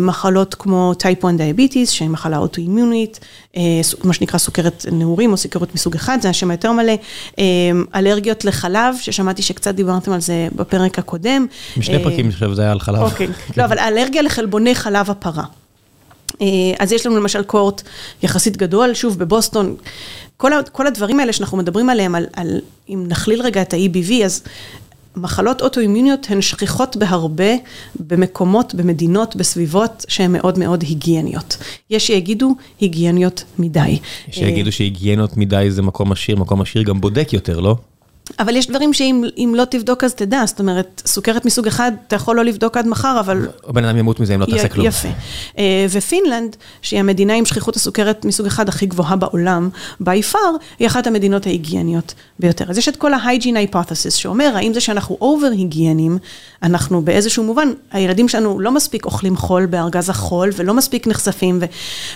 מחלות כמו type 1 diabetes, שהיא מחלה אוטואימיונית, מה שנקרא סוכרת נעורים או סוכרת מסוג אחד, זה השם היותר מלא, אלרגיות לחלב, ששמעתי שקצת דיברתם על זה בפרק הקודם. משני פרקים, חושב, זה היה על חלב. אוקיי, *laughs* לא, אבל אלרגיה לחלבוני חלב הפרה. אז יש לנו למשל cohort יחסית גדול, שוב בבוסטון, כל, כל הדברים האלה שאנחנו מדברים עליהם, על, על, אם נכליל רגע את ה-EBV, אז מחלות אוטואימוניות הן שכיחות בהרבה במקומות, במדינות, בסביבות שהן מאוד מאוד היגייניות. יש שיגידו היגייניות מדי. יש שיגידו שהיגייניות מדי זה מקום עשיר, מקום עשיר גם בודק יותר, לא? אבל יש דברים שאם לא תבדוק אז תדע, זאת אומרת, סוכרת מסוג אחד, אתה יכול לא לבדוק עד מחר, אבל... בן אדם ימות מזה אם לא תעשה כלום. יפה. ופינלנד, שהיא המדינה עם שכיחות הסוכרת מסוג אחד הכי גבוהה בעולם, by far, היא אחת המדינות ההיגייניות ביותר. אז יש את כל ה-hygiene hypothesis, שאומר, האם זה שאנחנו over היגיינים, אנחנו באיזשהו מובן, הילדים שלנו לא מספיק אוכלים חול בארגז החול, ולא מספיק נחשפים,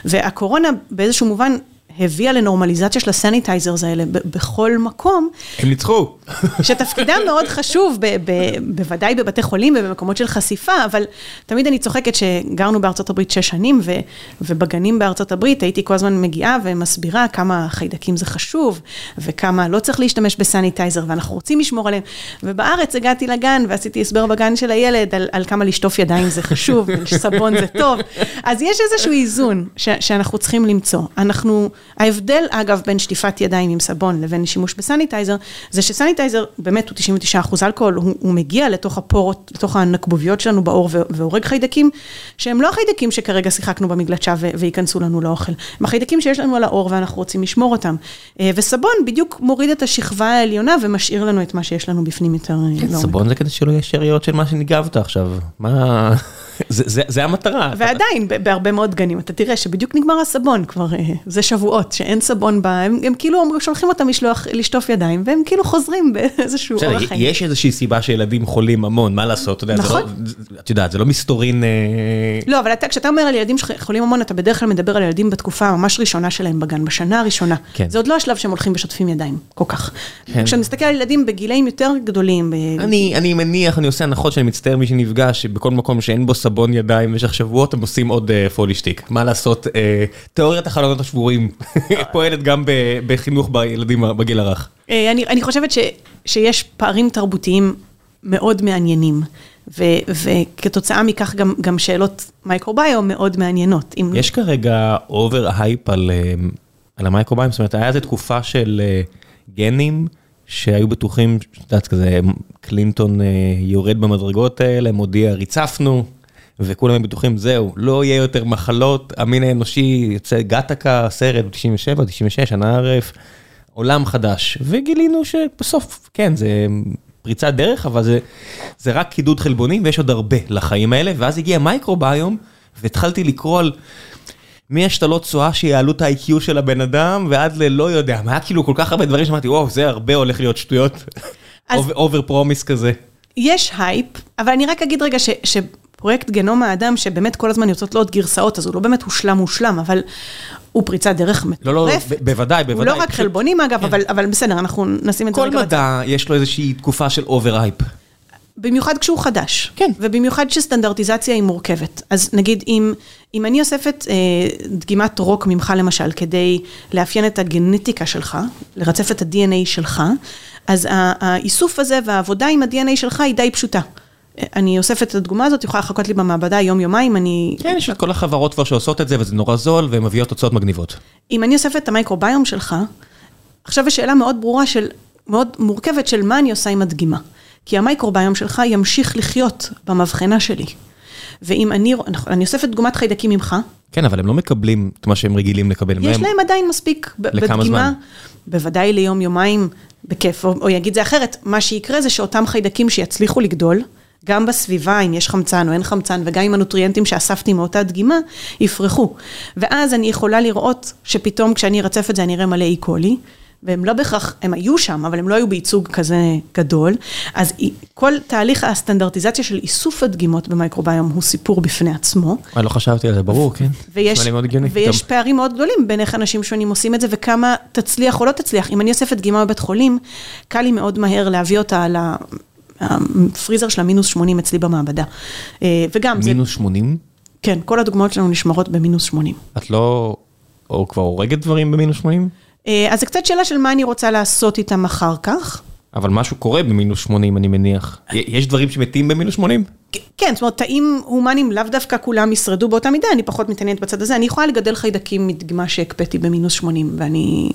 והקורונה באיזשהו מובן, הביאה לנורמליזציה של ה sanitizers האלה בכל מקום. הם ניצחו. שתפקידם מאוד חשוב, בוודאי בבתי חולים ובמקומות של חשיפה, אבל תמיד אני צוחקת שגרנו בארצות הברית שש שנים, ו- ובגנים בארצות הברית הייתי כל הזמן מגיעה ומסבירה כמה חיידקים זה חשוב, וכמה לא צריך להשתמש ב sanitizer, ואנחנו רוצים לשמור עליהם. ובארץ הגעתי לגן ועשיתי הסבר בגן של הילד על, על כמה לשטוף ידיים זה חשוב, *laughs* וסבון זה טוב. אז יש איזשהו איזון ש- שאנחנו צריכים למצוא. אנחנו, ההבדל אגב בין שטיפת ידיים עם סבון לבין שימוש ב sanitizer, זה ש sanitizer באמת הוא 99 אחוז אלכוהול, הוא, הוא מגיע לתוך ה pores, לתוך הנקבוביות שלנו בעור והורג חיידקים, שהם לא החיידקים שכרגע שיחקנו במגלשה וייכנסו לנו לאוכל, הם החיידקים שיש לנו על העור ואנחנו רוצים לשמור אותם. אה, וסבון בדיוק מוריד את השכבה העליונה ומשאיר לנו את מה שיש לנו בפנים יותר כן, לעומק. סבון זה כדי שלא יהיה שאריות של מה שניגבת עכשיו. מה... זה, זה, זה המטרה. ועדיין, בהרבה מאוד גנים, אתה תראה שבדיוק נגמר הסבון כבר, אה, זה שבועות, שאין סבון בה, הם, הם כאילו שולחים אותם לשלוח, לשטוף ידיים, והם כאילו חוזרים *laughs* באיזשהו אורח חיים. יש איזושהי סיבה שילדים חולים המון, מה לעשות, אתה יודע, נכון. זה לא, את יודעת, זה לא מסתורין... אה, לא, אבל אתה, כשאתה אומר על ילדים שחולים המון, אתה בדרך כלל מדבר על ילדים בתקופה הממש ראשונה שלהם בגן, בשנה הראשונה. כן. זה עוד לא השלב שהם הולכים ושוטפים ידיים, כל כך. כן. כשאני מסתכל על ילדים בגילאים יותר גדולים... ב... אני, אני מניח, אני עושה הנחות שאני מצטער מי שנפגש, שבכל מקום שאין בו סבון ידיים במשך שבועות, הם עושים עוד פולישטיק. מה לעשות, תיאוריית החלונות השבורים *laughs* פועלת גם בחינוך בילדים בגיל הרך. אני, אני חושבת שיש פערים תרבותיים מאוד מעניינים. ו, וכתוצאה מכך גם, גם שאלות מייקרוביום מאוד מעניינות. יש כרגע over hype על, על המייקרוביום, זאת אומרת, היה איזו תקופה של גנים שהיו בטוחים, את יודעת, כזה קלינטון יורד במדרגות האלה, מודיע, ריצפנו, וכולם בטוחים, זהו, לא יהיה יותר מחלות, המין האנושי יוצא גאטקה, סרט, 97, 96, שנה erf, עולם חדש. וגילינו שבסוף, כן, זה פריצת דרך, אבל זה, זה רק קידוד חלבונים, ויש עוד הרבה לחיים האלה, ואז הגיע מייקרוביום, והתחלתי לקרוא על... מהשתלות צואה שיעלו את ה-IQ של הבן אדם, ועד ללא יודע, היה כאילו כל כך הרבה דברים שאמרתי, וואו, זה הרבה הולך להיות שטויות, over promise כזה. יש הייפ, אבל אני רק אגיד רגע ש... פרויקט גנום האדם, שבאמת כל הזמן יוצאות לו עוד גרסאות, אז הוא לא באמת הושלם מושלם, אבל הוא פריצת דרך מטורף. לא, לא, בוודאי, בוודאי. הוא לא רק חלבונים אגב, כן. אבל בסדר, אנחנו נשים את זה רגע. כל מדע יש לו איזושהי תקופה של over-hype. במיוחד כשהוא חדש. כן. ובמיוחד שסטנדרטיזציה היא מורכבת. אז נגיד, אם, אם אני אוספת אה, דגימת רוק ממך למשל, כדי לאפיין את הגנטיקה שלך, לרצף את ה-DNA שלך, אז האיסוף הזה והעבודה עם ה-DNA שלך היא די פשוטה. אני אוספת את הדגימה הזאת, יכולה לחכות לי במעבדה יום-יומיים, אני... כן, יש את כל החברות כבר שעושות את זה, וזה נורא זול, והן מביאות תוצאות מגניבות. אם אני אוספת את המייקרוביום שלך, עכשיו יש שאלה מאוד ברורה של, מאוד מורכבת של מה אני עושה עם הדגימה. כי המייקרוביום שלך ימשיך לחיות במבחנה שלי. ואם אני, אני אוספת דגומת חיידקים ממך... כן, אבל הם לא מקבלים את מה שהם רגילים לקבל. יש להם עדיין מספיק לכמה בדגימה. זמן? בוודאי ליום-יומיים, בכיף. או, או יגיד זה אחרת, מה שיקרה זה שאותם חיידקים שיצליחו לגדול, גם בסביבה, אם יש חמצן או אין חמצן, וגם עם הנוטריאנטים שאספתי מאותה דגימה, יפרחו. ואז אני יכולה לראות שפתאום כשאני ארצף את זה, אני אראה מלא אי-קולי, והם לא בהכרח, הם היו שם, אבל הם לא היו בייצוג כזה גדול. אז כל תהליך הסטנדרטיזציה של איסוף הדגימות במייקרוביום הוא סיפור בפני עצמו. אני לא חשבתי על זה, ברור, כן. ויש, ויש פערים מאוד גדולים בין איך אנשים שונים עושים את זה, וכמה תצליח או לא תצליח. אם אני אוספת דגימה בבית חולים, קל לי מאוד מהר להביא אותה הפריזר של המינוס 80 אצלי במעבדה. אה, וגם זה... מינוס 80? כן, כל הדוגמאות שלנו נשמרות במינוס 80. את לא... או כבר הורגת דברים במינוס 80? אה, אז זה קצת שאלה של מה אני רוצה לעשות איתם אחר כך. אבל משהו קורה במינוס 80, אני מניח. יש דברים שמתים במינוס 80? כן, זאת אומרת, תאים הומניים לאו דווקא כולם ישרדו באותה מידה, אני פחות מתעניינת בצד הזה. אני יכולה לגדל חיידקים מדגימה שהקפאתי במינוס 80, ואני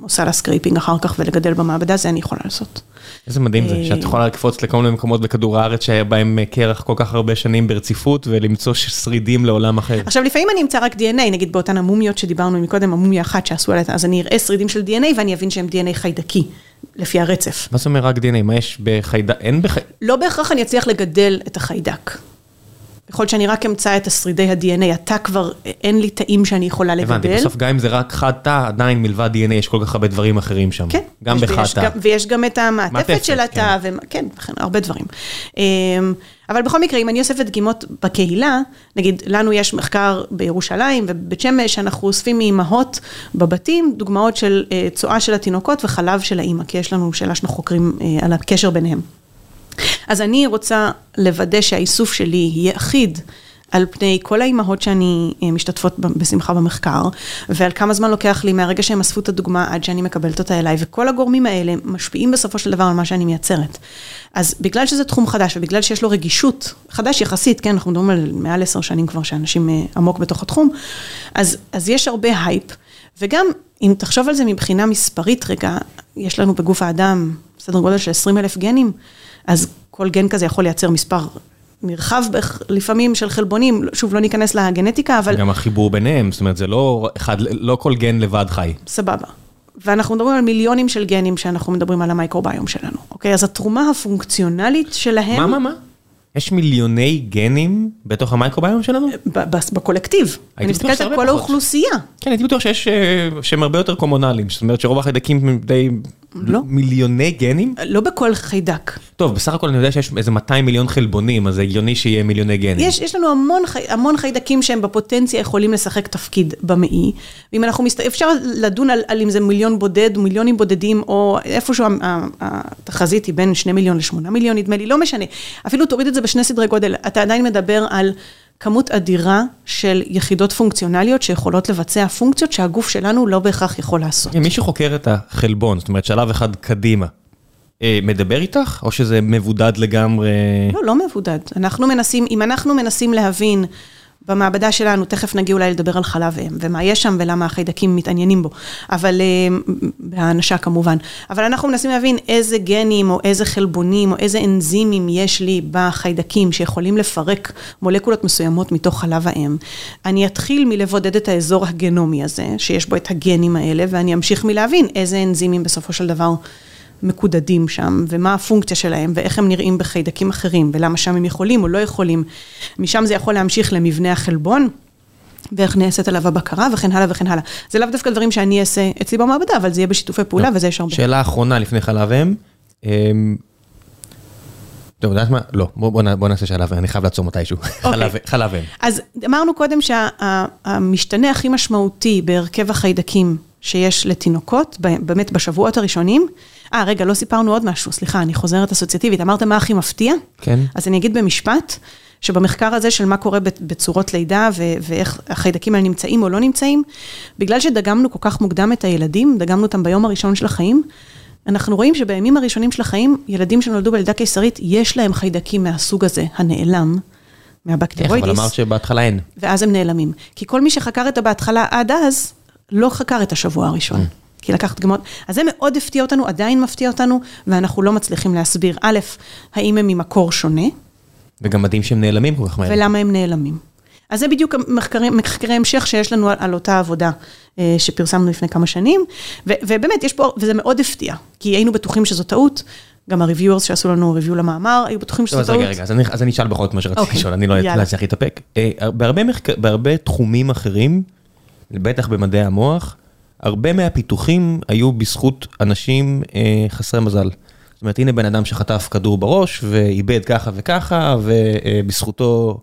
עושה לה scraping אחר כך ולגדל במעבדה, זה אני יכולה לעשות. איזה מדהים זה, שאת יכולה לקפוץ לכל מיני מקומות בכדור הארץ שהיה בהם קרח כל כך הרבה שנים ברציפות ולמצוא שרידים לעולם אחר. עכשיו לפעמים אני אמצא רק DNA, נגיד באותן המומיות שדיברנו מקודם, המומיה אחת שעשו עליה, אז אני אראה שרידים של DNA ואני אבין שהם DNA חיידקי, לפי הרצף. מה זאת אומרת רק DNA? מה יש בחיידק? אין בחיידק? לא בהכרח אני אצליח לגדל את החיידק. יכול להיות שאני רק אמצא את השרידי ה-DNA, התא כבר, אין לי תאים שאני יכולה לגדל. הבנתי, בסוף גם אם זה רק חד תא, עדיין מלבד DNA יש כל כך הרבה דברים אחרים שם. כן. גם בחד תא. ויש גם את המעטפת של התא, כן, כן, הרבה דברים. אמ, אבל בכל מקרה, אם אני אוספת דגימות בקהילה, נגיד, לנו יש מחקר בירושלים ובבית שמש, אנחנו אוספים מאימהות בבתים, דוגמאות של אה, צואה של התינוקות וחלב של האימא, כי יש לנו שאלה שאנחנו חוקרים אה, על הקשר ביניהם. אז אני רוצה לוודא שהאיסוף שלי יהיה אחיד. על פני כל האימהות שאה, משתתפות בשמחה במחקר, ועל כמה זמן לוקח לי מהרגע שהם אספו את הדגימה עד שאני מקבלת אותה אליי, וכל הגורמים האלה משפיעים בסופו של דבר על מה שאני מייצרת. אז בגלל שזה תחום חדש, ובגלל שיש לו רגישות, חדש יחסית, כן, אנחנו מדברים על מעל עשר שנים כבר שאנשים אה, עמוק בתוך התחום, אז, אז יש הרבה הייפ, וגם אם תחשוב על זה מבחינה מספרית רגע, יש לנו בגוף האדם סדר גודל של 20 אלף גנים, אז כל גן כזה יכול לייצר מספר נרחב לפעמים של חלבונים, שוב, לא ניכנס לגנטיקה, אבל... גם החיבור ביניהם, זאת אומרת, זה לא אחד, לא כל גן לבד חי. סבבה. ואנחנו מדברים על מיליונים של גנים שאנחנו מדברים על המייקרוביום שלנו, אוקיי? אז התרומה הפונקציונלית שלהם... מה, מה, מה? יש מיליוני גנים בתוך המייקרוביום שלנו? בקולקטיב. אני מסתכלת על כל האוכלוסייה. כן, הייתי בטוח שיש, אה, שהם הרבה יותר קומונליים, זאת אומרת שרוב החיידקים הם די לא. מיליוני גנים? לא בכל חיידק. טוב, בסך הכל אני יודע שיש איזה 200 מיליון חלבונים, אז זה הגיוני שיהיה מיליוני גנים. יש, יש לנו המון, חיידקים שהם בפוטנציה יכולים לשחק תפקיד במעי, ואם אנחנו מסת... אפשר לדון על, על אם זה מיליון בודד, מיליונים בודדים, או איפשהו התחזית היא בין 2 מיליון ל-8 מיליון, נדמה לי, לא משנה. אפילו תוריד את זה בשני סדרי גודל, אתה עדיין מדבר על... כמות אדירה של יחידות פונקציונליות שיכולות לבצע פונקציות שהגוף שלנו לא בהכרח יכול לעשות. מי שחוקר את החלבון, זאת אומרת שלב אחד קדימה, אה, מדבר איתך או שזה מבודד לגמרי? לא, לא מבודד. אנחנו מנסים, אם אנחנו מנסים להבין במעבדה שלנו, תכף נגיע אולי לדבר על חלב אם, ומה יש שם ולמה החיידקים מתעניינים בו, אבל, אה, בהאנשה כמובן, אבל אנחנו מנסים להבין איזה גנים או איזה חלבונים או איזה אנזימים יש לי בחיידקים שיכולים לפרק מולקולות מסוימות מתוך חלב האם. אני אתחיל מלבודד את האזור הגנומי הזה, שיש בו את הגנים האלה, ואני אמשיך מלהבין איזה אנזימים בסופו של דבר מקודדים שם, ומה הפונקציה שלהם, ואיך הם נראים בחיידקים אחרים, ולמה שם הם יכולים או לא יכולים. משם זה יכול להמשיך למבנה החלבון. ואיך נעשית עליו הבקרה וכן הלאה וכן הלאה. זה לאו דווקא דברים שאני אעשה אצלי במעבדה, אבל זה יהיה בשיתופי פעולה וזה יש הרבה. שאלה אחרונה לפני חלב אם. אמ, טוב, יודעת מה? לא, בוא נעשה שלב, אני חייב לעצור מתישהו. אוקיי. חלב אם. אז אמרנו קודם שהמשתנה הכי משמעותי בהרכב החיידקים שיש לתינוקות, באמת בשבועות הראשונים, אה, רגע, לא סיפרנו עוד משהו, סליחה, אני חוזרת אסוציאטיבית. אמרת מה הכי מפתיע? כן. אז אני אגיד במשפט, שבמחקר הזה של מה קורה בצורות לידה ואיך החיידקים האלה נמצאים או לא נמצאים, בגלל שדגמנו כל כך מוקדם את הילדים, דגמנו אותם ביום הראשון של החיים, אנחנו רואים שבימים הראשונים של החיים, ילדים שנולדו בלידה קיסרית, יש להם חיידקים מהסוג הזה, הנעלם, מהבקטרוידיס. איך, אבל אמרת שבהתחלה אין. ואז הם נעלמים. כי כל מי שחקר את הבהתחלה עד אז, לא חקר את השבוע הראשון. Mm. כי לקחת דגימות, אז זה מאוד הפתיע אותנו, עדיין מפתיע אותנו, ואנחנו לא מצליחים להסביר, א', האם הם ממקור שונה. וגם מדהים שהם נעלמים כל כך מהר. ולמה הם נעלמים. אז זה בדיוק מחקרי, מחקרי המשך שיש לנו על, על אותה עבודה אה, שפרסמנו לפני כמה שנים, ו, ובאמת יש פה, וזה מאוד הפתיע, כי היינו בטוחים שזו טעות, גם ה-reviewers שעשו לנו review למאמר, היו בטוחים שזו טעות. אז רגע, רגע, אז אני, אז אני אשאל בכל זאת מה שרציתי אוקיי, לשאול, אני לא אצליח להתאפק. אה, בהרבה, בהרבה תחומים אחרים, בטח במדעי המוח, הרבה מהפיתוחים היו בזכות אנשים אה, חסרי מזל. זאת אומרת, הנה בן אדם שחטף כדור בראש ואיבד ככה וככה, ובזכותו...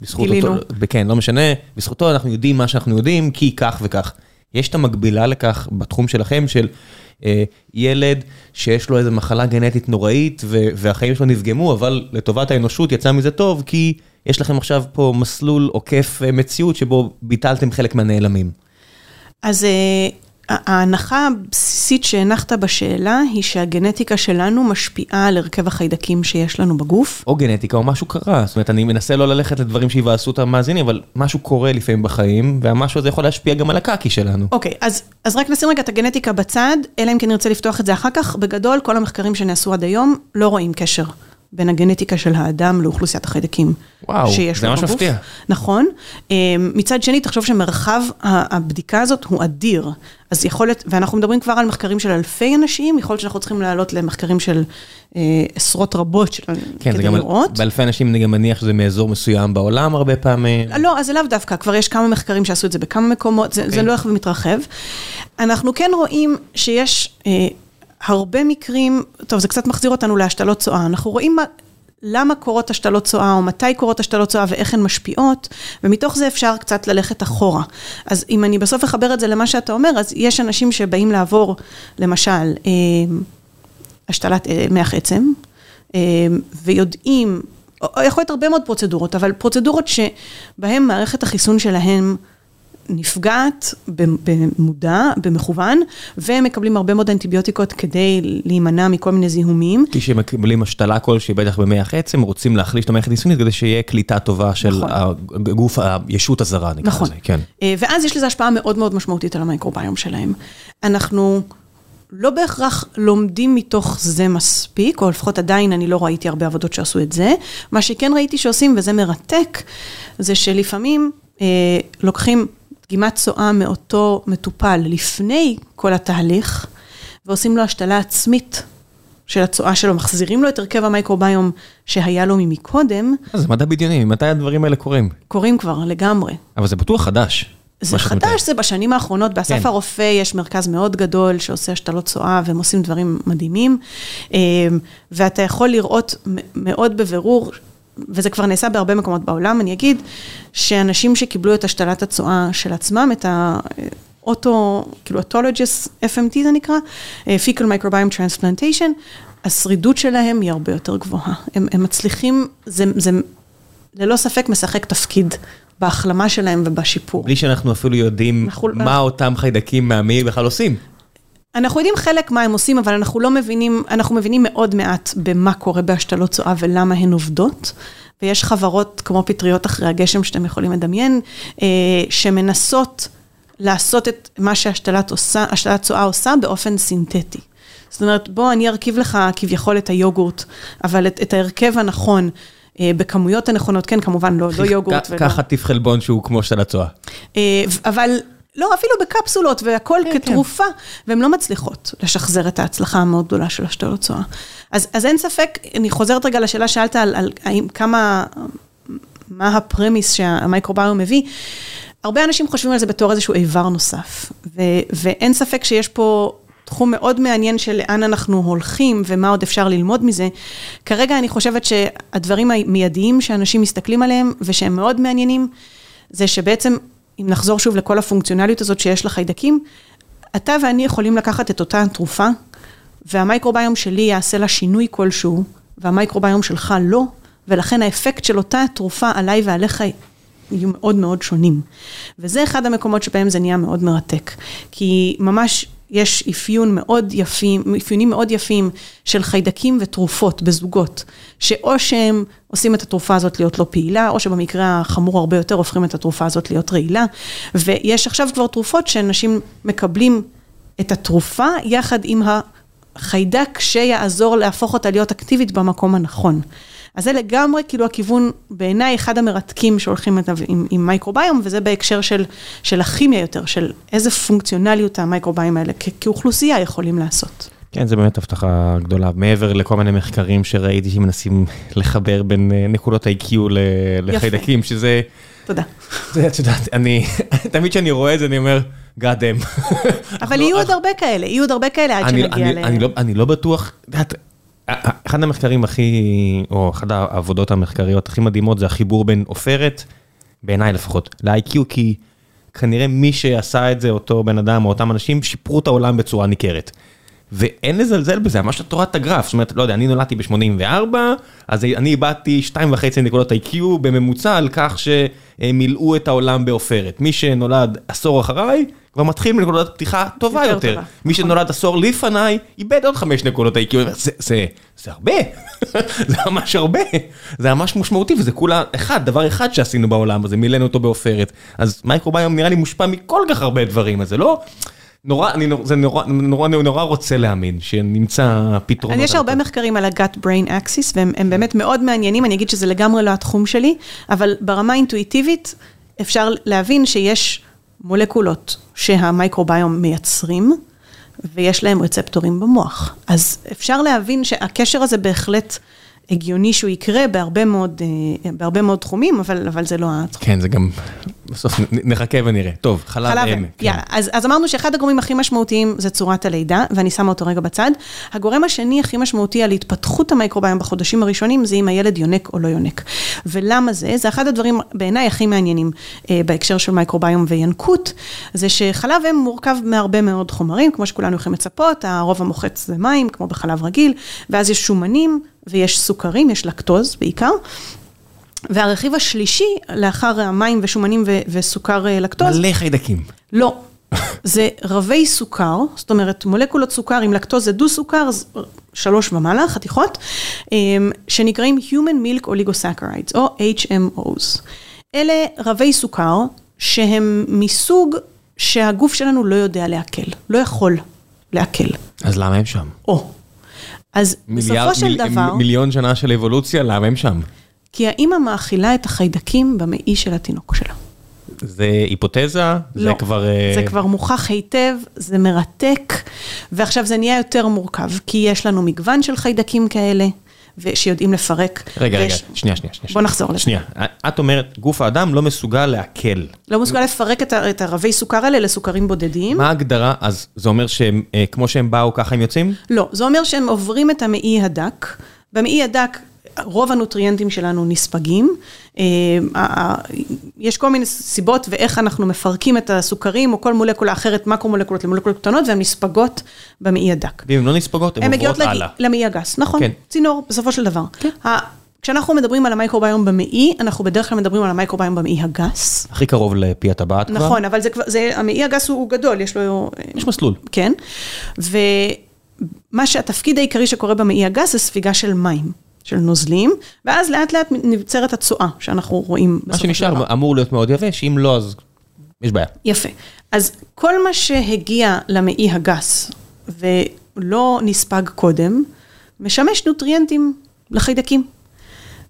בזכות גילינו. אותו, כן, לא משנה, בזכותו אנחנו יודעים מה שאנחנו יודעים, כי כך וכך. יש את המקבילה לכך בתחום שלכם, של אה, ילד שיש לו איזו מחלה גנטית נוראית, והחיים שלו נפגמו, אבל לטובת האנושות יצא מזה טוב, כי יש לכם עכשיו פה מסלול עוקף אה, מציאות שבו ביטלתם חלק מהנעלמים. אז אה, ההנחה הבסיסית שהנחת בשאלה היא שהגנטיקה שלנו משפיעה על הרכב החיידקים שיש לנו בגוף. או גנטיקה או משהו קרה, זאת אומרת, אני מנסה לא ללכת לדברים שיבאסו את המאזינים, אבל משהו קורה לפעמים בחיים, והמשהו הזה יכול להשפיע גם על הקקי שלנו. אוקיי, אז, אז רק נשים רגע את הגנטיקה בצד, אלא אם כן נרצה לפתוח את זה אחר כך. בגדול, כל המחקרים שנעשו עד היום לא רואים קשר בין הגנטיקה של האדם לאוכלוסיית החיידקים וואו, שיש זה ממש בגוף. מפתיע. נכון. אה, מצד שני, תחשוב שמרחב הבדיקה הזאת הוא אדיר. אז יכול להיות, ואנחנו מדברים כבר על מחקרים של אלפי אנשים, יכול להיות שאנחנו צריכים לעלות למחקרים של אה, עשרות רבות של, כן, זה כדי גם, לראות. באלפי אנשים אני גם מניח שזה מאזור מסוים בעולם הרבה פעמים. לא, אז זה לאו דווקא, כבר יש כמה מחקרים שעשו את זה בכמה מקומות, זה, okay. זה אוקיי. לא הולך ומתרחב. אנחנו כן רואים שיש אה, הרבה מקרים, טוב, זה קצת מחזיר אותנו להשתלות צואה, אנחנו רואים מה... למה קורות השתלות צואה, או מתי קורות השתלות צואה ואיך הן משפיעות, ומתוך זה אפשר קצת ללכת אחורה. אז אם אני בסוף אחבר את זה למה שאתה אומר, אז יש אנשים שבאים לעבור, למשל, אה, השתלת אה, מח עצם, אה, ויודעים, או או יכול להיות הרבה מאוד פרוצדורות, אבל פרוצדורות שבהן מערכת החיסון שלהם נפגעת במודע, במכוון, והם מקבלים הרבה מאוד אנטיביוטיקות כדי להימנע מכל מיני זיהומים. כי כשהם מקבלים השתלה כלשהי, בטח במח עצם, רוצים להחליש את המערכת החיסונית כדי שיהיה קליטה טובה של נכון. הגוף, הישות הזרה, נקרא נכון. לזה, כן. אה, ואז יש לזה השפעה מאוד מאוד משמעותית על המייקרוביום שלהם. אנחנו לא בהכרח לומדים מתוך זה מספיק, או לפחות עדיין אני לא ראיתי הרבה עבודות שעשו את זה. מה שכן ראיתי שעושים, וזה מרתק, זה שלפעמים אה, לוקחים דגימת צואה מאותו מטופל לפני כל התהליך, ועושים לו השתלה עצמית של הצואה שלו, מחזירים לו את הרכב המייקרוביום שהיה לו ממקודם, אה, זה מדע בדיוני, ממתי הדברים האלה קורים? קורים כבר לגמרי. אבל זה בטוח חדש. זה. חדש, זה בשנים האחרונות, באסף כן. הרופא יש מרכז מאוד גדול שעושה השתלות צואה והם עושים דברים מדהימים. אה, ואתה יכול לראות מאוד בבירור, וזה כבר נעשה בהרבה מקומות בעולם, אני אגיד, שאנשים שקיבלו את השתלת הצואה של עצמם, את האוטו, כאילו אוטולוג'ס FMT זה נקרא, fecal microbiome transplantation, השרידות שלהם היא הרבה יותר גבוהה. הם, הם מצליחים, זה, זה ללא ספק משחק תפקיד בהחלמה שלהם ובשיפור. בלי שאנחנו אפילו יודעים אנחנו- מה אותם חיידקים מהמעי בכלל עושים. אנחנו יודעים חלק מה הם עושים, אבל אנחנו לא מבינים, אנחנו מבינים מאוד מעט במה קורה בהשתלות צואה ולמה הן עובדות. ויש חברות כמו פטריות אחרי הגשם שאתם יכולים לדמיין, אה, שמנסות לעשות את מה שהשתלת עושה, השתלת צואה עושה באופן סינתטי. זאת אומרת, בוא אני ארכיב לך כביכול את היוגורט, אבל את, את ההרכב הנכון, אה, בכמויות הנכונות, כן, כמובן, לא, לא יוגורט. קח חטיף חלבון שהוא כמו של הצואה. אה, אבל לא, אפילו בקפסולות והכל כן, כתרופה, והן לא מצליחות לשחזר את ההצלחה המאוד גדולה של השתלות צואה. אז, אז אין ספק, אני חוזרת רגע לשאלה שאלת על, על האם, כמה, מה הפרמיס שהמייקרוביום מביא. הרבה אנשים חושבים על זה בתור איזשהו איבר נוסף, ו, ואין ספק שיש פה תחום מאוד מעניין של לאן אנחנו הולכים ומה עוד אפשר ללמוד מזה. כרגע אני חושבת שהדברים המיידיים שאנשים מסתכלים עליהם ושהם מאוד מעניינים, זה שבעצם, אם נחזור שוב לכל הפונקציונליות הזאת שיש לחיידקים, אתה ואני יכולים לקחת את אותה תרופה, והמייקרוביום שלי יעשה לה שינוי כלשהו, והמייקרוביום שלך לא, ולכן האפקט של אותה תרופה עליי ועליך יהיו מאוד מאוד שונים. וזה אחד המקומות שבהם זה נהיה מאוד מרתק. כי ממש יש אפיון מאוד יפים, אפיונים מאוד יפים של חיידקים ותרופות בזוגות, שאו שהם עושים את התרופה הזאת להיות לא פעילה, או שבמקרה החמור הרבה יותר הופכים את התרופה הזאת להיות רעילה. ויש עכשיו כבר תרופות שאנשים מקבלים את התרופה יחד עם החיידק שיעזור להפוך אותה להיות אקטיבית במקום הנכון. אז זה לגמרי כאילו הכיוון, בעיניי, אחד המרתקים שהולכים אליו עם, עם מייקרוביום, וזה בהקשר של, של הכימיה יותר, של איזה פונקציונליות המייקרוביום האלה כ- כאוכלוסייה יכולים לעשות. כן, זה באמת הבטחה גדולה, מעבר לכל מיני מחקרים שראיתי שמנסים *laughs* לחבר בין אה, נקודות ה-IQ לחיידקים, שזה, תודה. זה, את יודעת, אני, *laughs* תמיד כשאני רואה את זה אני אומר, God damn. אבל יהיו עוד הרבה כאלה, יהיו עוד הרבה כאלה עד אני, שנגיע ל... לא, אני לא בטוח, את יודעת, אחד המחקרים הכי, או אחת העבודות המחקריות הכי מדהימות זה החיבור בין עופרת, בעיניי לפחות, ל-IQ, כי כנראה מי שעשה את זה, אותו בן אדם או אותם אנשים, שיפרו את העולם בצורה ניכרת. ואין לזלזל בזה, ממש לתורת הגרף, זאת אומרת, לא יודע, אני נולדתי ב-84, אז אני איבדתי 2.5 נקודות IQ בממוצע על כך שמילאו את העולם בעופרת. מי שנולד עשור אחריי, כבר מתחיל מנקודת פתיחה טובה יותר יותר. טובה, מי נכון. שנולד עשור לפניי, איבד עוד 5 נקודות IQ. זה, זה, זה הרבה, *laughs* זה ממש הרבה, זה ממש משמעותי, וזה כולה אחד, דבר אחד שעשינו בעולם הזה, מילאנו אותו בעופרת. אז מייקרוביום נראה לי מושפע מכל כך הרבה דברים, אז זה לא... נורא, אני נורא, זה נורא, נורא, נורא רוצה להאמין שנמצא פתרונות. יש הרבה מחקרים על ה-gut brain axis, והם באמת מאוד מעניינים, אני אגיד שזה לגמרי לא התחום שלי, אבל ברמה אינטואיטיבית אפשר להבין שיש מולקולות שהמייקרוביום מייצרים, ויש להם רצפטורים במוח. אז אפשר להבין שהקשר הזה בהחלט... הגיוני שהוא יקרה בהרבה מאוד, אה, בהרבה מאוד תחומים, אבל, אבל זה לא התחום. כן, זה גם, בסוף נחכה ונראה. טוב, חלב חלב אם. אם, יאללה. אז, אז אמרנו שאחד הגורמים הכי משמעותיים זה צורת הלידה, ואני שמה אותו רגע בצד. הגורם השני הכי משמעותי על התפתחות המייקרוביום בחודשים הראשונים, זה אם הילד יונק או לא יונק. ולמה זה? זה אחד הדברים בעיניי הכי מעניינים אה, בהקשר של מייקרוביום וינקות, זה שחלב אם מורכב מהרבה מאוד חומרים, כמו שכולנו יכולים לצפות, הרוב המוחץ זה מים, כמו בחלב רגיל, ואז יש שומנים. ויש סוכרים, יש לקטוז בעיקר. והרכיב השלישי, לאחר המים ושומנים ו- וסוכר אה, לקטוז... מלא חיידקים. לא. זה רבי סוכר, זאת אומרת מולקולות סוכר עם לקטוז זה דו-סוכר, שלוש ומעלה, חתיכות, אמ, שנקראים Human Milk Oligosaccharides, או HMOs. אלה רבי סוכר שהם מסוג שהגוף שלנו לא יודע לעכל, לא יכול לעכל. אז למה הם שם? או. אז בסופו של מיל, דבר... מיליון שנה של אבולוציה, למה הם שם? כי האימא מאכילה את החיידקים במעי של התינוק שלה. זה היפותזה? לא, זה כבר... זה כבר מוכח היטב, זה מרתק, ועכשיו זה נהיה יותר מורכב, כי יש לנו מגוון של חיידקים כאלה. ושיודעים לפרק. רגע, ויש... רגע, שנייה, שנייה, שנייה. בוא נחזור לזה. שנייה, את אומרת, גוף האדם לא מסוגל לעכל. לא מסוגל לפרק את, את הרבי סוכר האלה לסוכרים בודדים. מה ההגדרה? אז זה אומר שכמו שהם באו, ככה הם יוצאים? לא, זה אומר שהם עוברים את המעי הדק. במעי הדק רוב הנוטריאנטים שלנו נספגים. יש כל מיני סיבות ואיך אנחנו מפרקים את הסוכרים, או כל מולקולה אחרת, מקרו-מולקולות למולקולות קטנות, והן נספגות במעי הדק. ואם הן לא נספגות, הן עוברות הלאה. הן מגיעות למעי הגס, נכון, כן. צינור, בסופו של דבר. כן. כשאנחנו מדברים על המייקרוביום במעי, אנחנו בדרך כלל מדברים על המייקרוביום במעי הגס. הכי קרוב לפי הטבעת כבר. נכון, אבל זה כבר, זה, המעי הגס הוא גדול, יש לו... יש מסלול. כן, ומה שהתפקיד העיקרי שקורה במעי הגס זה ספיגה של מים. של נוזלים, ואז לאט לאט נבצרת הצואה שאנחנו רואים בסופו של דבר. מה שנשאר אמור להיות מאוד יבש, אם לא אז יש בעיה. יפה. אז כל מה שהגיע למעי הגס ולא נספג קודם, משמש נוטריאנטים לחיידקים.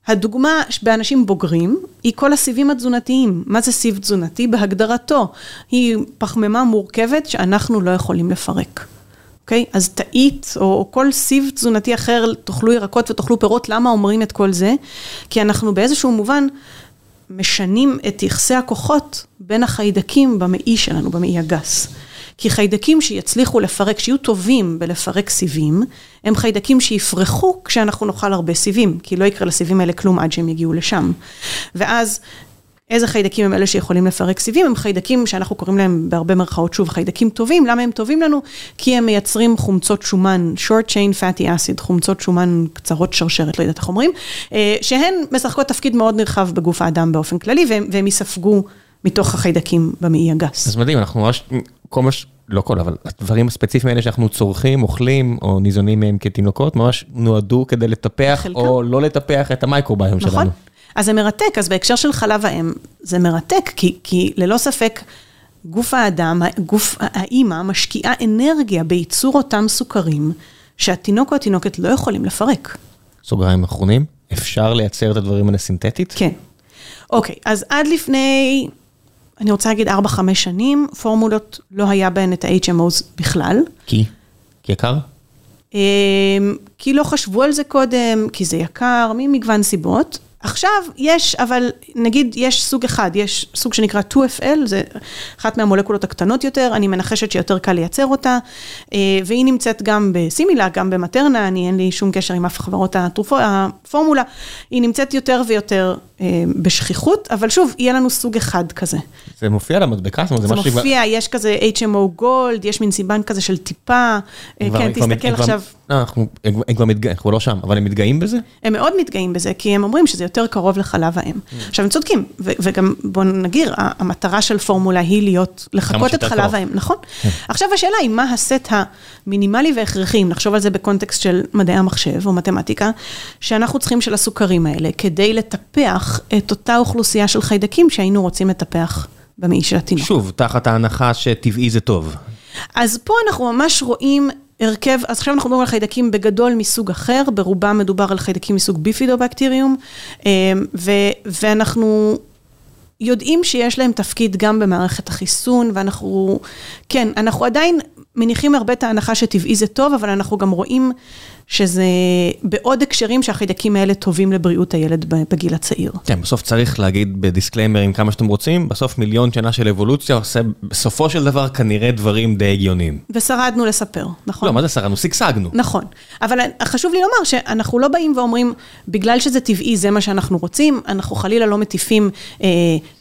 הדוגמה באנשים בוגרים היא כל הסיבים התזונתיים. מה זה סיב תזונתי? בהגדרתו היא פחמימה מורכבת שאנחנו לא יכולים לפרק. אוקיי? Okay, אז תאית, או כל סיב תזונתי אחר, תאכלו ירקות ותאכלו פירות, למה אומרים את כל זה? כי אנחנו באיזשהו מובן משנים את יחסי הכוחות בין החיידקים במעי שלנו, במעי הגס. כי חיידקים שיצליחו לפרק, שיהיו טובים בלפרק סיבים, הם חיידקים שיפרחו כשאנחנו נאכל הרבה סיבים, כי לא יקרה לסיבים האלה כלום עד שהם יגיעו לשם. ואז איזה חיידקים הם אלה שיכולים לפרק סיבים? הם חיידקים שאנחנו קוראים להם בהרבה מרכאות, שוב, חיידקים טובים. למה הם טובים לנו? כי הם מייצרים חומצות שומן, short chain fatty acid, חומצות שומן קצרות שרשרת, לא יודעת איך אומרים, שהן משחקות תפקיד מאוד נרחב בגוף האדם באופן כללי, והם, והם יספגו מתוך החיידקים במעי הגס. אז מדהים, אנחנו ממש, כל מה ש... לא כל, אבל הדברים הספציפיים האלה שאנחנו צורכים, אוכלים או ניזונים מהם כתינוקות, ממש נועדו כדי לטפח חלקם. או לא לטפח את המייקרוביום נכון. שלנו. אז זה מרתק, אז בהקשר של חלב האם, זה מרתק, כי, כי ללא ספק, גוף האדם, גוף האימא, משקיעה אנרגיה בייצור אותם סוכרים, שהתינוק או התינוקת לא יכולים לפרק. סוגריים אחרונים, אפשר לייצר את הדברים האלה סינתטית? כן. אוקיי, אז עד לפני, אני רוצה להגיד 4-5 שנים, פורמולות לא היה בהן את ה-HMOs בכלל. כי? כי יקר? כי לא חשבו על זה קודם, כי זה יקר, ממגוון סיבות. עכשיו יש, אבל נגיד יש סוג אחד, יש סוג שנקרא 2FL, זה אחת מהמולקולות הקטנות יותר, אני מנחשת שיותר קל לייצר אותה, והיא נמצאת גם בסימילה, גם במטרנה, אני אין לי שום קשר עם אף חברות התרופות, הפורמולה, היא נמצאת יותר ויותר בשכיחות, אבל שוב, יהיה לנו סוג אחד כזה. זה מופיע על המדבקה? זאת אומרת, זה מופיע, שכבר... יש כזה HMO גולד, יש מין סימן כזה של טיפה, כן, תסתכל עכשיו. לא, אנחנו, הם, הם כבר מתגאים, אנחנו לא שם, אבל הם מתגאים בזה? הם מאוד מתגאים בזה, כי הם אומרים שזה יותר קרוב לחלב האם. Mm. עכשיו, הם צודקים, ו- וגם בואו נגיר, המטרה של פורמולה היא להיות, לחקות את חלב האם, נכון? כן. עכשיו השאלה היא, מה הסט המינימלי והכרחי, אם נחשוב על זה בקונטקסט של מדעי המחשב או מתמטיקה, שאנחנו צריכים של הסוכרים האלה, כדי לטפח את אותה אוכלוסייה של חיידקים שהיינו רוצים לטפח במעי של התינוק. שוב, תחת ההנחה שטבעי זה טוב. אז פה אנחנו ממש רואים הרכב, אז עכשיו אנחנו מדברים על חיידקים בגדול מסוג אחר, ברובם מדובר על חיידקים מסוג ביפידובקטריום, ואנחנו יודעים שיש להם תפקיד גם במערכת החיסון, ואנחנו, כן, אנחנו עדיין מניחים הרבה את ההנחה שטבעי זה טוב, אבל אנחנו גם רואים שזה בעוד הקשרים שהחיידקים האלה טובים לבריאות הילד בגיל הצעיר. כן, בסוף צריך להגיד בדיסקליימרים כמה שאתם רוצים, בסוף מיליון שנה של אבולוציה עושה בסופו של דבר כנראה דברים די הגיוניים. ושרדנו לספר, נכון? לא, מה זה שרדנו? שגשגנו. נכון, אבל חשוב לי לומר שאנחנו לא באים ואומרים, בגלל שזה טבעי זה מה שאנחנו רוצים, אנחנו חלילה לא מטיפים אה,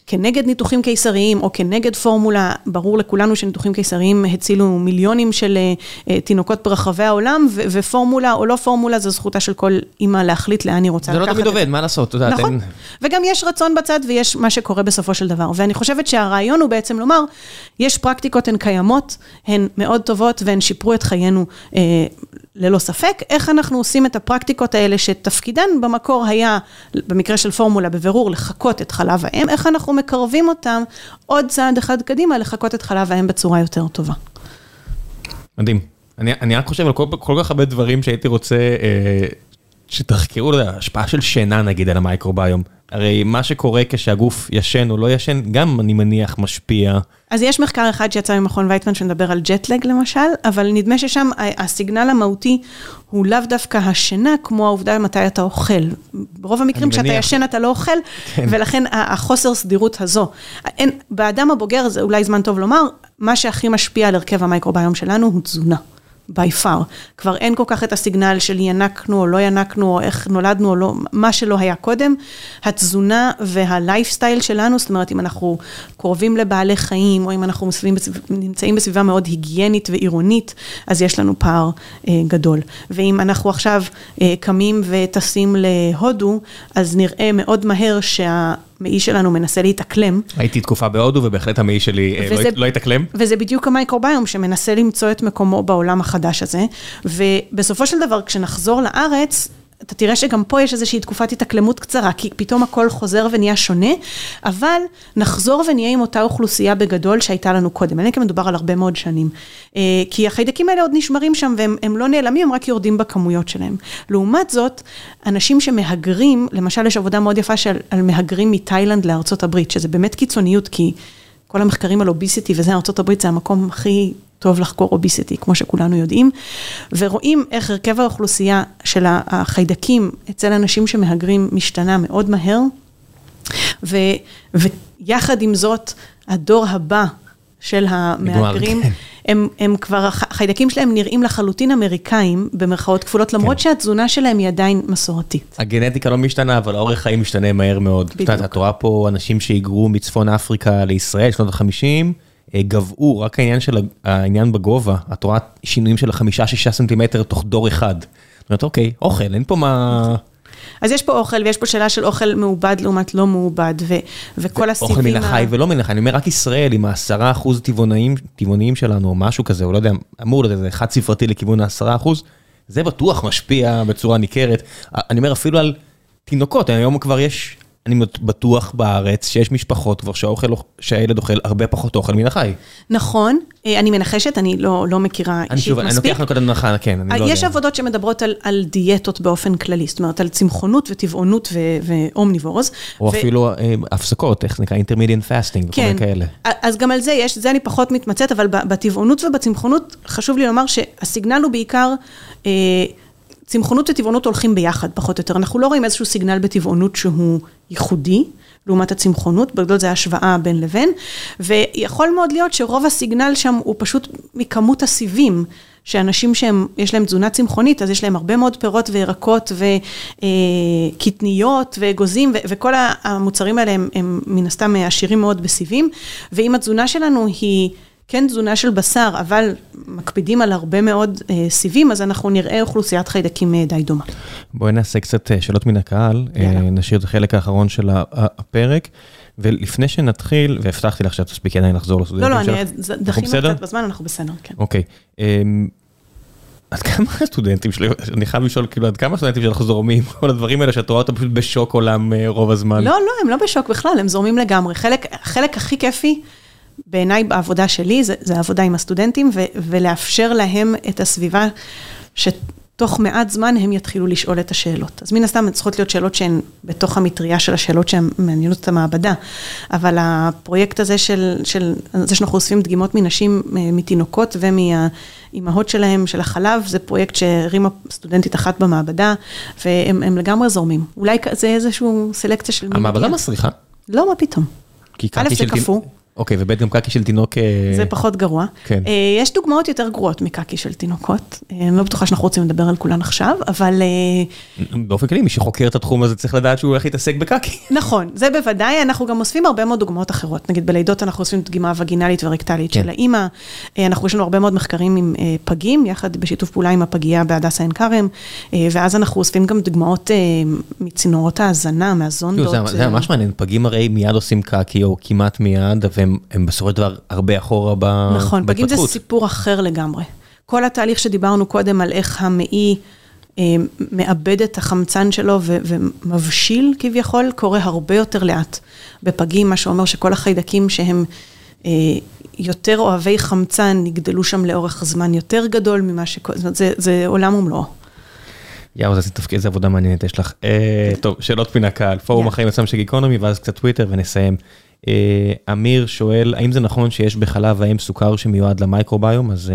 כנגד ניתוחים קיסריים או כנגד פורמולה, ברור לכולנו שניתוחים קיסריים הצילו מיליונים של אה, תינוקות ברחבי העולם, ופורמולה או לא פורמולה, זו זכותה של כל אימא להחליט לאן היא רוצה לקחת את זה. זה לא תמיד עובד, מה לעשות, את יודעת. נכון, וגם יש רצון בצד ויש מה שקורה בסופו של דבר. ואני חושבת שהרעיון הוא בעצם לומר, יש פרקטיקות, הן קיימות, הן מאוד טובות והן שיפרו את חיינו אה, ללא ספק. איך אנחנו עושים את הפרקטיקות האלה שתפקידן במקור היה, במקרה של פורמולה, בבירור, לחקות את חלב האם, איך אנחנו מקרבים אותם עוד צעד אחד קדימה, לחקות את חלב האם בצורה יותר טובה. מדהים. אני אני רק חושב על כל כל כך הרבה דברים שהייתי רוצה אה, שתחקרו, לא יודע, השפעה של שינה נגיד על המייקרוביום. הרי מה שקורה כשהגוף ישן או לא ישן, גם אני מניח משפיע. אז יש מחקר אחד שיצא ממכון ויצמן שמדבר על ג'טלג למשל, אבל נדמה ששם הסיגנל המהותי הוא לאו דווקא השינה, כמו העובדה מתי אתה אוכל. ברוב המקרים כשאתה מניח... ישן אתה לא אוכל, כן. ולכן החוסר סדירות הזו. אין, באדם הבוגר, זה אולי זמן טוב לומר, מה שהכי משפיע על הרכב המייקרוביום שלנו הוא תזונה. By far. כבר אין כל כך את הסיגנל של ינקנו או לא ינקנו, או איך נולדנו או לא, מה שלא היה קודם. התזונה והלייפסטייל שלנו, זאת אומרת, אם אנחנו קרובים לבעלי חיים, או אם אנחנו מסביבים, נמצאים בסביבה מאוד היגיינית ועירונית, אז יש לנו פער אה, גדול. ואם אנחנו עכשיו אה, קמים וטסים להודו, אז נראה מאוד מהר שה... המעי שלנו מנסה להתאקלם. הייתי תקופה בהודו ובהחלט המעי שלי אה, לא וזה, לא התאקלם. וזה בדיוק המייקרוביום שמנסה למצוא את מקומו בעולם החדש הזה. ובסופו של דבר, כשנחזור לארץ, אתה תראה שגם פה יש איזושהי תקופת התאקלמות קצרה, כי פתאום הכל חוזר ונהיה שונה, אבל נחזור ונהיה עם אותה אוכלוסייה בגדול שהייתה לנו קודם. אין לי מדובר על הרבה מאוד שנים. אה, כי החיידקים האלה עוד נשמרים שם והם לא נעלמים, הם רק יורדים בכמויות שלהם. לעומת זאת, אנשים שמהגרים, למשל יש עבודה מאוד יפה של, על מהגרים מתאילנד לארצות הברית, שזה באמת קיצוניות, כי כל המחקרים על אוביסיטי וזה, ארצות הברית זה המקום הכי טוב לחקור אוביסיטי, כמו שכולנו יודעים, ורואים איך הרכב האוכלוסייה של החיידקים אצל אנשים שמהגרים משתנה מאוד מהר, ו, ויחד עם זאת, הדור הבא של המהגרים, כן. הם, הם כבר, החיידקים שלהם נראים לחלוטין אמריקאים, במרכאות כפולות, למרות כן. שהתזונה שלהם היא עדיין מסורתית. הגנטיקה לא משתנה, אבל האורך חיים משתנה מהר מאוד. בדיוק. את רואה פה אנשים שהיגרו מצפון אפריקה לישראל, שנות ה-50, אה, גבעו, רק העניין של העניין בגובה, את רואה שינויים של החמישה-שישה סנטימטר תוך דור אחד. זאת אומרת, אוקיי, אוכל, אין פה מה... אז יש פה אוכל, ויש פה שאלה של אוכל מעובד לעומת לא מעובד, ו- וכל הסיבים... אוכל מן החי ולא מן החי, אני אומר, רק ישראל עם העשרה אחוז טבעוניים, טבעוניים שלנו, או משהו כזה, או לא יודע, אמור להיות איזה חד ספרתי לכיוון העשרה אחוז, זה בטוח משפיע בצורה ניכרת. אני אומר, אפילו על תינוקות, היום כבר יש אני בטוח בארץ שיש משפחות כבר שהאוכל, שהילד אוכל הרבה פחות אוכל מן החי. נכון, אה, אני מנחשת, אני לא, לא מכירה אישית שוב, מספיק. אני לוקח נקודת הנחה, כן, אני לא יודע. יש עבודות שמדברות על, על דיאטות באופן כללי, זאת אומרת, על צמחונות וטבעונות ואומניבורוז. או ו... אפילו אה, הפסקות, איך זה נקרא, intermediate fasting, כן, וכל מיני כאלה. אז גם על זה יש, זה אני פחות מתמצאת, אבל בטבעונות ובצמחונות, חשוב לי לומר שהסיגנל הוא בעיקר... אה, צמחונות וטבעונות הולכים ביחד, פחות או יותר. אנחנו לא רואים איזשהו סיגנל בטבעונות שהוא ייחודי, לעומת הצמחונות, בגדול זה השוואה בין לבין, ויכול מאוד להיות שרוב הסיגנל שם הוא פשוט מכמות הסיבים. שאנשים שיש להם תזונה צמחונית, אז יש להם הרבה מאוד פירות וירקות וקטניות ואגוזים, וכל המוצרים האלה הם, הם מן הסתם עשירים מאוד בסיבים, ואם התזונה שלנו היא כן תזונה של בשר, אבל מקפידים על הרבה מאוד אה, סיבים, אז אנחנו נראה אוכלוסיית חיידקים אה, די דומה. בואי נעשה קצת אה, שאלות מן הקהל, אה, נשאיר את החלק האחרון של הפרק. ולפני שנתחיל, והבטחתי לך שאת תספיקי עדיין לחזור לסטודנטים שלך. לא, לא, דחינו קצת בזמן, אנחנו בסדר, כן. אוקיי. אמ, עד כמה *laughs* הסטודנטים שלי, אני חייב לשאול, כאילו, עד כמה הסטודנטים שלך זורמים, *laughs* כל הדברים האלה שאת רואה אותם פשוט בשוק עולם רוב הזמן? לא, לא, הם לא בשוק בכלל, הם זורמים לגמרי. חלק, חלק הכי כיפי בעיניי בעבודה שלי, זה, זה עבודה עם הסטודנטים, ו, ולאפשר להם את הסביבה שתוך מעט זמן הם יתחילו לשאול את השאלות. אז מן הסתם צריכות להיות שאלות שהן בתוך המטריה של השאלות שהן מעניינות את המעבדה, אבל הפרויקט הזה של, של זה שאנחנו אוספים דגימות מנשים, מתינוקות ומהאימהות שלהם, של החלב, זה פרויקט שהרימה סטודנטית אחת במעבדה, והם לגמרי זורמים. אולי זה איזשהו סלקציה של המעבדה מסריחה? לא, מה פתאום. א', זה קפוא. אוקיי, וב' גם קקי של תינוק... אה, זה פחות גרוע. כן. אה, יש דוגמאות יותר גרועות מקקי של תינוקות. אה, אני לא בטוחה שאנחנו רוצים לדבר על כולן עכשיו, אבל... באופן כללי, מי שחוקר את התחום הזה צריך לדעת שהוא הולך להתעסק בקקי. *laughs* נכון, זה בוודאי, אנחנו גם אוספים הרבה מאוד דוגמאות אחרות. נגיד בלידות אנחנו אוספים דגימה וגינלית ורקטלית כן. של האימא. אנחנו, יש לנו הרבה מאוד מחקרים עם פגים, יחד בשיתוף פעולה עם הפגייה בהדסה עין כרם, ואז אנחנו אוספים גם דוגמאות מצינורות ההזנה, מהזונדות. זה ממש מעניין, פגים הרי מיד עושים קקי, או כמעט מיד, והם בסופו של דבר הרבה אחורה בהתפתחות. נכון, פגים זה סיפור אחר לגמרי. כל התהליך שדיברנו קודם על איך המעי אה, מאבד את החמצן שלו ו- ומבשיל כביכול, קורה הרבה יותר לאט. בפגים, מה שאומר שכל החיידקים שהם אה, יותר אוהבי חמצן, נגדלו שם לאורך זמן יותר גדול ממה ש... זאת אומרת, זה, זה עולם ומלואו. יאו, איזה תפקיד, איזה עבודה מעניינת יש לך. אה, טוב, שאלות מן הקהל, פורום החיים עצמם של גיקונומי, ואז קצת טוויטר ונסיים. אמיר שואל, האם זה נכון שיש בחלב האם סוכר שמיועד למייקרוביום? אז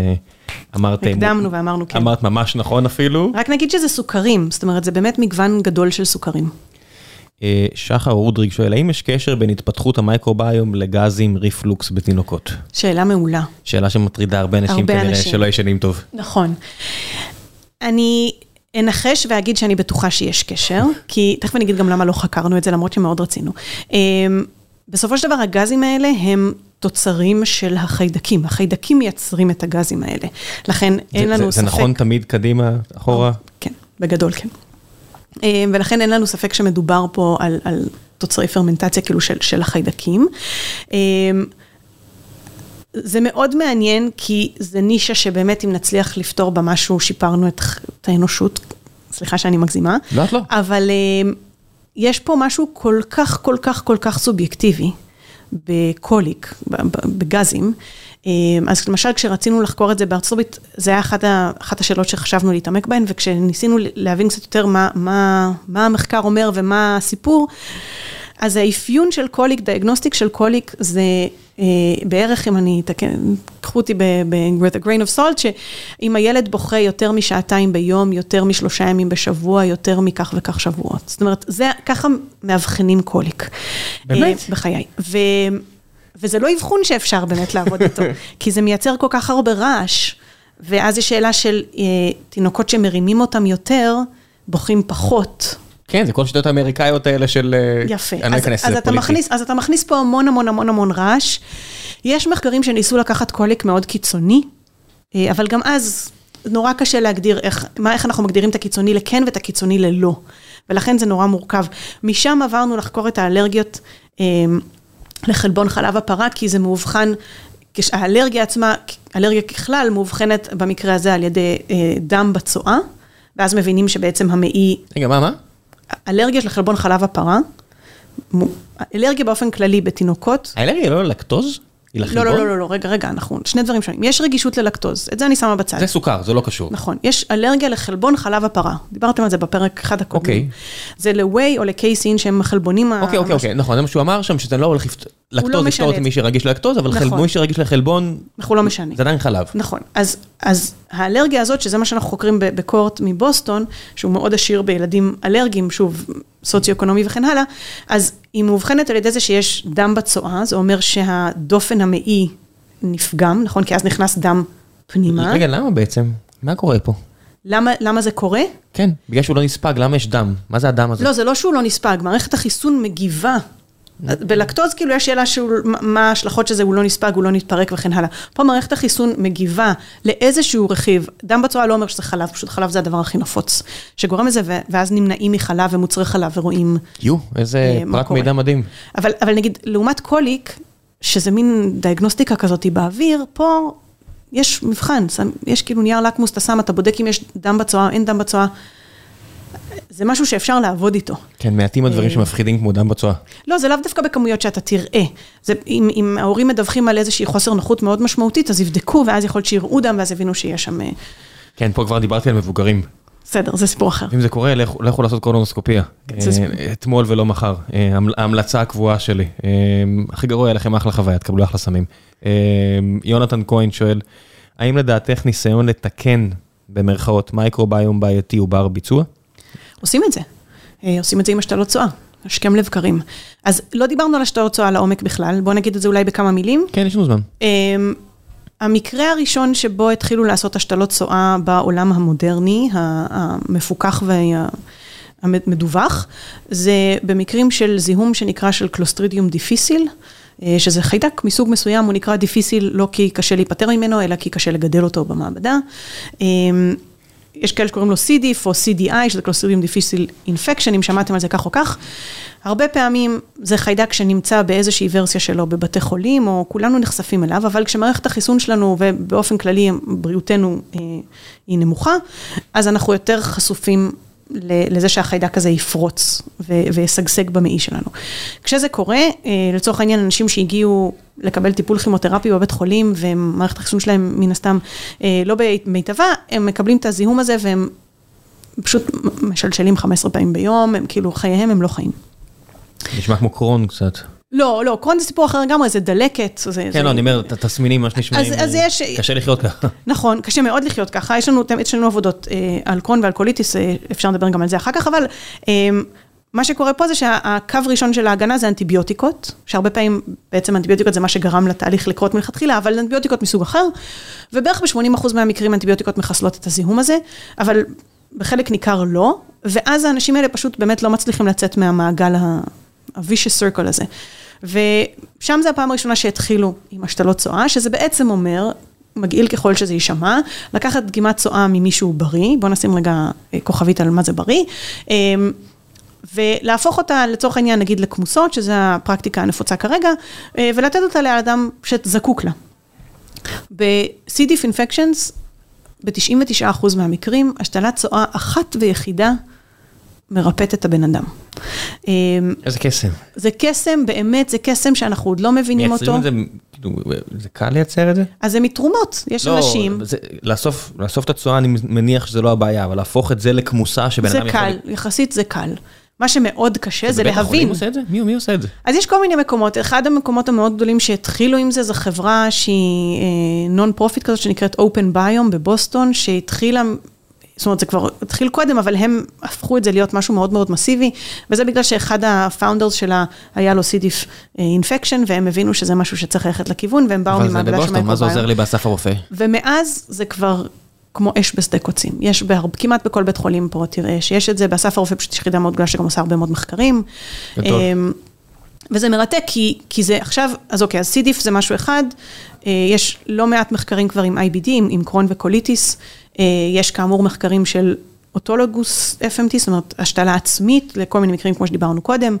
אמרת... הקדמנו ואמרנו כן. אמרת ממש נכון אפילו. רק נגיד שזה סוכרים, זאת אומרת, זה באמת מגוון גדול של סוכרים. שחר רודריג שואל, האם יש קשר בין התפתחות המייקרוביום לגזים ריפלוקס בתינוקות? שאלה מעולה. שאלה שמטרידה הרבה אנשים כנראה שלא ישנים טוב. נכון. אני אנחש ואגיד שאני בטוחה שיש קשר, כי תכף אני אגיד גם למה לא חקרנו את זה, למרות שמאוד רצינו. בסופו של דבר הגזים האלה הם תוצרים של החיידקים, החיידקים מייצרים את הגזים האלה, לכן אין לנו ספק. זה נכון תמיד קדימה, אחורה? כן, בגדול כן. ולכן אין לנו ספק שמדובר פה על, על תוצרי פרמנטציה כאילו של, של החיידקים. זה מאוד מעניין, כי זה נישה שבאמת אם נצליח לפתור בה משהו, שיפרנו את, את האנושות, סליחה שאני מגזימה. לא, לא. אבל יש פה משהו כל כך, כל כך, כל כך סובייקטיבי בקוליק, בגזים. אז למשל, כשרצינו לחקור את זה בארצות הברית, זה היה אחת, אחת השאלות שחשבנו להתעמק בהן, וכשניסינו להבין קצת יותר מה, מה, מה המחקר אומר ומה הסיפור, אז האפיון של קוליק, דיאגנוסטיק של קוליק, זה בערך, אם אני אתקן, קחו אותי with a grain of salt, שאם הילד בוכה יותר משעתיים ביום, יותר משלושה ימים בשבוע, יותר מכך וכך שבועות. זאת אומרת, זה, ככה מאבחנים קוליק. באמת? אה, בחיי. ו... וזה לא אבחון שאפשר באמת לעבוד *laughs* איתו, כי זה מייצר כל כך הרבה רעש, ואז יש שאלה של אה, תינוקות שמרימים אותם יותר, בוכים פחות. כן, זה כל שיטות האמריקאיות האלה של... יפה. אני לא אכנס לזה פוליטי. אז אתה מכניס פה המון המון המון המון רעש. יש מחקרים שניסו לקחת קוליק מאוד קיצוני, אבל גם אז נורא קשה להגדיר איך, מה, איך אנחנו מגדירים את הקיצוני לכן ואת הקיצוני ללא. ולכן זה נורא מורכב. משם עברנו לחקור את האלרגיות אה, לחלבון חלב הפרה, כי זה מאובחן, האלרגיה עצמה, אלרגיה ככלל, מאובחנת במקרה הזה על ידי אה, דם בצואה, ואז מבינים שבעצם המעי... רגע, מה, מה? אלרגיה של חלבון חלב הפרה, אלרגיה באופן כללי בתינוקות. האלרגיה לא ללקטוז? לחלבון? לא, לא, לא, לא, רגע, רגע, אנחנו, שני דברים שונים. יש רגישות ללקטוז, את זה אני שמה בצד. זה סוכר, זה לא קשור. נכון, יש אלרגיה לחלבון חלב הפרה. דיברתם על זה בפרק אחד הקודם. אוקיי. זה לווי או לקייסין שהם החלבונים ה... אוקיי, אוקיי, אוקיי, נכון, זה מה שהוא אמר שם, שזה לא הולך לפתור, לקטוז יפתור את מי שרגיש ללקטוז, אבל מי שרגיש לחלבון, אנחנו לא משנה. זה עדיין חלב. נכון, אז האלרגיה הזאת, שזה מה שאנחנו חוקרים בקורט מבוסטון, שהוא מאוד עשיר בילדים אלרגיים, שוב, סוציו-אקונומי וכן הלאה, אז היא מאובחנת על ידי זה שיש דם בצואה, זה אומר שהדופן המעי נפגם, נכון? כי אז נכנס דם פנימה. רגע, למה בעצם? מה קורה פה? למה, למה זה קורה? כן, בגלל שהוא לא נספג, למה יש דם? מה זה הדם הזה? לא, זה לא שהוא לא נספג, מערכת החיסון מגיבה. בלקטוז כאילו יש שאלה של מה ההשלכות של זה, הוא לא נספג, הוא לא נתפרק וכן הלאה. פה מערכת החיסון מגיבה לאיזשהו רכיב, דם בצואה לא אומר שזה חלב, פשוט חלב זה הדבר הכי נפוץ, שגורם לזה, ואז נמנעים מחלב ומוצרי חלב ורואים... יו, איזה פרק מידע מדהים. אבל, אבל נגיד, לעומת קוליק, שזה מין דיאגנוסטיקה כזאת באוויר, פה יש מבחן, יש כאילו נייר לקמוס, אתה שם, אתה בודק אם יש דם בצואה, אין דם בצואה. זה משהו שאפשר לעבוד איתו. כן, מעטים הדברים שמפחידים כמו דם בצואה. לא, זה לאו דווקא בכמויות שאתה תראה. זה, אם, אם ההורים מדווחים על איזושהי חוסר נוחות מאוד משמעותית, אז יבדקו, ואז יכול להיות שיראו דם, ואז יבינו שיש שם... כן, פה כבר דיברתי על מבוגרים. בסדר, זה סיפור אחר. אם זה קורה, לכו, לכו לעשות קולונוסקופיה. אתמול ולא מחר. ההמלצה הקבועה שלי. הכי גרוע, יהיה לכם אחלה חוויה, תקבלו אחלה סמים. יונתן כהן שואל, האם לדעתך ניסיון לתקן, במרכאות, מייקרוביום בעייתי הוא בר ביצוע? עושים את זה. עושים את זה עם השתלות צואה, השכם לבקרים. אז לא דיברנו על השתלות צואה לעומק בכלל, בואו נגיד את זה אולי בכמה מילים. כן, יש לנו זמן. המקרה הראשון שבו התחילו לעשות השתלות צואה בעולם המודרני, המפוקח והמדווח, זה במקרים של זיהום שנקרא של קלוסטרידיום דיפיסיל, שזה חיידק מסוג מסוים, הוא נקרא דיפיסיל לא כי קשה להיפטר ממנו, אלא כי קשה לגדל אותו במעבדה. יש כאלה שקוראים לו C.D.F או C.D.I, שזה קלוסטרידיום דיפיסיל אינפקשן, אם שמעתם על זה כך או כך. הרבה פעמים זה חיידק שנמצא באיזושהי ורסיה שלו בבתי חולים, או כולנו נחשפים אליו, אבל כשמערכת החיסון שלנו, ובאופן כללי בריאותנו היא נמוכה, אז אנחנו יותר חשופים לזה שהחיידק הזה יפרוץ וישגשג במעי שלנו. כשזה קורה, לצורך העניין, אנשים שהגיעו לקבל טיפול כימותרפי בבית חולים, ומערכת החיסון שלהם מן הסתם לא במיטבה, הם מקבלים את הזיהום הזה, והם פשוט משלשלים 15 פעמים ביום, הם כאילו, חייהם הם לא חיים. נשמע כמו קרון קצת. לא, לא, קרון זה סיפור אחר לגמרי, זה דלקת. כן, לא, אני אומר, התסמינים, מה שנשמעים, קשה לחיות ככה. נכון, קשה מאוד לחיות ככה, יש לנו עבודות על קרון ועל קוליטיס, אפשר לדבר גם על זה אחר כך, אבל מה שקורה פה זה שהקו ראשון של ההגנה זה אנטיביוטיקות, שהרבה פעמים בעצם אנטיביוטיקות זה מה שגרם לתהליך לקרות מלכתחילה, אבל אנטיביוטיקות מסוג אחר, ובערך ב-80% מהמקרים אנטיביוטיקות מחסלות את הזיהום הזה, אבל בחלק ניכר לא, ואז האנשים האלה פשוט באמת לא מצליחים לצאת מהמעגל ה-vicious circle הזה. ושם זה הפעם הראשונה שהתחילו עם השתלות צואה, שזה בעצם אומר, מגעיל ככל שזה יישמע, לקחת דגימת צואה ממישהו בריא, בואו נשים רגע כוכבית על מה זה בריא, ולהפוך אותה לצורך העניין נגיד לכמוסות, שזו הפרקטיקה הנפוצה כרגע, ולתת אותה לאדם שזקוק לה. ב-C. diff infections, ב-99% מהמקרים, השתלת צואה אחת ויחידה מרפאת את הבן אדם. איזה קסם. זה קסם, באמת, זה קסם שאנחנו עוד לא מבינים אותו. מייצרים את זה, זה קל לייצר את זה? אז זה מתרומות, יש אנשים. לאסוף את הצואה, אני מניח שזה לא הבעיה, אבל להפוך את זה לכמוסה שבן אדם יכול... זה קל, יחסית זה קל. מה שמאוד קשה זה להבין. ובית החולים עושה את זה? מי עושה את זה? אז יש כל מיני מקומות, אחד המקומות המאוד גדולים שהתחילו עם זה, זו חברה שהיא non-profit כזאת, שנקראת Open Biome בבוסטון, שהתחילה, זאת אומרת, זה כבר התחיל קודם, אבל הם הפכו את זה להיות משהו מאוד מאוד מסיבי, וזה בגלל שאחד ה founders שלה היה לו C. diff infection, והם הבינו שזה משהו שצריך ללכת לכיוון, והם באו ממעבדה של מייקרוביום. אבל זה בבוסטון, מה זה עוזר לי באסף הרופא? ומאז זה כבר... כמו אש בשדה קוצים. יש כמעט בכל בית חולים פה, תראה שיש את זה, באסף הרופא פשוט יש יחידה מאוד גדולה שגם עושה הרבה מאוד מחקרים. וזה מרתק, כי, כי זה עכשיו, אז אוקיי, אז סידיף זה משהו אחד, יש לא מעט מחקרים כבר עם IBD, עם, עם קרון וקוליטיס, יש כאמור מחקרים של אוטולוגוס FMT, זאת אומרת, השתלה עצמית, לכל מיני מקרים כמו שדיברנו קודם.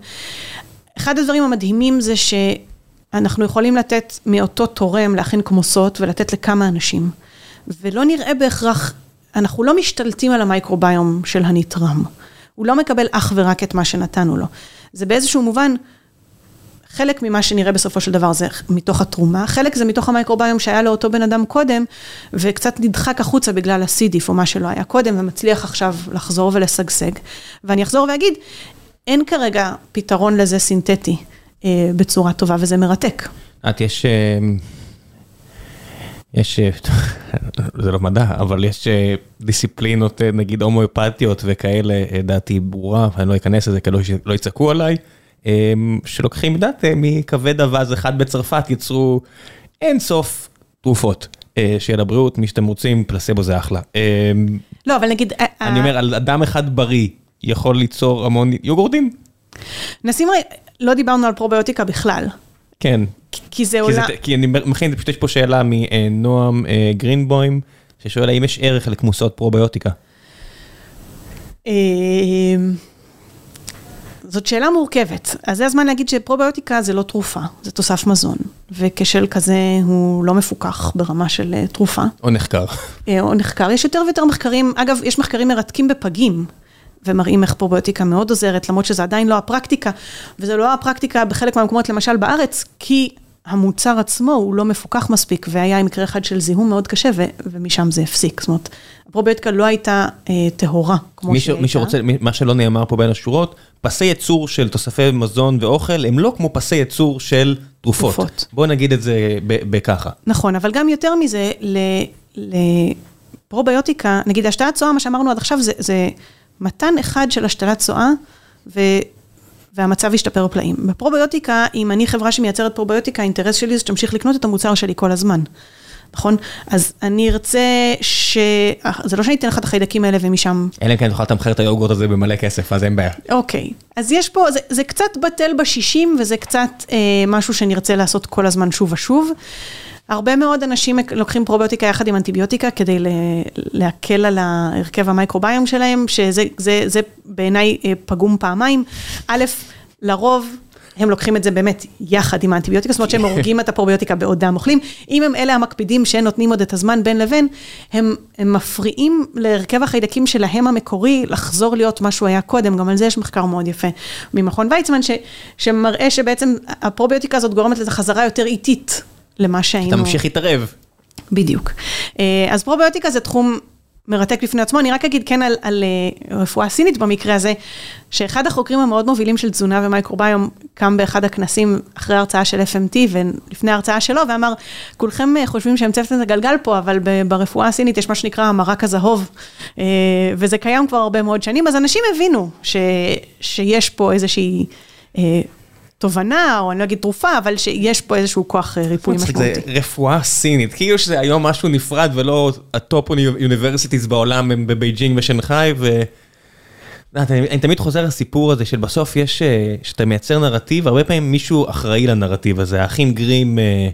אחד הדברים המדהימים זה שאנחנו יכולים לתת מאותו תורם להכין כמוסות ולתת לכמה אנשים. ולא נראה בהכרח, אנחנו לא משתלטים על המייקרוביום של הנתרם. הוא לא מקבל אך ורק את מה שנתנו לו. זה באיזשהו מובן, חלק ממה שנראה בסופו של דבר זה מתוך התרומה, חלק זה מתוך המייקרוביום שהיה לאותו בן אדם קודם, וקצת נדחק החוצה בגלל הסידיף או מה שלא היה קודם, ומצליח עכשיו לחזור ולשגשג. ואני אחזור ואגיד, אין כרגע פתרון לזה סינתטי בצורה טובה, וזה מרתק. את, יש... יש, *laughs* זה לא מדע, אבל יש דיסציפלינות, נגיד הומואפתיות וכאלה, דעתי ברורה, ואני לא אכנס לזה כדי שלא יצעקו עליי, שלוקחים דת מכבד אווז אחד בצרפת, יצרו אין סוף תרופות. שיהיה לבריאות, מי שאתם רוצים, פלסבו זה אחלה. לא, אבל נגיד... אני אומר, על אדם אחד בריא יכול ליצור המון יוגורדים? נשים, לא דיברנו על פרוביוטיקה בכלל. כן. כי זה עולה... כי אני מכין, פשוט יש פה שאלה מנועם גרינבוים, ששואל האם יש ערך לכמוסות פרוביוטיקה. זאת שאלה מורכבת. אז זה הזמן להגיד שפרוביוטיקה זה לא תרופה, זה תוסף מזון. וכשל כזה הוא לא מפוקח ברמה של תרופה. או נחקר. או נחקר. יש יותר ויותר מחקרים, אגב, יש מחקרים מרתקים בפגים. ומראים איך פרוביוטיקה מאוד עוזרת, למרות שזה עדיין לא הפרקטיקה, וזה לא הפרקטיקה בחלק מהמקומות, למשל בארץ, כי המוצר עצמו הוא לא מפוקח מספיק, והיה עם מקרה אחד של זיהום מאוד קשה, ו- ומשם זה הפסיק. זאת אומרת, הפרוביוטיקה לא הייתה אה, טהורה, כמו מי, ש, מי שרוצה, מה שלא נאמר פה בין השורות, פסי ייצור של תוספי מזון ואוכל הם לא כמו פסי ייצור של תרופות. תרופות. בואו נגיד את זה בככה. נכון, אבל גם יותר מזה, לפרוביוטיקה, נגיד השתלת צואה, מה שאמרנו עד עכשיו, זה, זה מתן אחד של השתלת צואה, ו... והמצב ישתפר פלאים. בפרוביוטיקה, אם אני חברה שמייצרת פרוביוטיקה, האינטרס שלי זה שתמשיך לקנות את המוצר שלי כל הזמן. נכון? אז אני ארצה ש... זה לא שאני אתן לך את החיידקים האלה ומשם... אלא אם כן תוכל לתמחר את היוגורט הזה במלא כסף, אז אין בעיה. אוקיי. אז יש פה, זה, זה קצת בטל בשישים, וזה קצת אה, משהו שנרצה לעשות כל הזמן שוב ושוב. הרבה מאוד אנשים לוקחים פרוביוטיקה יחד עם אנטיביוטיקה כדי להקל על ההרכב המייקרוביום שלהם, שזה זה, זה בעיניי אה, פגום פעמיים. א', לרוב הם לוקחים את זה באמת יחד עם האנטיביוטיקה, זאת אומרת שהם *laughs* הורגים את הפרוביוטיקה בעודם אוכלים. אם הם אלה המקפידים שנותנים עוד את הזמן בין לבין, הם, הם מפריעים להרכב החיידקים שלהם המקורי לחזור להיות מה שהוא היה קודם, גם על זה יש מחקר מאוד יפה ממכון ויצמן, ש, שמראה שבעצם הפרוביוטיקה הזאת גורמת לזה חזרה יותר איטית למה שהיינו... אתה ממשיך להתערב. בדיוק. אה, אז פרוביוטיקה זה תחום מרתק בפני עצמו, אני רק אגיד כן על, על uh, רפואה סינית במקרה הזה, שאחד החוקרים המאוד מובילים של תזונה ומייקרוביום קם באחד הכנסים אחרי הרצאה של FMT ולפני ההרצאה שלו ואמר, כולכם אה, חושבים שהמצאתם את הגלגל פה, אבל ברפואה הסינית יש מה שנקרא המרק הזהוב, וזה קיים כבר הרבה מאוד שנים, אז אנשים הבינו ש, שיש פה איזושהי... תובנה, או אני לא אגיד תרופה, אבל שיש פה איזשהו כוח אה, ריפוי משמעותי. זה רפואה סינית, כאילו שזה היום משהו נפרד ולא ה top universities בעולם הם בבייג'ינג ושנגחאי, ו... אני תמיד חוזר לסיפור הזה של בסוף יש, אה, שאתה מייצר נרטיב, הרבה פעמים מישהו אחראי לנרטיב הזה, האחים גרים אה,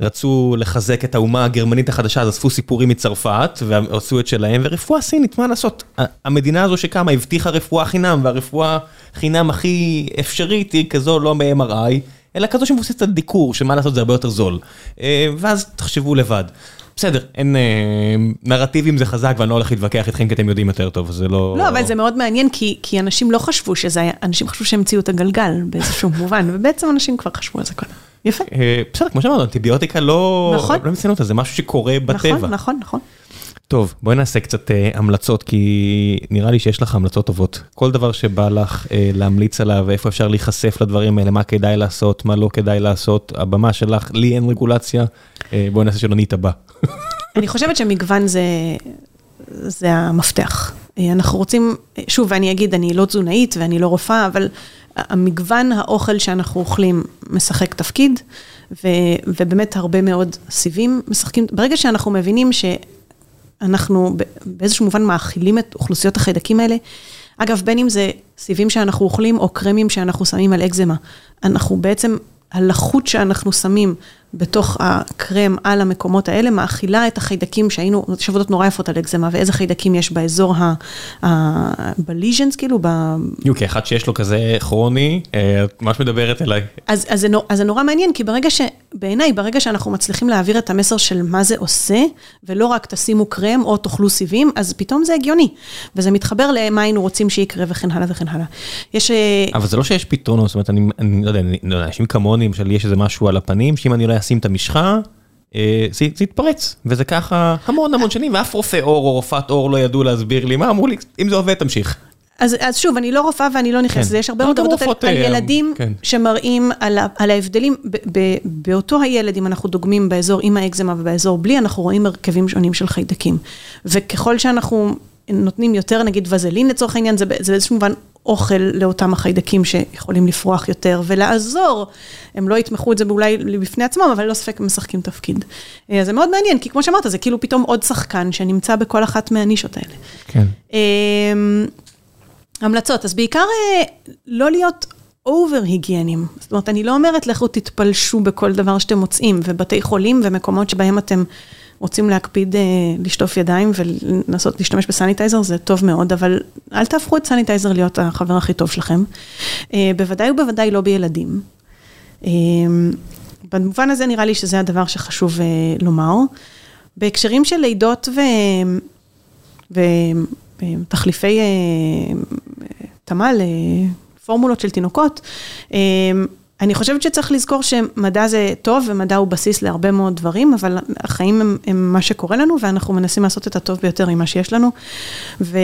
רצו לחזק את האומה הגרמנית החדשה, אז אספו סיפורים מצרפת ועשו את שלהם, ורפואה סינית, מה לעשות? המדינה הזו שקמה הבטיחה רפואה חינם, והרפואה חינם הכי אפשרית היא כזו לא מ-MRI, אלא כזו שמבוססת על דיקור, שמה לעשות זה הרבה יותר זול. אה, ואז תחשבו לבד. בסדר, אין אה, נרטיבים זה חזק ואני לא הולך להתווכח איתכם כי אתם יודעים יותר טוב, זה לא... לא, אבל זה מאוד מעניין כי, כי אנשים לא חשבו שזה היה, אנשים חשבו שהם המציאו את הגלגל באיזשהו מובן, ובעצם אנשים כבר חשבו על זה קודם. יפה. אה, בסדר, כמו שאמרנו, אנטיביוטיקה לא... נכון. לא מציינות, זה משהו שקורה בטבע. נכון, נכון, נכון. טוב, בואי נעשה קצת uh, המלצות, כי נראה לי שיש לך המלצות טובות. כל דבר שבא לך uh, להמליץ עליו, איפה אפשר להיחשף לדברים האלה, מה כדאי לעשות, מה לא כדאי לעשות, הבמה שלך, לי אין רגולציה, uh, בואי נעשה שלא נתבע. *laughs* אני חושבת שמגוון זה, זה המפתח. אנחנו רוצים, שוב, ואני אגיד, אני לא תזונאית ואני לא רופאה, אבל המגוון האוכל שאנחנו אוכלים משחק תפקיד, ו, ובאמת הרבה מאוד סיבים משחקים. ברגע שאנחנו מבינים ש... אנחנו באיזשהו מובן מאכילים את אוכלוסיות החיידקים האלה. אגב, בין אם זה סיבים שאנחנו אוכלים או קרמים שאנחנו שמים על אקזמה, אנחנו בעצם, הלחות שאנחנו שמים בתוך הקרם על המקומות האלה, מאכילה את החיידקים שהיינו, יש עבודות נורא יפות על אקזמה, ואיזה חיידקים יש באזור ה... בליז'נס, כאילו, ב... יוקי, אחד שיש לו כזה כרוני, אה, את ממש מדברת אליי. אז, אז, זה, אז זה נורא מעניין, כי ברגע ש... בעיניי, ברגע שאנחנו מצליחים להעביר את המסר של מה זה עושה, ולא רק תשימו קרם או תאכלו סיבים, אז פתאום זה הגיוני. וזה מתחבר למה היינו רוצים שיקרה וכן הלאה וכן הלאה. יש... אה, אבל זה לא שיש פתרונות, זאת אומרת, אני, אני לא יודע, אני, לא יודע, אנשים כמוני, למשל, יש איזה משהו על הפנים, שאם אני לא אשים את המשחה, אה, זה, זה יתפרץ, וזה ככה המון המון שנים, ואף רופא עור או רופאת עור לא ידעו להסביר לי מה, אמרו לי, אם זה עובד, תמשיך. אז, אז שוב, אני לא רופאה ואני לא נכנסת לזה, כן. יש הרבה מאוד עבודות על, על אה, ילדים כן. שמראים על, על ההבדלים, ב, ב, באותו הילד, אם אנחנו דוגמים באזור עם האקזמה ובאזור בלי, אנחנו רואים הרכבים שונים של חיידקים. וככל שאנחנו נותנים יותר, נגיד וזלין לצורך העניין, זה, זה באיזשהו מובן אוכל לאותם החיידקים שיכולים לפרוח יותר ולעזור. הם לא יתמכו את זה אולי בפני עצמם, אבל לא ספק הם משחקים תפקיד. אז אה, זה מאוד מעניין, כי כמו שאמרת, זה כאילו פתאום עוד שחקן שנמצא בכל אחת מהנישות האלה. כן. אמ, המלצות, אז בעיקר אה, לא להיות over היגיינים. זאת אומרת, אני לא אומרת לכו תתפלשו בכל דבר שאתם מוצאים, ובתי חולים ומקומות שבהם אתם... רוצים להקפיד אה, לשטוף ידיים ולנסות להשתמש ב sanitizer, זה טוב מאוד, אבל אל תהפכו את sanitizer להיות החבר הכי טוב שלכם. אה, בוודאי ובוודאי לא בילדים. אה, במובן הזה נראה לי שזה הדבר שחשוב לומר. בהקשרים של לידות ו... ו... תחליפי תמ"ל, פורמולות של תינוקות. אני חושבת שצריך לזכור שמדע זה טוב ומדע הוא בסיס להרבה מאוד דברים, אבל החיים הם, הם מה שקורה לנו ואנחנו מנסים לעשות את הטוב ביותר עם מה שיש לנו, ו,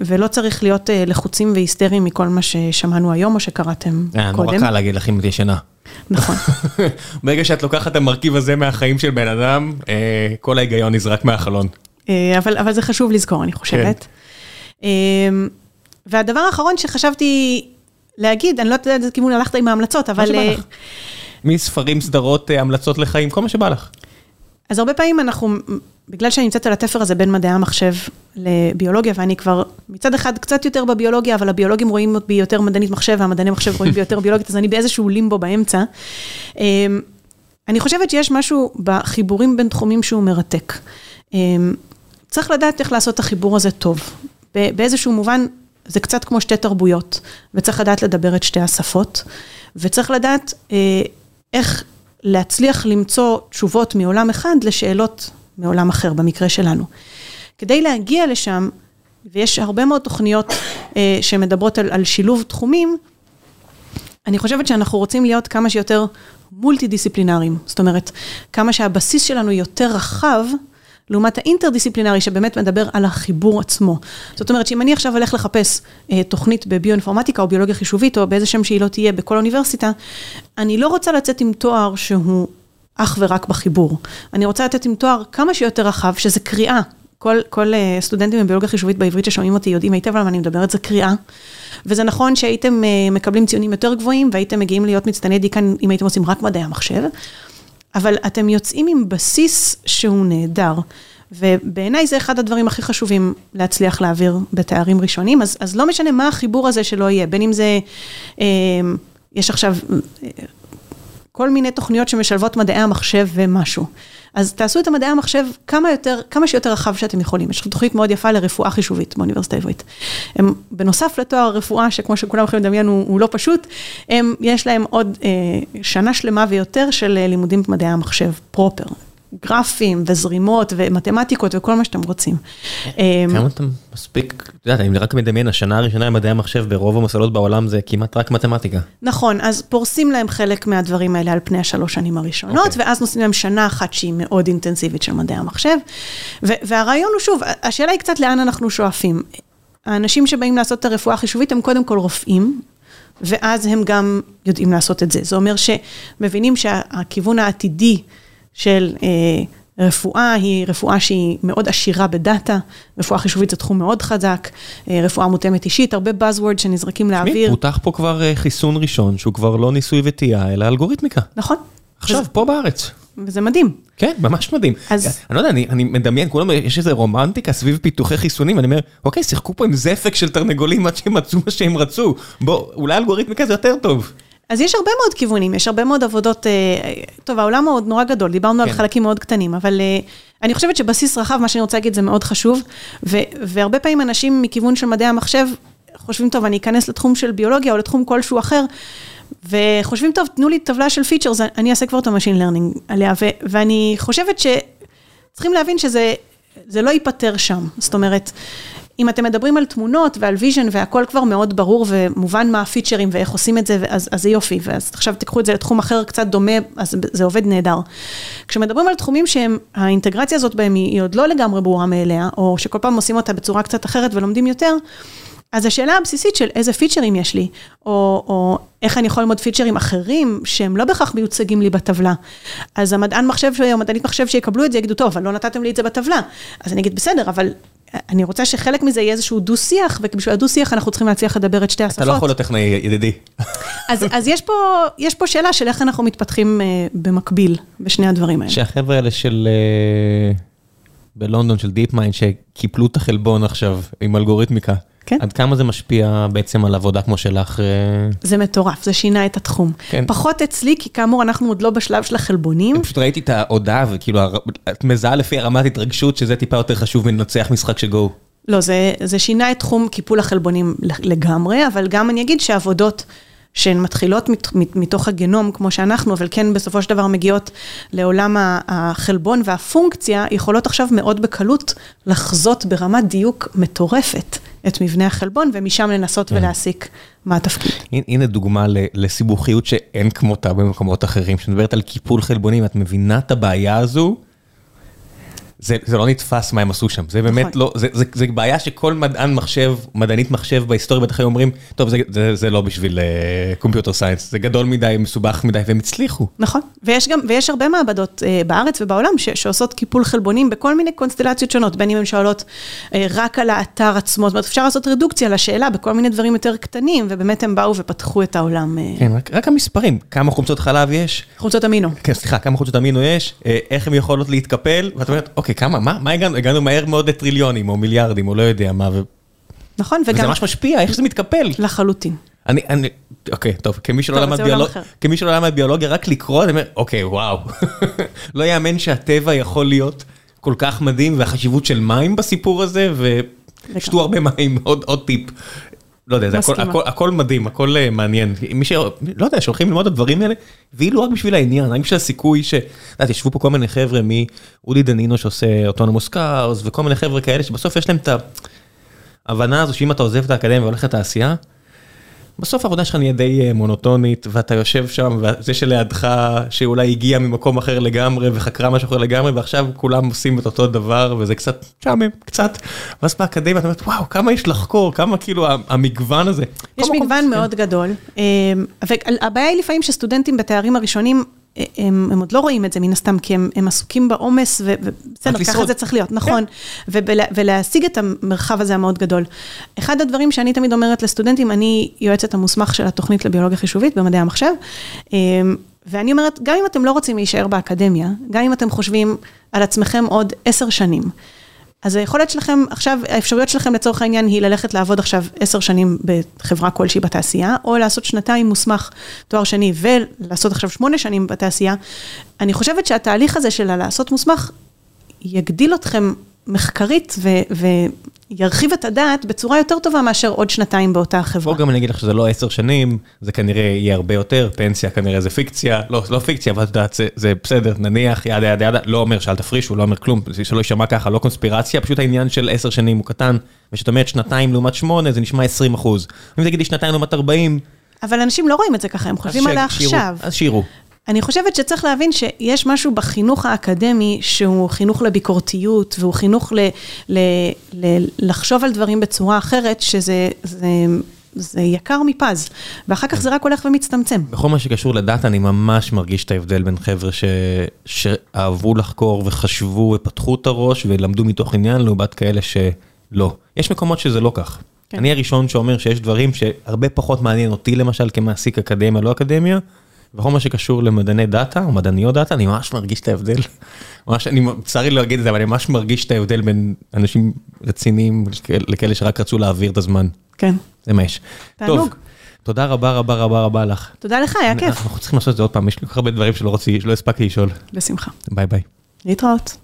ולא צריך להיות לחוצים והיסטריים מכל מה ששמענו היום או שקראתם קודם. נורא קל להגיד לך אם את ישנה. נכון. *laughs* ברגע שאת לוקחת את המרכיב הזה מהחיים של בן אדם, כל ההיגיון נזרק מהחלון. אבל, אבל זה חשוב לזכור, אני חושבת. כן. והדבר האחרון שחשבתי להגיד, אני לא יודעת איזה כיוון הלכת עם ההמלצות, אבל... מה שבא לך. מספרים, סדרות, המלצות לחיים, כל מה שבא לך. אז הרבה פעמים אנחנו, בגלל שאני נמצאת על התפר הזה בין מדעי המחשב לביולוגיה, ואני כבר מצד אחד קצת יותר בביולוגיה, אבל הביולוגים רואים בי יותר מדענית מחשב, והמדעני מחשב רואים בי יותר *laughs* ביולוגית, אז אני באיזשהו לימבו באמצע. אני חושבת שיש משהו בחיבורים בין תחומים שהוא מרתק. צריך לדעת איך לעשות את החיבור הזה טוב. באיזשהו מובן, זה קצת כמו שתי תרבויות, וצריך לדעת לדבר את שתי השפות, וצריך לדעת אה, איך להצליח למצוא תשובות מעולם אחד לשאלות מעולם אחר, במקרה שלנו. כדי להגיע לשם, ויש הרבה מאוד תוכניות אה, שמדברות על, על שילוב תחומים, אני חושבת שאנחנו רוצים להיות כמה שיותר מולטי דיסציפלינריים, זאת אומרת, כמה שהבסיס שלנו יותר רחב, לעומת האינטרדיסציפלינרי שבאמת מדבר על החיבור עצמו. זאת אומרת שאם אני עכשיו הולך לחפש אה, תוכנית בביואינפורמטיקה או ביולוגיה חישובית או באיזה שם שהיא לא תהיה בכל אוניברסיטה, אני לא רוצה לצאת עם תואר שהוא אך ורק בחיבור. אני רוצה לתת עם תואר כמה שיותר רחב, שזה קריאה. כל, כל אה, סטודנטים בביולוגיה חישובית בעברית ששומעים אותי יודעים היטב על מה אני מדברת, זה קריאה. וזה נכון שהייתם אה, מקבלים ציונים יותר גבוהים והייתם מגיעים להיות מצטייני דיקן אם הייתם עושים רק מדעי המחשב. אבל אתם יוצאים עם בסיס שהוא נהדר, ובעיניי זה אחד הדברים הכי חשובים להצליח להעביר בתארים ראשונים, אז, אז לא משנה מה החיבור הזה שלא יהיה, בין אם זה, אה, יש עכשיו אה, כל מיני תוכניות שמשלבות מדעי המחשב ומשהו. אז תעשו את המדעי המחשב כמה יותר, כמה שיותר רחב שאתם יכולים. יש לכם תוכנית מאוד יפה לרפואה חישובית באוניברסיטה העברית. הם, בנוסף לתואר הרפואה, שכמו שכולם יכולים לדמיין הוא, הוא לא פשוט, הם, יש להם עוד אה, שנה שלמה ויותר של אה, לימודים במדעי המחשב, פרופר. גרפים וזרימות ומתמטיקות וכל מה שאתם רוצים. אמ, כמה אתה מספיק, את יודעת, אני רק מדמיין, השנה הראשונה במדעי המחשב ברוב המוסדות בעולם זה כמעט רק מתמטיקה. נכון, אז פורסים להם חלק מהדברים האלה על פני השלוש שנים הראשונות, okay. אוקיי. ואז נותנים להם שנה אחת שהיא מאוד אינטנסיבית של מדעי המחשב. והרעיון הוא שוב, השאלה היא קצת לאן אנחנו שואפים. האנשים שבאים לעשות את הרפואה החישובית הם קודם כל רופאים, ואז הם גם יודעים לעשות את זה. זה אומר שמבינים שהכיוון העתידי, של אה, רפואה היא רפואה שהיא מאוד עשירה בדאטה, רפואה חישובית זה תחום מאוד חזק, אה, רפואה מותאמת אישית, הרבה Buzzword שנזרקים לאוויר. תשמעי, פותח פה כבר אה, חיסון ראשון, שהוא כבר לא ניסוי וטעייה, אלא אלגוריתמיקה. נכון. עכשיו, וזה, פה בארץ. וזה מדהים. כן, ממש מדהים. אז... אני לא יודע, אני, אני מדמיין, כולם, יש איזה רומנטיקה סביב פיתוחי חיסונים, אני אומר, אוקיי, שיחקו פה עם זפק של תרנגולים עד שהם מצאו מה שהם רצו. בוא, אולי אלגוריתמיקה זה יותר טוב. אז יש הרבה מאוד כיוונים, יש הרבה מאוד עבודות, אה, טוב, העולם הוא עוד נורא גדול, דיברנו כן. על חלקים מאוד קטנים, אבל אה, אני חושבת שבסיס רחב, מה שאני רוצה להגיד, זה מאוד חשוב, ו, והרבה פעמים אנשים מכיוון של מדעי המחשב, חושבים, טוב, אני אכנס לתחום של ביולוגיה או לתחום כלשהו אחר, וחושבים, טוב, תנו לי טבלה של features, אני אעשה כבר את ה machine learning עליה, ו, ואני חושבת שצריכים להבין שזה לא ייפתר שם, זאת אומרת, אם אתם מדברים על תמונות ועל vision והכל כבר מאוד ברור ומובן מה הפיצ'רים ואיך עושים את זה, אז, אז זה יופי, ואז עכשיו תיקחו את זה לתחום אחר קצת דומה, אז זה עובד נהדר. כשמדברים על תחומים שהאינטגרציה הזאת בהם היא, היא עוד לא לגמרי ברורה מאליה, או שכל פעם עושים אותה בצורה קצת אחרת ולומדים יותר, אז השאלה הבסיסית של איזה פיצ'רים יש לי, או, או איך אני יכול ללמוד פיצ'רים אחרים שהם לא בהכרח מיוצגים לי בטבלה. אז המדען מחשב או מדענית מחשב שיקבלו את זה, יגידו, טוב, אבל לא נתתם לי את זה בטבלה. אז אני אגיד, בסדר, אבל אני רוצה שחלק מזה יהיה איזשהו דו-שיח, ובשביל הדו-שיח אנחנו צריכים להצליח לדבר את שתי השפות. אתה לא יכול להיות טכנאי, ידידי. אז, אז יש, פה, יש פה שאלה של איך אנחנו מתפתחים uh, במקביל בשני הדברים האלה. שהחבר'ה האלה של... Uh, בלונדון, של DeepMind, שקיפלו את החלבון עכשיו עם אלגוריתמיקה. כן. עד כמה זה משפיע בעצם על עבודה כמו שלך? אה? זה מטורף, זה שינה את התחום. כן. פחות אצלי, כי כאמור, אנחנו עוד לא בשלב של החלבונים. פשוט ראיתי את ההודעה, וכאילו, את מזהה לפי הרמת התרגשות, שזה טיפה יותר חשוב מלנצח משחק של גו. לא, זה, זה שינה את תחום קיפול החלבונים לגמרי, אבל גם אני אגיד שעבודות שהן מתחילות מתוך הגנום כמו שאנחנו, אבל כן בסופו של דבר מגיעות לעולם החלבון והפונקציה, יכולות עכשיו מאוד בקלות לחזות ברמת דיוק מטורפת את מבנה החלבון, ומשם לנסות כן. ולהסיק מה התפקיד. הנה דוגמה לסיבוכיות שאין כמותה במקומות אחרים, שמדברת על קיפול חלבונים, את מבינה את הבעיה הזו? זה זה לא נתפס מה הם עשו שם, זה באמת לא, זה זה, זה בעיה שכל מדען מחשב, מדענית מחשב בהיסטוריה בטח היו אומרים, טוב זה זה, זה לא בשביל computer אה, science, זה גדול מדי, מסובך מדי, והם הצליחו. נכון, ויש גם, ויש הרבה מעבדות אה, בארץ ובעולם ש, שעושות קיפול חלבונים בכל מיני קונסטלציות שונות, בין אם הן שואלות אה, רק על האתר עצמו, זאת אומרת אפשר לעשות רדוקציה לשאלה בכל מיני דברים יותר קטנים, ובאמת הם באו ופתחו את העולם. אה... כן, רק, רק המספרים, כמה חומצות חלב יש? חומצות אמינו. כן, סליחה, כמה חומצות אמינו יש, איך הן יכולות להתקפל, ואת אומרת, אוקיי, כמה, מה, מה הגענו? הגענו מהר מאוד לטריליונים או מיליארדים או לא יודע מה. ו... נכון, וגם... וזה ממש משפיע, איך זה מתקפל. לחלוטין. אני, אני, אוקיי, טוב, כמי שלא למד ביולוגיה, כמי שלא למד ביולוגיה, רק לקרוא, אני אומר, אוקיי, וואו. *laughs* לא יאמן שהטבע יכול להיות כל כך מדהים, והחשיבות של מים בסיפור הזה, ושתו הרבה מים, עוד, עוד טיפ. לא יודע, הכל, הכל, הכל מדהים, הכל אה, מעניין. מי ש... לא יודע, שהולכים ללמוד את הדברים האלה, ואילו רק בשביל העניין, האם יש הסיכוי ש... את יודעת, ישבו פה כל מיני חבר'ה מאודי דנינו שעושה autonomous cars, וכל מיני חבר'ה כאלה שבסוף יש להם את ההבנה הזו שאם אתה עוזב את האקדמיה והולך לתעשייה, בסוף העבודה שלך נהיה די אה, מונוטונית, ואתה יושב שם, וזה שלידך, שאולי הגיע ממקום אחר לגמרי, וחקרה משהו אחר לגמרי, ועכשיו כולם עושים את אותו דבר, וזה קצת משעמם, קצת. ואז באקדמיה אתה אומר, וואו, כמה יש לחקור, כמה כאילו המגוון הזה. יש מגוון. מאוד גדול, אה, והבעיה היא לפעמים שסטודנטים בתארים הראשונים, הם, הם עוד לא רואים את זה מן הסתם, כי הם, הם עסוקים בעומס, ובסדר, ככה זה צריך להיות, כן. נכון. ובלה, ולהשיג את המרחב הזה המאוד גדול. אחד הדברים שאני תמיד אומרת לסטודנטים, אני יועצת המוסמך של התוכנית לביולוגיה חישובית במדעי המחשב, אמ, ואני אומרת, גם אם אתם לא רוצים להישאר באקדמיה, גם אם אתם חושבים על עצמכם עוד עשר שנים, אז היכולת שלכם, עכשיו, האפשרויות שלכם לצורך העניין היא ללכת לעבוד עכשיו עשר שנים בחברה כלשהי בתעשייה, או לעשות שנתיים מוסמך תואר שני ולעשות עכשיו שמונה שנים בתעשייה. אני חושבת שהתהליך הזה של לעשות מוסמך יגדיל אתכם מחקרית ו- וירחיב את הדעת בצורה יותר טובה מאשר עוד שנתיים באותה חברה. פה גם אני אגיד לך שזה לא עשר שנים, זה כנראה יהיה הרבה יותר, פנסיה כנראה זה פיקציה, לא, לא פיקציה, אבל את יודעת, זה, זה בסדר, נניח, ידה ידה ידה, לא אומר שאל תפרישו, לא אומר כלום, שלא יישמע ככה, לא קונספירציה, פשוט העניין של עשר שנים הוא קטן, ושאת אומרת שנתיים לעומת שמונה, זה נשמע עשרים אחוז. אם תגידי שנתיים לעומת ארבעים... אבל אנשים לא רואים את זה ככה, הם חושבים על העכשיו. אז שיראו. אני חושבת שצריך להבין שיש משהו בחינוך האקדמי שהוא חינוך לביקורתיות והוא חינוך ל, ל, ל, לחשוב על דברים בצורה אחרת, שזה זה, זה יקר מפז, ואחר כך זה רק הולך ומצטמצם. בכל מה שקשור לדת, אני ממש מרגיש את ההבדל בין חבר'ה ש... שאהבו לחקור וחשבו ופתחו את הראש ולמדו מתוך עניין, לעומת כאלה שלא. יש מקומות שזה לא כך. כן. אני הראשון שאומר שיש דברים שהרבה פחות מעניין אותי למשל כמעסיק אקדמיה, לא אקדמיה. בכל מה שקשור למדעני דאטה או מדעניות דאטה, אני ממש מרגיש את ההבדל. *laughs* ממש, אני, צר לי להגיד את זה, אבל אני ממש מרגיש את ההבדל בין אנשים רציניים לכאלה שרק רצו להעביר את הזמן. כן. זה מה יש. תענוג. טוב, תודה רבה רבה רבה רבה לך. תודה לך, היה כיף. אנחנו צריכים לעשות את זה עוד פעם, יש לי כל כך הרבה דברים שלא הספקתי לשאול. בשמחה. ביי ביי. להתראות.